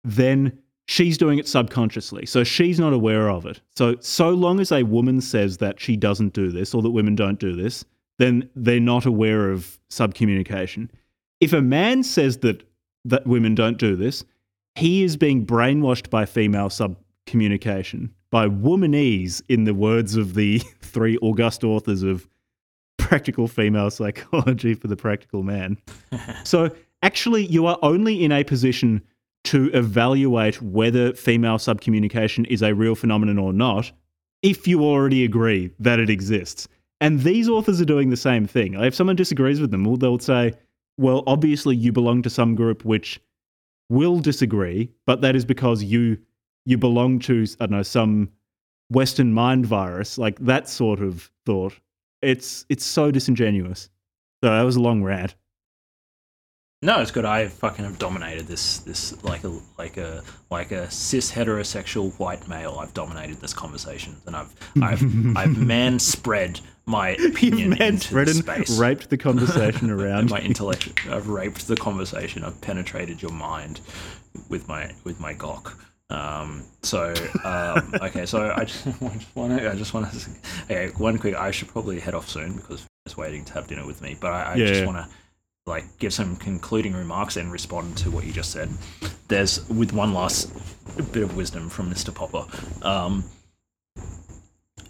then she's doing it subconsciously. So she's not aware of it. So, so long as a woman says that she doesn't do this or that women don't do this, then they're not aware of subcommunication. If a man says that, that women don't do this, he is being brainwashed by female subcommunication, by womanese, in the words of the <laughs> three august authors of Practical Female Psychology for the Practical Man. <laughs> so, actually, you are only in a position to evaluate whether female subcommunication is a real phenomenon or not if you already agree that it exists. And these authors are doing the same thing. If someone disagrees with them, they'll say, well, obviously you belong to some group which will disagree, but that is because you you belong to I don't know some Western mind virus, like that sort of thought. It's it's so disingenuous. So that was a long rant. No, it's good. I fucking have dominated this this like a like a like a cis heterosexual white male. I've dominated this conversation, and I've I've <laughs> I've man spread my <laughs> opinion Man into spread the space. raped the conversation <laughs> around. my intellect. I've raped the conversation. I've penetrated your mind with my with my gawk. Um, so um, <laughs> okay, so I just want to I just want to okay one quick. I should probably head off soon because is waiting to have dinner with me. But I, I Yeah, just yeah. want to like give some concluding remarks and respond to what you just said. There's with one last bit of wisdom from Mr. Popper. Um,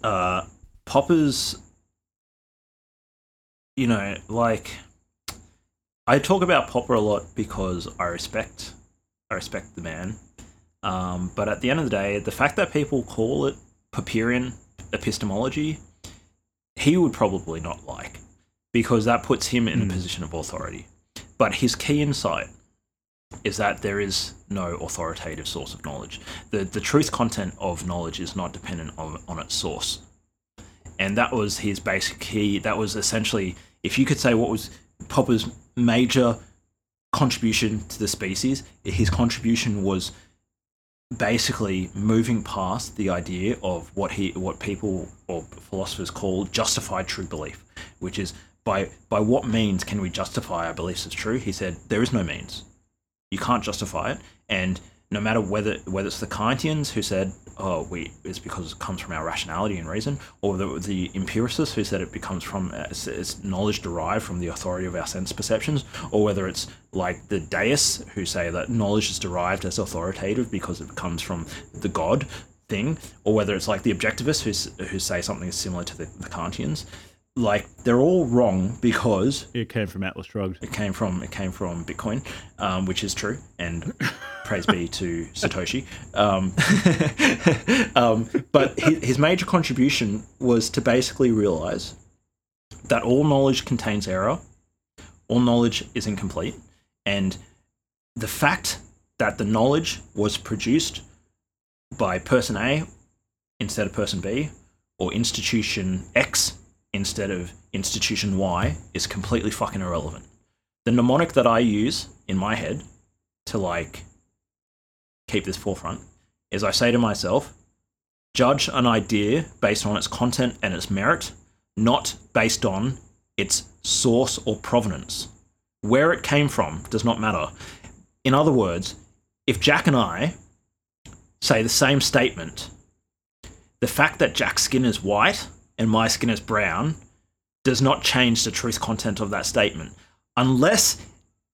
uh, Popper's, you know, like I talk about Popper a lot because I respect, I respect the man. Um, but at the end of the day, the fact that people call it Popperian epistemology, he would probably not like because that puts him in a position of authority. But his key insight is that there is no authoritative source of knowledge. The the truth content of knowledge is not dependent on, on its source. And that was his basic key. That was essentially, if you could say what was Popper's major contribution to the species, his contribution was basically moving past the idea of what he what people or philosophers call justified true belief, which is by by what means can we justify our beliefs as true? He said there is no means. You can't justify it, and no matter whether whether it's the Kantians who said, "Oh, we it's because it comes from our rationality and reason," or the, the empiricists who said it becomes from it's, it's knowledge derived from the authority of our sense perceptions, or whether it's like the deists who say that knowledge is derived as authoritative because it comes from the God thing, or whether it's like the objectivists who who say something similar to the, the Kantians. Like they're all wrong because It came from Atlas Shrugged. it came from it came from Bitcoin, um, which is true, and praise be to Satoshi. Um, <laughs> um, but his, his major contribution was to basically realize that all knowledge contains error, all knowledge is incomplete, and the fact that the knowledge was produced by person A instead of person B, or institution X instead of institution Y, is completely fucking irrelevant. The mnemonic that I use in my head to like keep this forefront is I say to myself, judge an idea based on its content and its merit, not based on its source or provenance. Where it came from does not matter. In other words, if Jack and I say the same statement, the fact that Jack's skin is white and my skin is brown does not change the truth content of that statement. Unless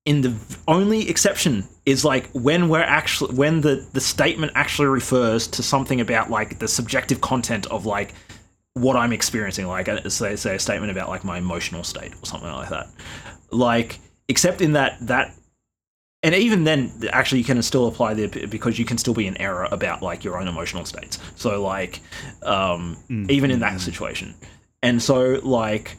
in the only exception is like when we're actually when the the statement actually refers to something about like the subjective content of like what I'm experiencing like uh, say say a statement about like my emotional state or something like that like except in that that and even then actually you can still apply the because you can still be in error about like your own emotional states. So like um even in that situation. And so like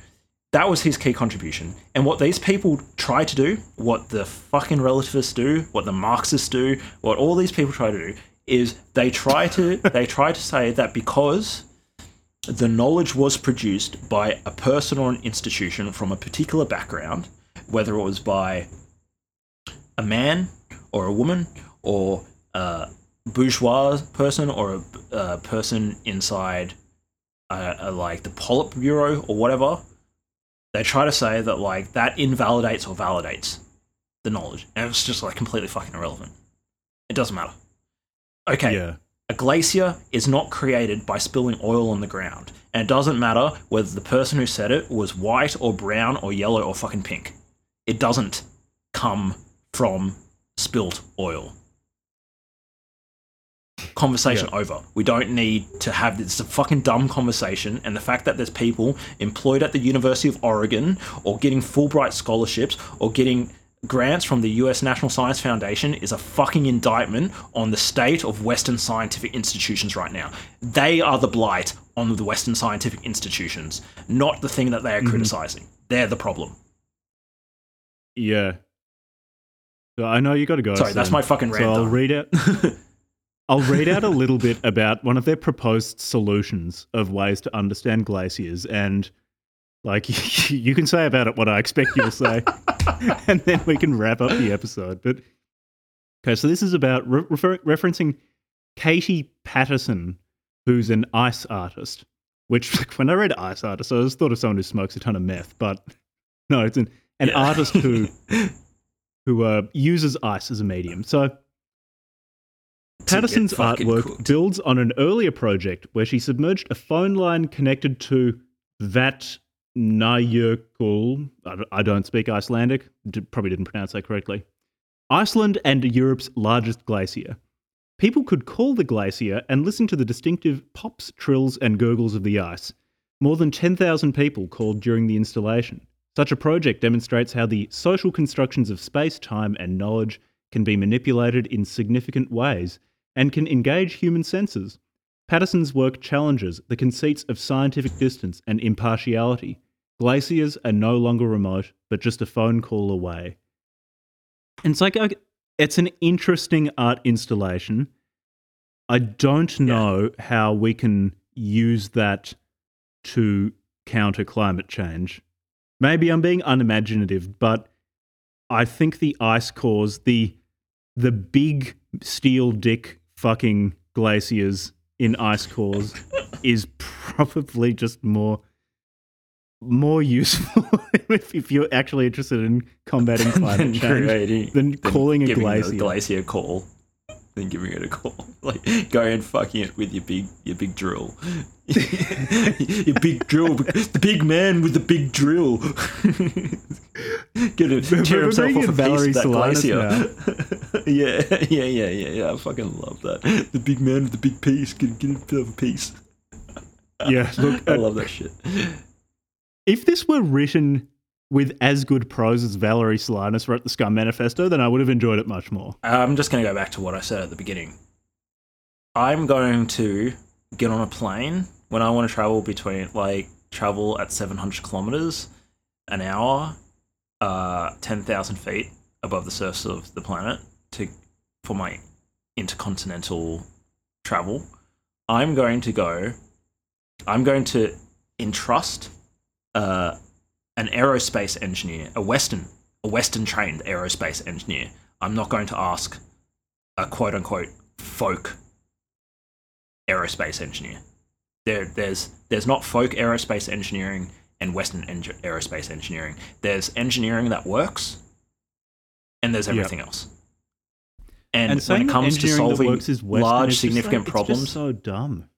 that was his key contribution. And what these people try to do, what the fucking relativists do, what the Marxists do, what all these people try to do, is they try to <laughs> they try to say that because the knowledge was produced by a person or an institution from a particular background, whether it was by a man or a woman or a bourgeois person or a, a person inside uh, uh, like the Politburo or whatever, they try to say that like that invalidates or validates the knowledge, and it's just like completely fucking irrelevant. It doesn't matter. Okay, Yeah. a glacier is not created by spilling oil on the ground. And it doesn't matter whether the person who said it was white or brown or yellow or fucking pink. It doesn't come from spilt oil. Conversation over. We don't need to have this. It's a fucking dumb conversation. And the fact that there's people employed at the University of Oregon or getting Fulbright scholarships or getting grants from the US National Science Foundation is a fucking indictment on the state of Western scientific institutions right now. They are the blight on the Western scientific institutions, not the thing that they are mm-hmm. criticizing. They're the problem. Yeah. So I know you got to go. Sorry, that's my fucking rant. So I'll read out. <laughs> I'll read out a little bit about one of their proposed solutions of ways to understand glaciers, and like <laughs> you can say about it what I expect you'll say, <laughs> and then we can wrap up the episode. But okay, so this is about re- refer- referencing Katie Paterson, who's an ice artist. Which, like, when I read ice artist, I just thought of someone who smokes a ton of meth, but no, it's an, an Yeah. artist who who uh, uses ice as a medium. So Paterson's artwork cooked. builds on an earlier project where she submerged a phone line connected to Vat Najökull. I don't- speak Icelandic. Probably didn't pronounce that correctly. Iceland and Europe's largest glacier. People could call the glacier and listen to the distinctive pops, trills, and gurgles of the ice. More than 10,000 people called during the installation. Such a project demonstrates how the social constructions of space, time, and knowledge can be manipulated in significant ways and can engage human senses. Paterson's work challenges the conceits of scientific distance and impartiality. Glaciers are no longer remote, but just a phone call away. And it's like, okay, it's an interesting art installation. I don't know how we can use that to counter climate change. Maybe I'm being unimaginative, but I think the ice cores, the the big steel dick fucking glaciers in ice cores <laughs> is probably just more more useful <laughs> if, if you're actually interested in combating climate Than <laughs> change creating- than than calling a glacier. a glacier call. Then giving it a call, like going and fucking it with your big, your big drill, <laughs> your big drill, the big man with the big drill. <laughs> Get to tear we're himself off a in piece of that Solanas glacier. <laughs> yeah, yeah, yeah, yeah, yeah. I fucking love that. The big man with the big piece, get, get himself a piece. yeah, look, I uh, love that shit. if this were written with as good prose as Valerie Solanas wrote the Scum Manifesto, then I would have enjoyed it much more. I'm just going to go back to what I said at the beginning. I'm going to get on a plane when I want to travel between, like, travel at 700 kilometers an hour, uh, 10,000 feet above the surface of the planet to for my intercontinental travel. I'm going to go. I'm going to entrust uh, an aerospace engineer, a Western, a Western trained aerospace engineer. I'm not going to ask a quote unquote folk aerospace engineer. There, there's there's not folk aerospace engineering and Western eng- aerospace engineering. There's engineering that works, and there's Yep. everything else. And, And, when it comes to solving works is Western large, significant like- problems, so dumb.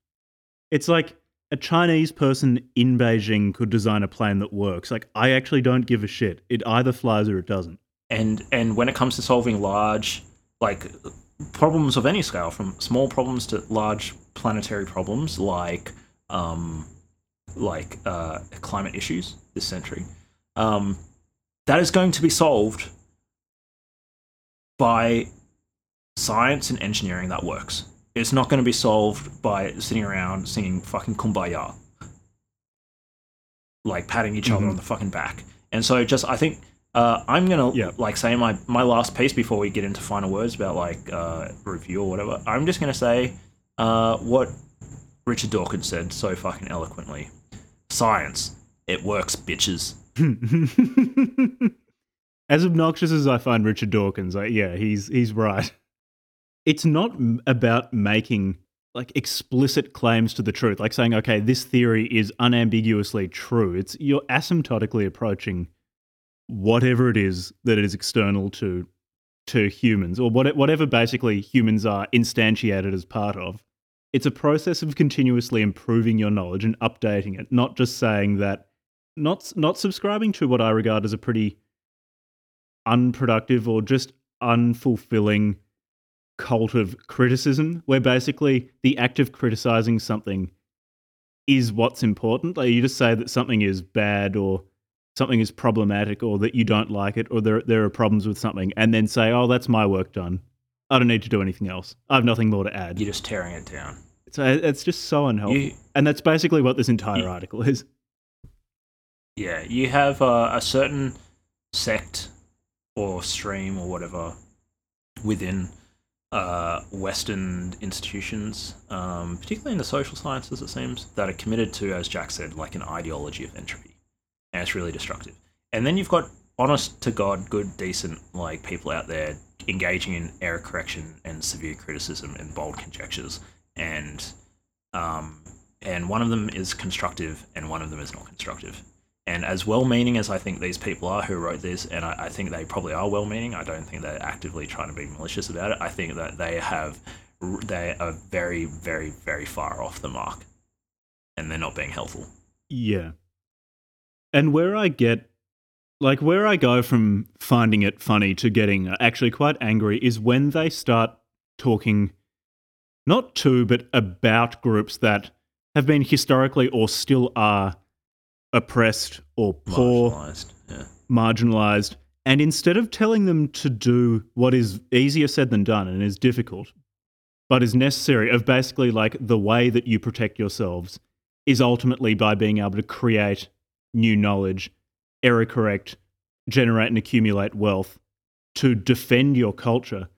It's like a Chinese person in Beijing could design a plane that works. Like I actually don't give a shit. It either flies or it doesn't. and and when it comes to solving large like problems of any scale from small problems to large planetary problems like um like uh climate issues this century. Um that is going to be solved by science and engineering that works. It's not going to be solved by sitting around singing fucking kumbaya like patting each other Mhm. on the fucking back. And so just i think uh, I'm gonna Yeah. like say my my last piece before we get into final words about like uh, review or whatever. I'm just gonna say uh, what Richard Dawkins said so fucking eloquently: "Science, it works, bitches." <laughs> as obnoxious as I find Richard Dawkins, like, yeah, he's he's right. It's not about making like explicit claims to the truth, like saying, okay, this theory is unambiguously true. It's you're asymptotically approaching whatever it is that is external to to humans or what, whatever basically humans are instantiated as part of. It's a process of continuously improving your knowledge and updating it, not just saying that, not, not subscribing to what I regard as a pretty unproductive or just unfulfilling cult of criticism, where basically the act of criticizing something is what's important. Like you just say that something is bad or something is problematic or that you don't like it or there there are problems with something and then say, "Oh, that's my work done. I don't need to do anything else. I have nothing more to add." You're just tearing it down. So it's just so unhelpful. You, and that's basically what this entire You- article is. yeah, you have uh, a certain sect or stream or whatever within uh, Western institutions, um, particularly in the social sciences, it seems, that are committed to, as Jack said, like an ideology of entropy, and it's really destructive. And then you've got honest to god, good, decent, like people out there engaging in error correction and severe criticism and bold conjectures, and um, and one of them is constructive, and one of them is not constructive. And as well-meaning as I think these people are who wrote this, and I, I think they probably are well-meaning. I don't think they're actively trying to be malicious about it. I think that they have, they are very, very, very far off the mark, and they're not being helpful. Yeah. And where I get, like, where I go from finding it funny to getting actually quite angry is when they start talking not to, but about groups that have been historically or still are oppressed or poor, Marginalized. Yeah. marginalized. And instead of telling them to do what is easier said than done and is difficult, but is necessary, of basically like the way that you protect yourselves is ultimately by being able to create new knowledge, error correct, generate and accumulate wealth to defend your culture.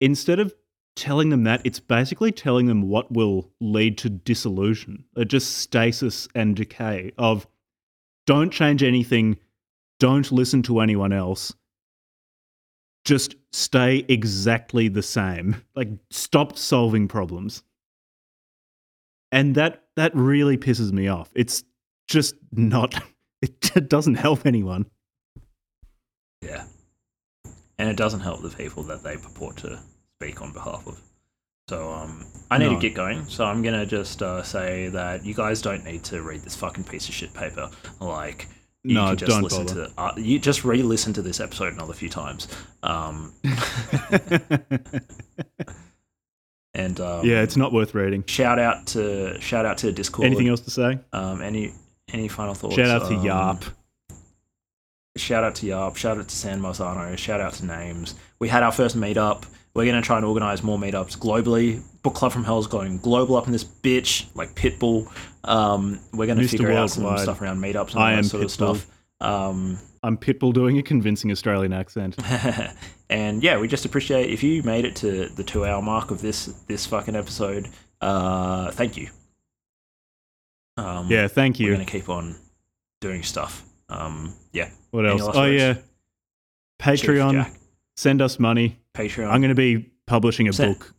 Instead of telling them that, it's basically telling them what will lead to dissolution, uh, just stasis and decay of don't change anything, don't listen to anyone else. Just stay exactly the same. Like stop solving problems. And that that really pisses me off. It's just not <laughs> it doesn't help anyone. Yeah. And it doesn't help the people that they purport to speak on behalf of. So um, I need No. to get going. So I'm gonna just uh, say that you guys don't need to read this fucking piece of shit paper. Like you No, can just don't listen bother. to uh, you just re-listen to this episode another few times. Um, <laughs> and um, yeah, it's not worth reading. shout out to shout out to Discord. Anything else to say? Um, any any final thoughts? Shout out to Um, Yarp. Shout out to Yarp. Shout out to San Marzano. Shout out to Names. We had our first meetup. We're going to try and organize more meetups globally. Book Club from Hell is going global up in this bitch, like Pitbull. Um, we're going to figure out some stuff around meetups and all I that am sort of Pitbull. stuff. Um, I'm Pitbull doing a convincing Australian accent. <laughs> and yeah, we just appreciate if you made it to the two hour mark of this this fucking episode. Uh, thank you. Um, Yeah, thank you. we're going to keep on doing stuff. Um, yeah, What Any else? Oh words? yeah, Patreon. Send us money. Patreon. I'm going to be publishing a Send- book.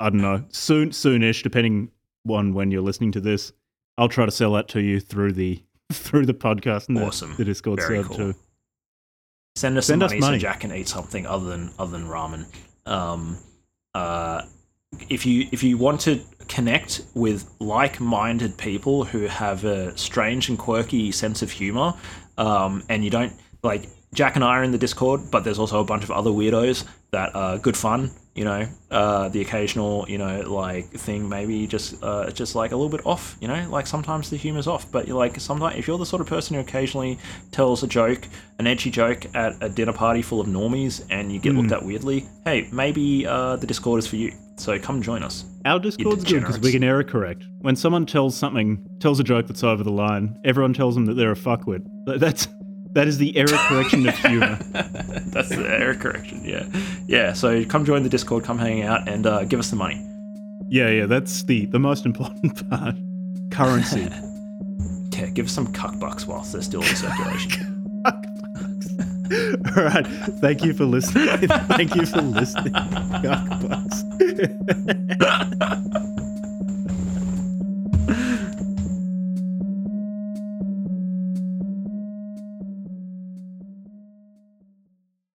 I don't know soon, soonish, depending on when you're listening to this. I'll try to sell that to you through the <laughs> through the podcast and the, Awesome. the Discord Very server cool. too. Send us Send some us money, money. so Jack can eat something other than other than ramen. Um, uh, if you if you want to connect with like-minded people who have a strange and quirky sense of humor, um, and you don't like Jack and I are in the Discord, but there's also a bunch of other weirdos that are good fun. You know, uh, the occasional, you know, like thing maybe just uh, just like a little bit off. You know, like sometimes the humor's off, but you're like sometimes if you're the sort of person who occasionally tells a joke, an edgy joke at a dinner party full of normies, and you get looked at weirdly, hey, maybe uh, the Discord is for you. So come join us. Our Discord's good because we can error correct. When someone tells something, tells a joke that's over the line, everyone tells them that they're a fuckwit. That's that is the error correction of humor. <laughs> That's the error correction. Yeah, yeah. So come join the Discord, come hang out, and uh, give us the money. Yeah, yeah, that's the the most important <laughs> part. Currency. <laughs> Yeah, give us some cuck bucks whilst they're still in circulation. All right. Thank you for listening. Thank you for listening. Yuck bucks.